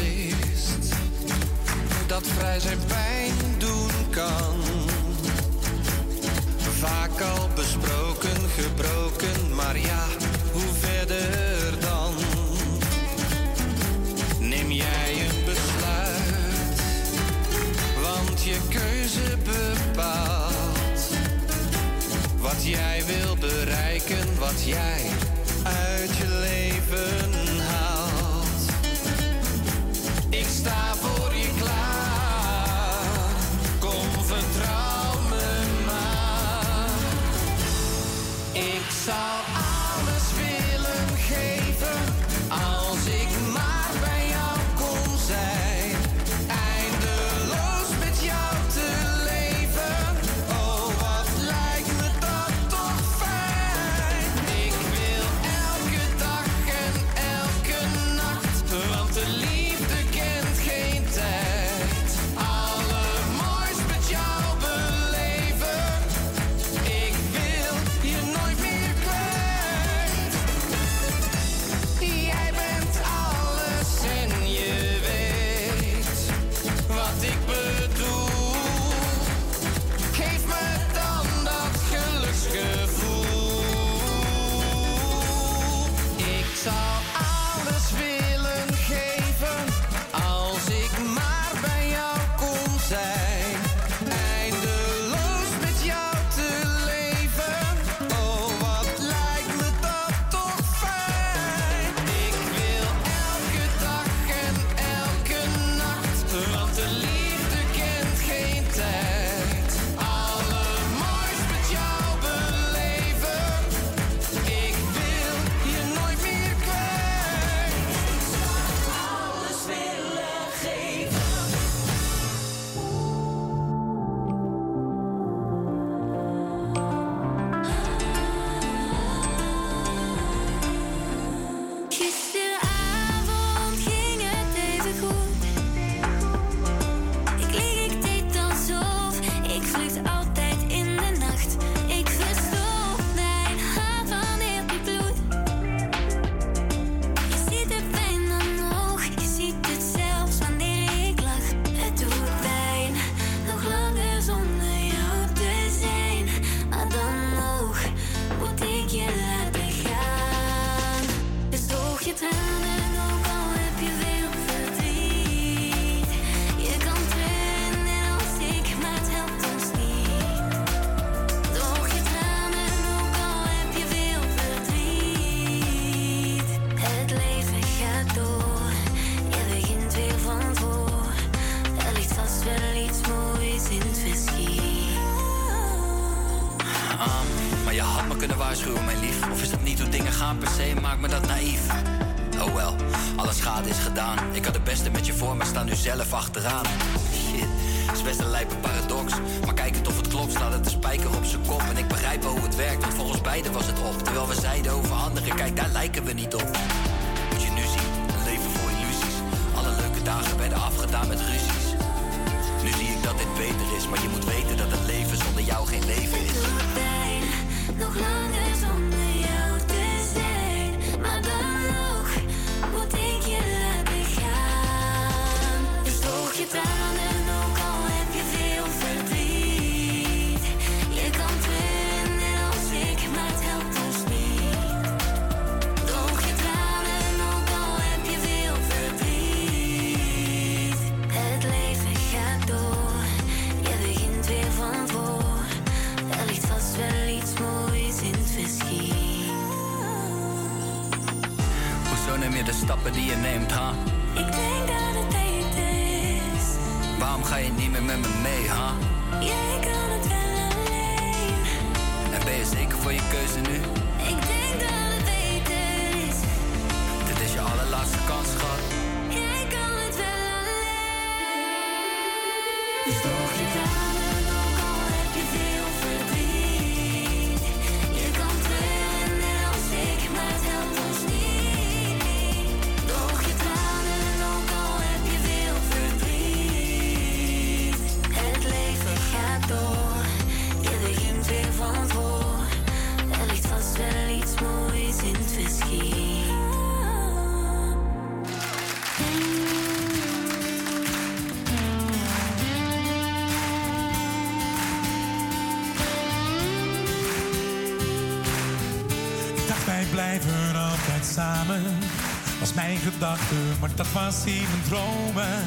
was mijn gedachte, maar dat was in mijn dromen.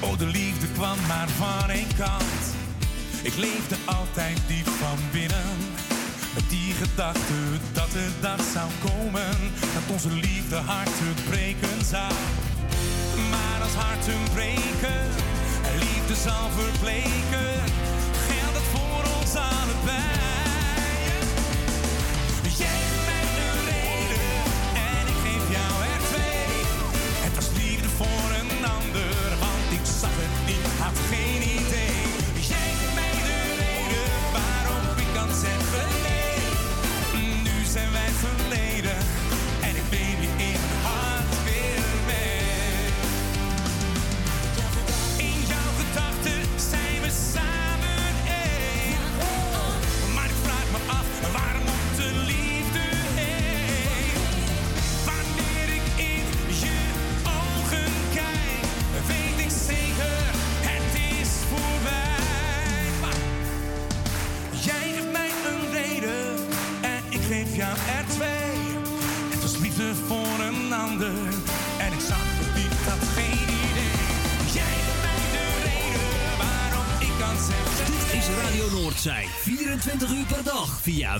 Oh, de liefde kwam maar van één kant. Ik leefde altijd diep van binnen. Met die gedachte dat de dag zou komen. Dat onze liefde harten breken zou. Maar als harten breken, liefde zal verbleken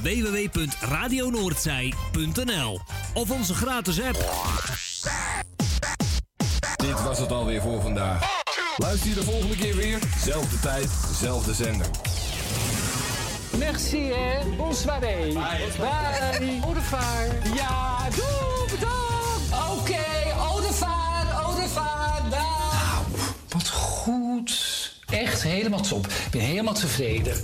www.radionoordzij.nl of onze gratis app. Dit was het alweer voor vandaag. Luister je de volgende keer weer, zelfde tijd, zelfde zender. Merci, hè. Bonsoir. Bye. Bye. Odevaar. Ja, doe. Oké, okay, Odevaar, Odevaar, Nou, wat goed. Echt helemaal top. Ik ben helemaal tevreden.